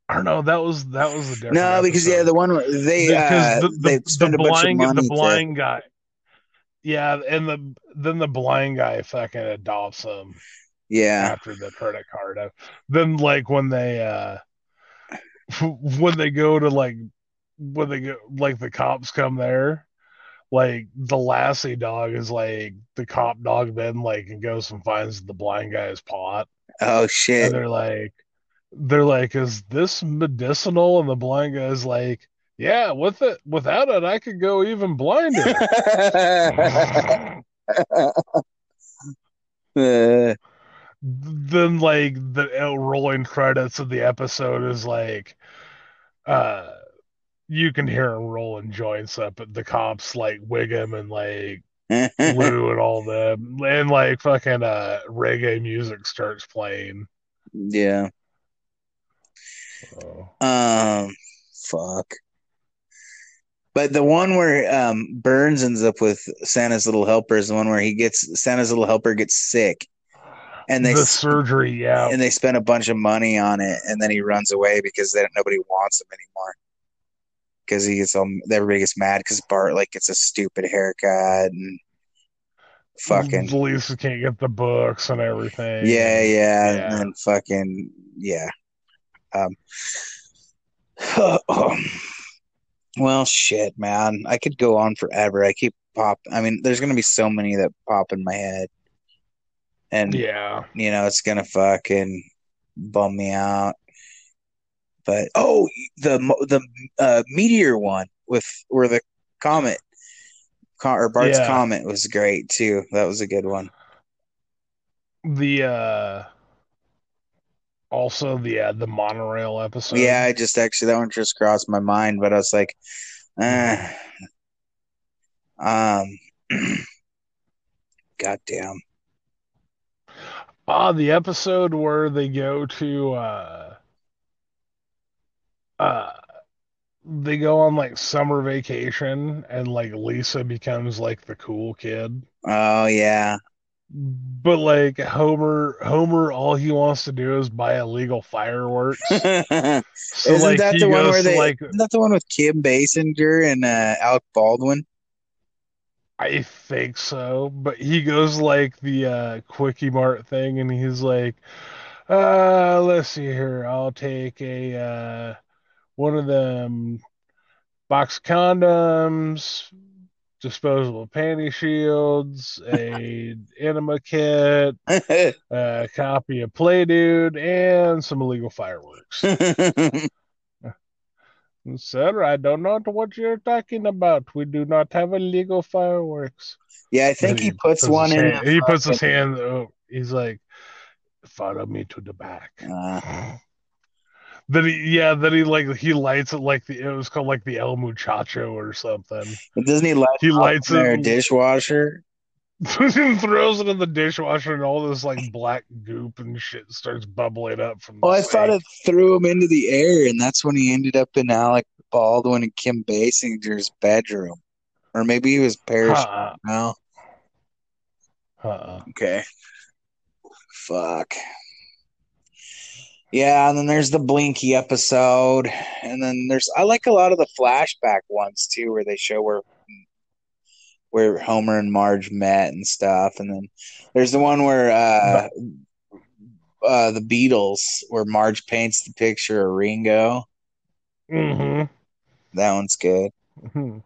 I don't know, that was that was a different No, because yeah, the one they because uh, the, they the, spend the a bunch of blind money. the to- blind guy yeah and the then the blind guy fucking adopts him yeah, after the credit card then like when they uh <laughs> when they go to like when they go like the cops come there like the lassie dog is like the cop dog then like and goes and finds the blind guy's pot oh and shit. they're like they're like is this medicinal and the blind guy's like yeah with it without it i could go even blinder Uh, <laughs> <laughs> <laughs> then like the rolling credits of the episode is like uh you can hear him rolling joints up at the cops like Wiggum and like Lou and all them and like fucking uh reggae music starts playing. yeah. So, Um, fuck. But the one where um Burns ends up with Santa's little helper is the one where he gets Santa's little helper gets sick, and they the surgery, yeah. and they spend a bunch of money on it, and then he runs away because they, nobody wants him anymore. Because he gets all everybody gets mad because Bart like gets a stupid haircut and fucking Lisa can't get the books and everything. yeah, yeah, Yeah. and then fucking yeah. <sighs> Um. well, shit, man. I could go on forever. I keep pop. I mean, there's gonna be so many that pop in my head, and Yeah. you know, it's gonna fucking bum me out. But oh, the the uh, meteor one with where the comet, co- or Bart's Yeah. comet was great too. That was a good one. The uh also the uh, the monorail episode. Yeah, I just actually that one just crossed my mind, but I was like, eh. um, <clears throat> goddamn. Ah, the episode where they go to uh uh they go on like summer vacation and like Lisa becomes like the cool kid. Oh yeah, But like Homer Homer all he wants to do is buy illegal fireworks. <laughs> So, isn't like, that the one where they? like isn't that the one with Kim Basinger and uh, Alec Baldwin? I think so, but he goes like the uh Kwik-E-Mart thing and he's like, uh let's see here, I'll take a uh one of them box condoms, disposable panty shields, a enema kit, <laughs> a copy of Play Dude, and some illegal fireworks. <laughs> Sir, I don't know what you're talking about. We do not have illegal fireworks. Yeah, I think Then he puts one in. hand- he puts his hand. Oh, he's like, "Follow me to the back." Uh, Then he, yeah, then he like he lights it like the it was called like the El Muchacho or something. doesn't he light He it in dishwasher? <laughs> throws it in the dishwasher, and all this like black goop and shit starts bubbling up from. The Oh, I thought it threw him into the air, and that's when he ended up in Alec Baldwin and Kim Basinger's bedroom, or maybe he was parachuting. Uh-uh. No, okay. Fuck. Yeah, and then there's the Blinky episode, and then there's I like a lot of the flashback ones too, where they show where where Homer and Marge met and stuff, and then there's the one where uh uh the Beatles where Marge paints the picture of Ringo. Mm-hmm. That one's good. <laughs>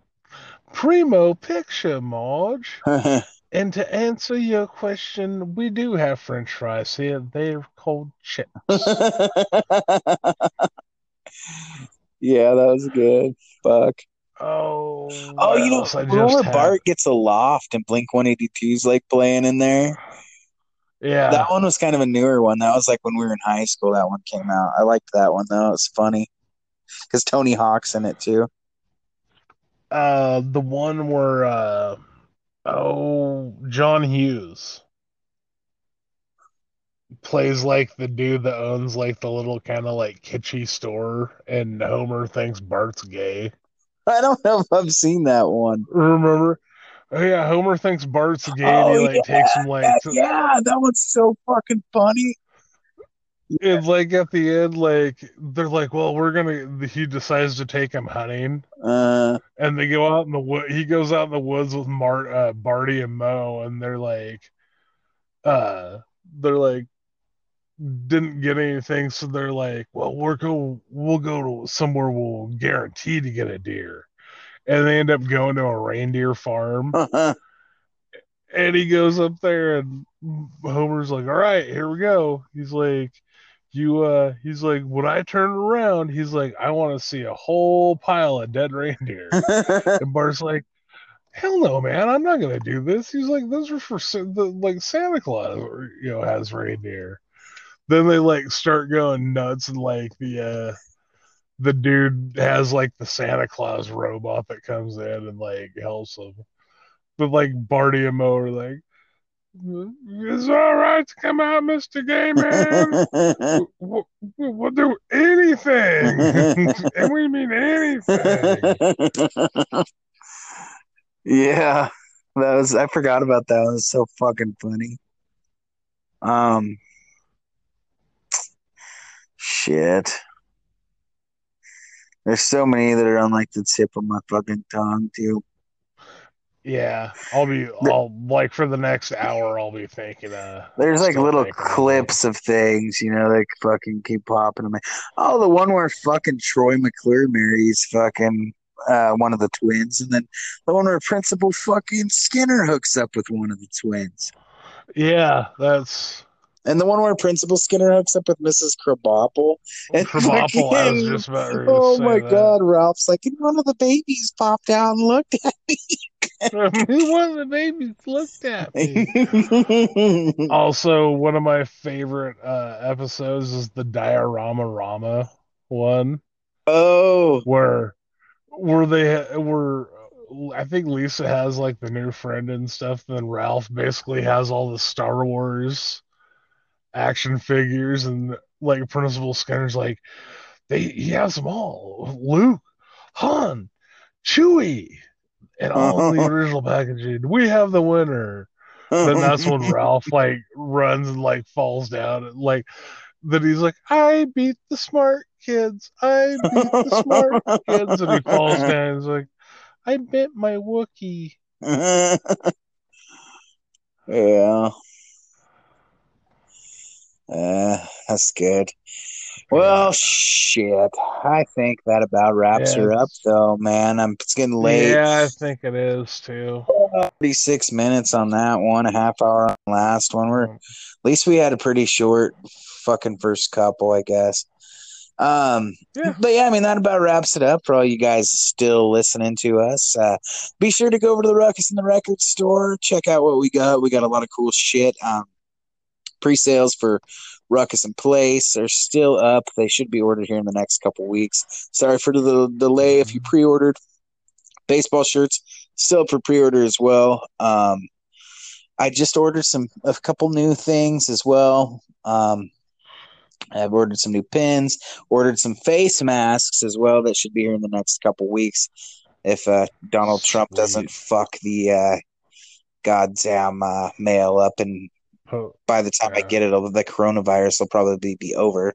Primo picture, Marge. <laughs> and to answer your question, we do have French fries here. They're called chips. <laughs> yeah, that was good. Fuck. Oh, Oh, you know, else I just where? Bart gets a loft and Blink 182's like playing in there? Yeah. That one was kind of a newer one. That was like when we were in high school. That one came out. I liked that one though. It was funny because Tony Hawk's in it too. Uh, the one where uh, oh, John Hughes plays like the dude that owns like the little kind of like kitschy store, and Homer thinks Bart's gay. I don't know if I've seen that one. Remember? Oh yeah, Homer thinks Bart's gay, Oh, and he oh, like yeah, takes him like to, yeah, that one's so fucking funny. And like at the end, like they're like, well, we're gonna. He decides to take him hunting, Uh, and they go out in the wood. He goes out in the woods with Mart, uh, Barty, and Moe, and they're like, uh, they're like, didn't get anything, so they're like, well, we're go, we'll go to somewhere we'll guarantee to get a deer, and they end up going to a reindeer farm. <laughs> And he goes up there, and Homer's like, "All right, here we go." He's like, "You," uh, he's like, "When I turn around, he's like, I want to see a whole pile of dead reindeer." <laughs> and Bart's like, hell no, man, I'm not gonna do this. He's like, those are for the like Santa Claus, or, you know, has reindeer. Then they like start going nuts, and like the uh the dude has like the Santa Claus robot that comes in and like helps them. But like Barty and Moe are like, it's all right to come out, Mister Gay Man. we'll, we'll, we'll do anything, <laughs> and we mean anything. yeah, that was. I forgot about that. It was so fucking funny. Um, shit. There's so many that are on like the tip of my fucking tongue too. Yeah, I'll be, I'll like for the next hour, I'll be thinking. Uh, There's like little clips of things, you know, that fucking keep popping in. Oh, the one where fucking Troy McClure marries fucking uh, one of the twins, and then the one where Principal fucking Skinner hooks up with one of the twins, Yeah, that's and the one where Principal Skinner hooks up with Mrs. Krabappel. And Krabappel, I was just about to Oh my that. god, Ralph's like, and one of the babies popped out and looked at me. <laughs> <laughs> one of the babies looked at me. <laughs> also, one of my favorite uh, episodes is the Diorama Rama one. Oh, where where they were. I think Lisa has like the new friend and stuff. Then Ralph basically has all the Star Wars action figures, and like Principal Skinner's like they he has them all. Luke, Han, Chewie, and all the <laughs> original packaging. We have the winner. Then that's when Ralph like runs and like falls down. and, Like then he's like, I beat the smart kids. I beat the smart kids. And he falls <laughs> down. He's like, I bit my Wookie. <laughs> yeah. Uh, that's good. Well, shit. I think that about wraps Yeah, her up, though, man. I'm, it's getting late. Yeah, I think it is too. 36 minutes on that one, a half hour on the last one. We're, at least we had a pretty short fucking first couple, I guess. Um, but yeah, I mean, that about wraps it up for all you guys still listening to us. Uh, be sure to go over to the Ruckus in the Record store, check out what we got. We got a lot of cool shit. Um, pre-sales for Ruckus in Place are still up. They should be ordered here in the next couple weeks. Sorry for the delay if you pre-ordered. Baseball shirts still for pre-order as well. Um, I just ordered some a couple new things as well. Um, I've ordered some new pins, ordered some face masks as well. That should be here in the next couple weeks if uh, Donald Trump doesn't fuck the uh, goddamn uh, mail up. And by the time I get it, the coronavirus will probably be over.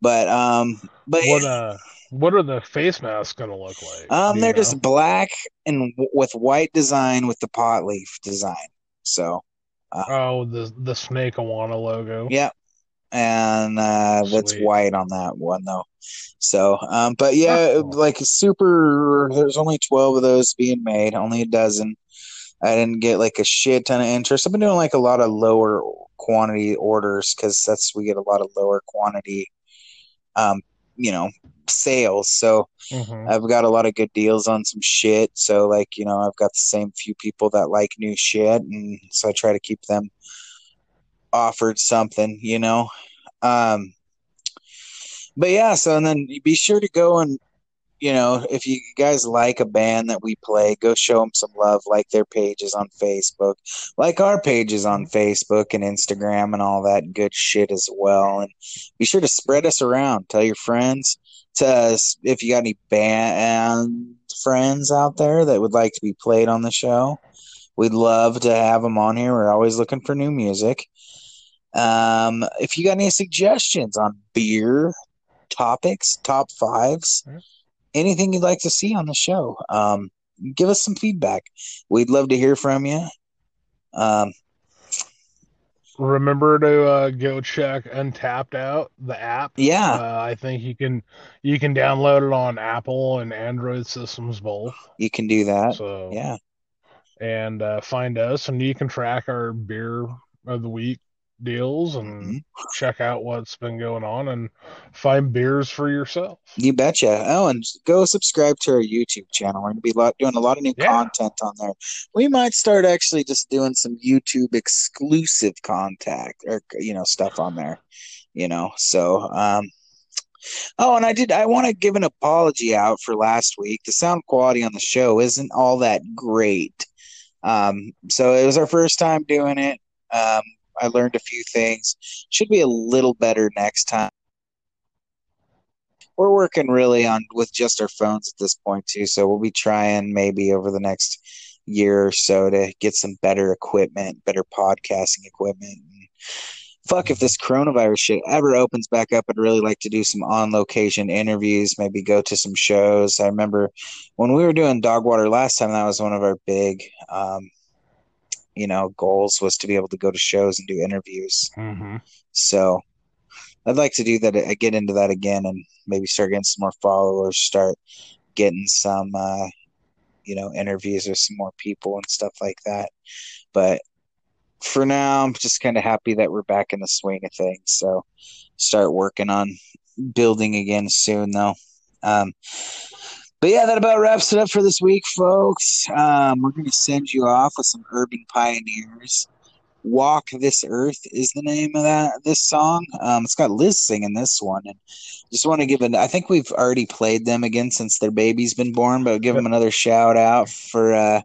But um, but What uh, what are the face masks gonna look like? um, they're know? just black and w- with white design with the pot leaf design. So oh the the snake Awana logo. Yep. And uh that's white on that one though. So um but yeah, like super there's only 12 of those being made, only a dozen. I didn't get like a shit ton of interest. I've been doing like a lot of lower quantity orders cuz that's we get a lot of lower quantity um you know sales. So Mhm. I've got a lot of good deals on some shit. So like, you know, I've got the same few people that like new shit and so I try to keep them offered something, you know. Um but yeah, so and then be sure to go and you know, if you guys like a band that we play, go show them some love. Like their pages on Facebook, like our pages on Facebook and Instagram and all that good shit as well. And be sure to spread us around. Tell your friends. To if you got any band friends out there that would like to be played on the show, we'd love to have them on here. We're always looking for new music. Um, if you got any suggestions on beer topics, top fives, anything you'd like to see on the show, um, give us some feedback. We'd love to hear from you. Um, Remember to uh, go check Untappd out the app. Yeah. uh, I think you can you can download it on Apple and Android systems both. you can do that. So yeah. and uh, find us, and you can track our beer of the week deals and Mm-hmm. check out what's been going on and find beers for yourself. You betcha. Oh, and go subscribe to our YouTube channel. We're gonna be doing a lot of new Yeah. content on there. We might start actually just doing some YouTube exclusive contact or you know stuff on there. You know, so um. Oh, and I did. I want to give an apology out for last week. The sound quality on the show isn't all that great. Um, so it was our first time doing it. Um, I learned a few things. Should be a little better next time. We're working really on with just our phones at this point too so we'll be trying maybe over the next year or so to get some better equipment better podcasting equipment. And fuck if this coronavirus shit ever opens back up i'd really like to do some on location interviews maybe go to some shows. I remember when we were doing dogwater last time that was one of our big um, you know goals was to be able to go to shows and do interviews Mm-hmm. so I'd like to do that. I get into that again and maybe start getting some more followers, start getting some, uh, you know, interviews with some more people and stuff like that. But for now, I'm just kind of happy that we're back in the swing of things. So start working on building again soon, though. Um, but yeah, that about wraps it up for this week, folks. Um, we're going to send you off with some Urban Pioneers. Walk This Earth is the name of that this song. Um, it's got Liz singing this one, and just want to give an. I think we've already played them again since their baby's been born, but give them another shout out for uh,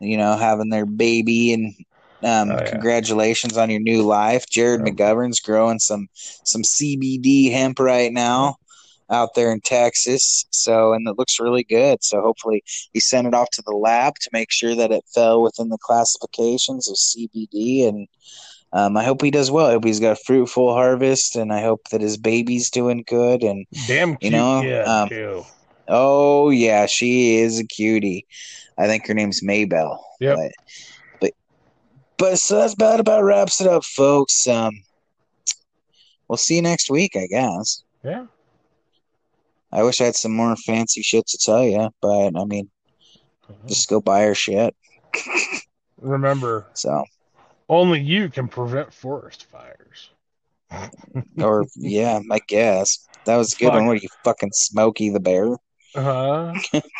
you know having their baby and um, Oh, yeah. congratulations on your new life. Jared McGovern's growing some some CBD hemp right now out there in Texas. So, and it looks really good. So, hopefully, he sent it off to the lab to make sure that it fell within the classifications of CBD. And um, I hope he does well. I hope he's got a fruitful harvest, and I hope that his baby's doing good. And Damn you know, um, too. oh yeah, she is a cutie. I think her name's Maybell. Yep. But, but but so that's about about wraps it up, folks. Um, we'll see you next week, I guess. Yeah. I wish I had some more fancy shit to tell you, but I mean, just go buy her shit. Remember, <laughs> So, only you can prevent forest fires. <laughs> or yeah, I guess that was a good one. Fuck. What are you fucking Smokey the Bear? Uh, huh. <laughs>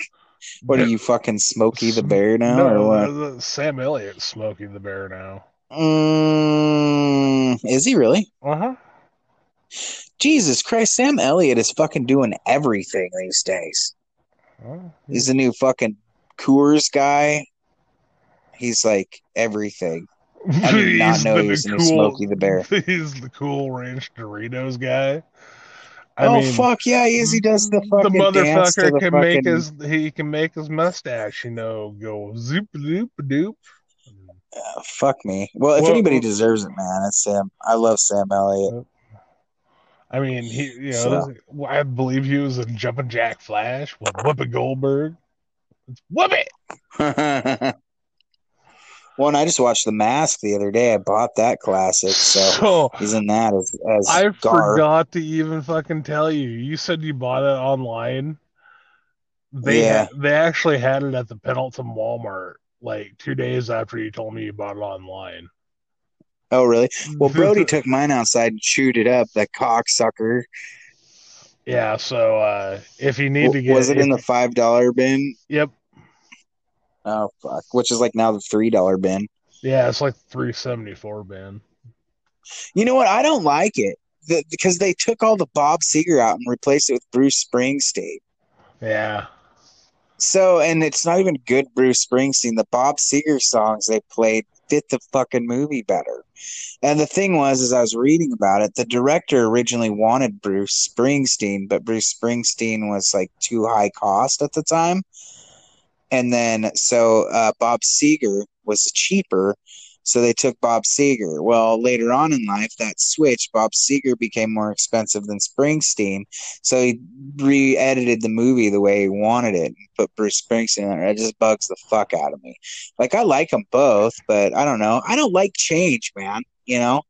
What are you fucking Smokey the Bear now, no, or what? the- the- Sam Elliott's smoking the bear now. Mm, is he really? Uh huh. Jesus Christ, Sam Elliott is fucking doing everything these days. He's the new fucking Coors guy. He's like everything. I did <laughs> not know he was the cool- Smokey the Bear. <laughs> He's the cool ranch Doritos guy. I oh mean, fuck yeah, he is. He does the the fucking to motherfucker the can fucking. make his he can make his mustache, you know, go zoop doop doop. Uh, fuck me. Well, if Well- anybody deserves it, man, it's Sam. I love Sam Elliott. I mean, he you know, So- I believe he was in Jumpin' Jack Flash with Whoopi Goldberg. It's Whoopi. <laughs> well, and I just watched The Mask the other day. I bought that classic, so, So, he's in that as as I Gar. forgot to even fucking tell you. You said you bought it online. They Yeah. they actually had it at the Pendleton Walmart like two days after you told me you bought it online. Oh, really? Well, Brody <laughs> took mine outside and chewed it up. That cocksucker. Yeah, so uh if you need to get was it in the five dollar bin? Yep. Oh fuck! Which is like now the three dollar bin. Yeah, it's like three seventy four bin. You know what? I don't like it the, because they took all the Bob Seger out and replaced it with Bruce Springsteen. Yeah. So, and it's not even good Bruce Springsteen. The Bob Seger songs they played fit the fucking movie better. And the thing was, as I was reading about it, the director originally wanted Bruce Springsteen, but Bruce Springsteen was like too high cost at the time. And then, so uh, Bob Seger was cheaper, so they took Bob Seger. Well, later on in life, that switch, Bob Seger became more expensive than Springsteen, so he re-edited the movie the way he wanted it and put Bruce Springsteen in there. It just bugs the fuck out of me. Like I like them both, but I don't know. I don't like change, man. You know.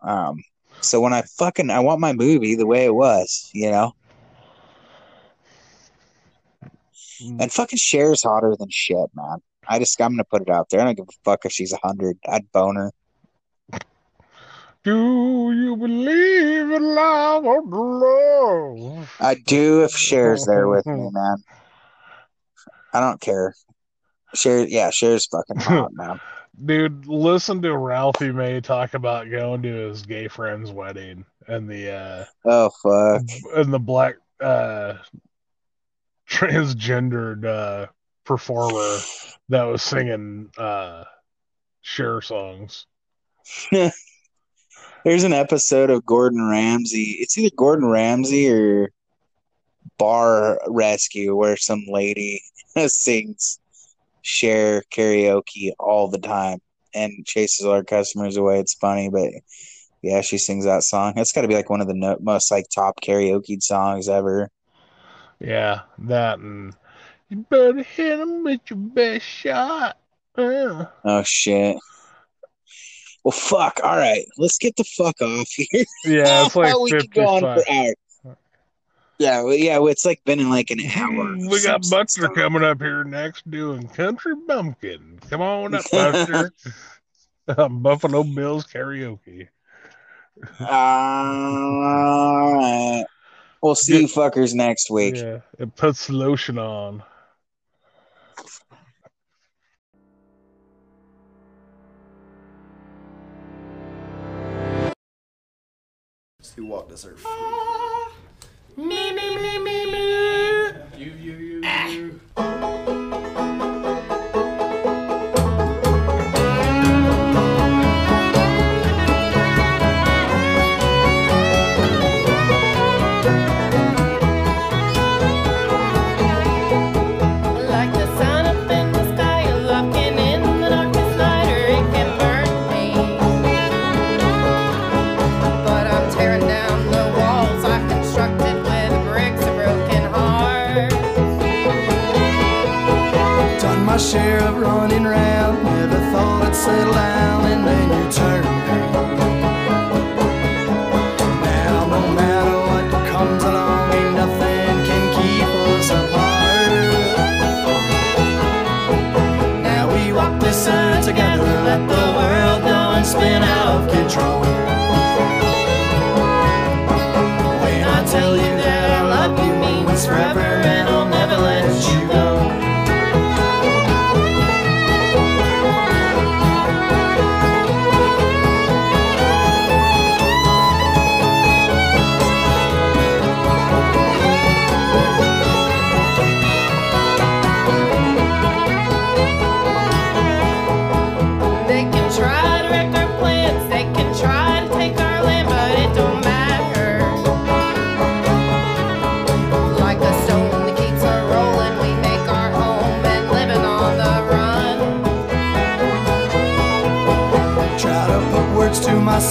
Um. So when I fucking I want my movie the way it was, you know. And fucking Cher's hotter than shit, man. I just I'm gonna put it out there. I don't give a fuck if she's a hundred. I'd bone her. Do you believe in love or love? I do if Cher's there with me, man. I don't care. Cher, yeah, Cher's fucking <laughs> hot, man. Dude, listen to Ralphie May talk about going to his gay friend's wedding and the uh Oh fuck. and the black uh transgendered uh performer that was singing uh Cher songs. <laughs> There's an episode of Gordon Ramsay. It's either Gordon Ramsay or Bar Rescue where some lady <laughs> sings Cher karaoke all the time and chases all her customers away. It's funny, but yeah, she sings that song. It's got to be like one of the no- most like top karaoke songs ever. Yeah, that and you better hit him with your best shot. Uh. Oh shit. Well, fuck. All right, let's get the fuck off <laughs> here. Yeah, it's like we could go on for hours. Yeah, well, yeah. well, It's like been in like an hour. We got Buster coming up here next doing Country Bumpkin. Come on up, <laughs> Buster. Um, <laughs> Buffalo Bills karaoke. All right. We'll see you fuckers next week. Yeah, it puts lotion on. Who walked us earth? Ah. Me, me, me, me, me. You, you, you, ah. you. Like my share of running round, never thought I'd settle down, and then you turned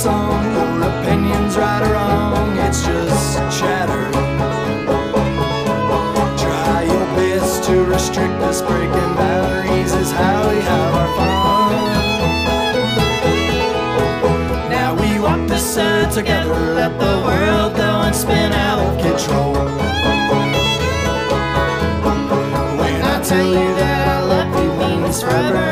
song. Your opinion's right or wrong, it's just chatter. Try your best to restrict us. Breaking boundaries is how we have our fun. Now we walk this earth together, let the world go and spin out of control. When I tell you that I love you, means forever,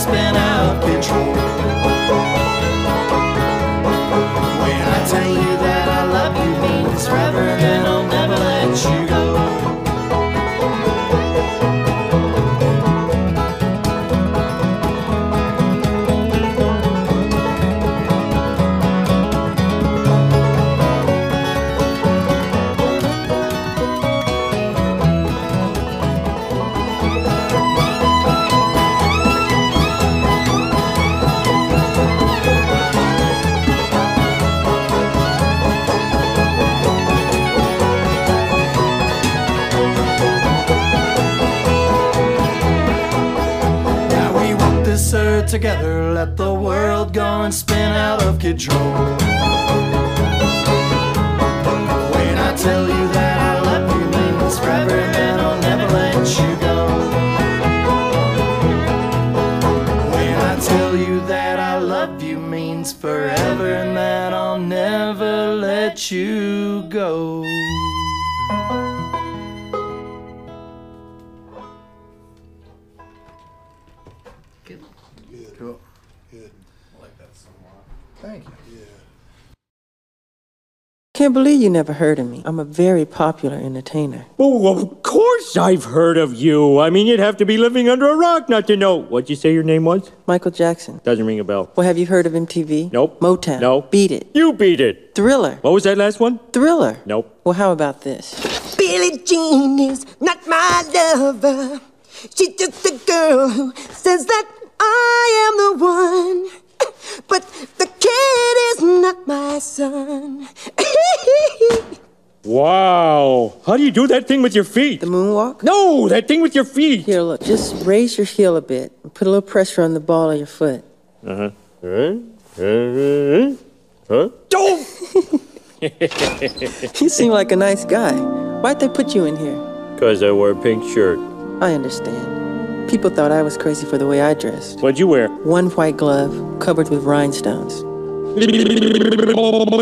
spin out control. Together. Let the world go and spin out of control. When I tell you that I love you means forever, and I'll never let you go. When I tell you that I love you means forever, and that I'll never let you Can't believe you never heard of me. I'm a very popular entertainer. Oh, of course I've heard of you. I mean, you'd have to be living under a rock not to know. What'd you say your name was? Michael Jackson. Doesn't ring a bell. Well, have you heard of MTV? Nope. Motown. No. Beat It. You beat it. Thriller. What was that last one? Thriller. Nope. Well, how about this? Billie Jean is not my lover. She's just a girl who says that I am the one. <laughs> But the kid is not my son. <laughs> Wow. How do you do that thing with your feet? The moonwalk? No, that thing with your feet. Here, look. Just raise your heel a bit and put a little pressure on the ball of your foot. Uh huh. Huh? Huh? Don't! <laughs> You seem like a nice guy. Why'd they put you in here? Because I wore a pink shirt. I understand. People thought I was crazy for the way I dressed. What'd you wear? One white glove covered with rhinestones. <laughs>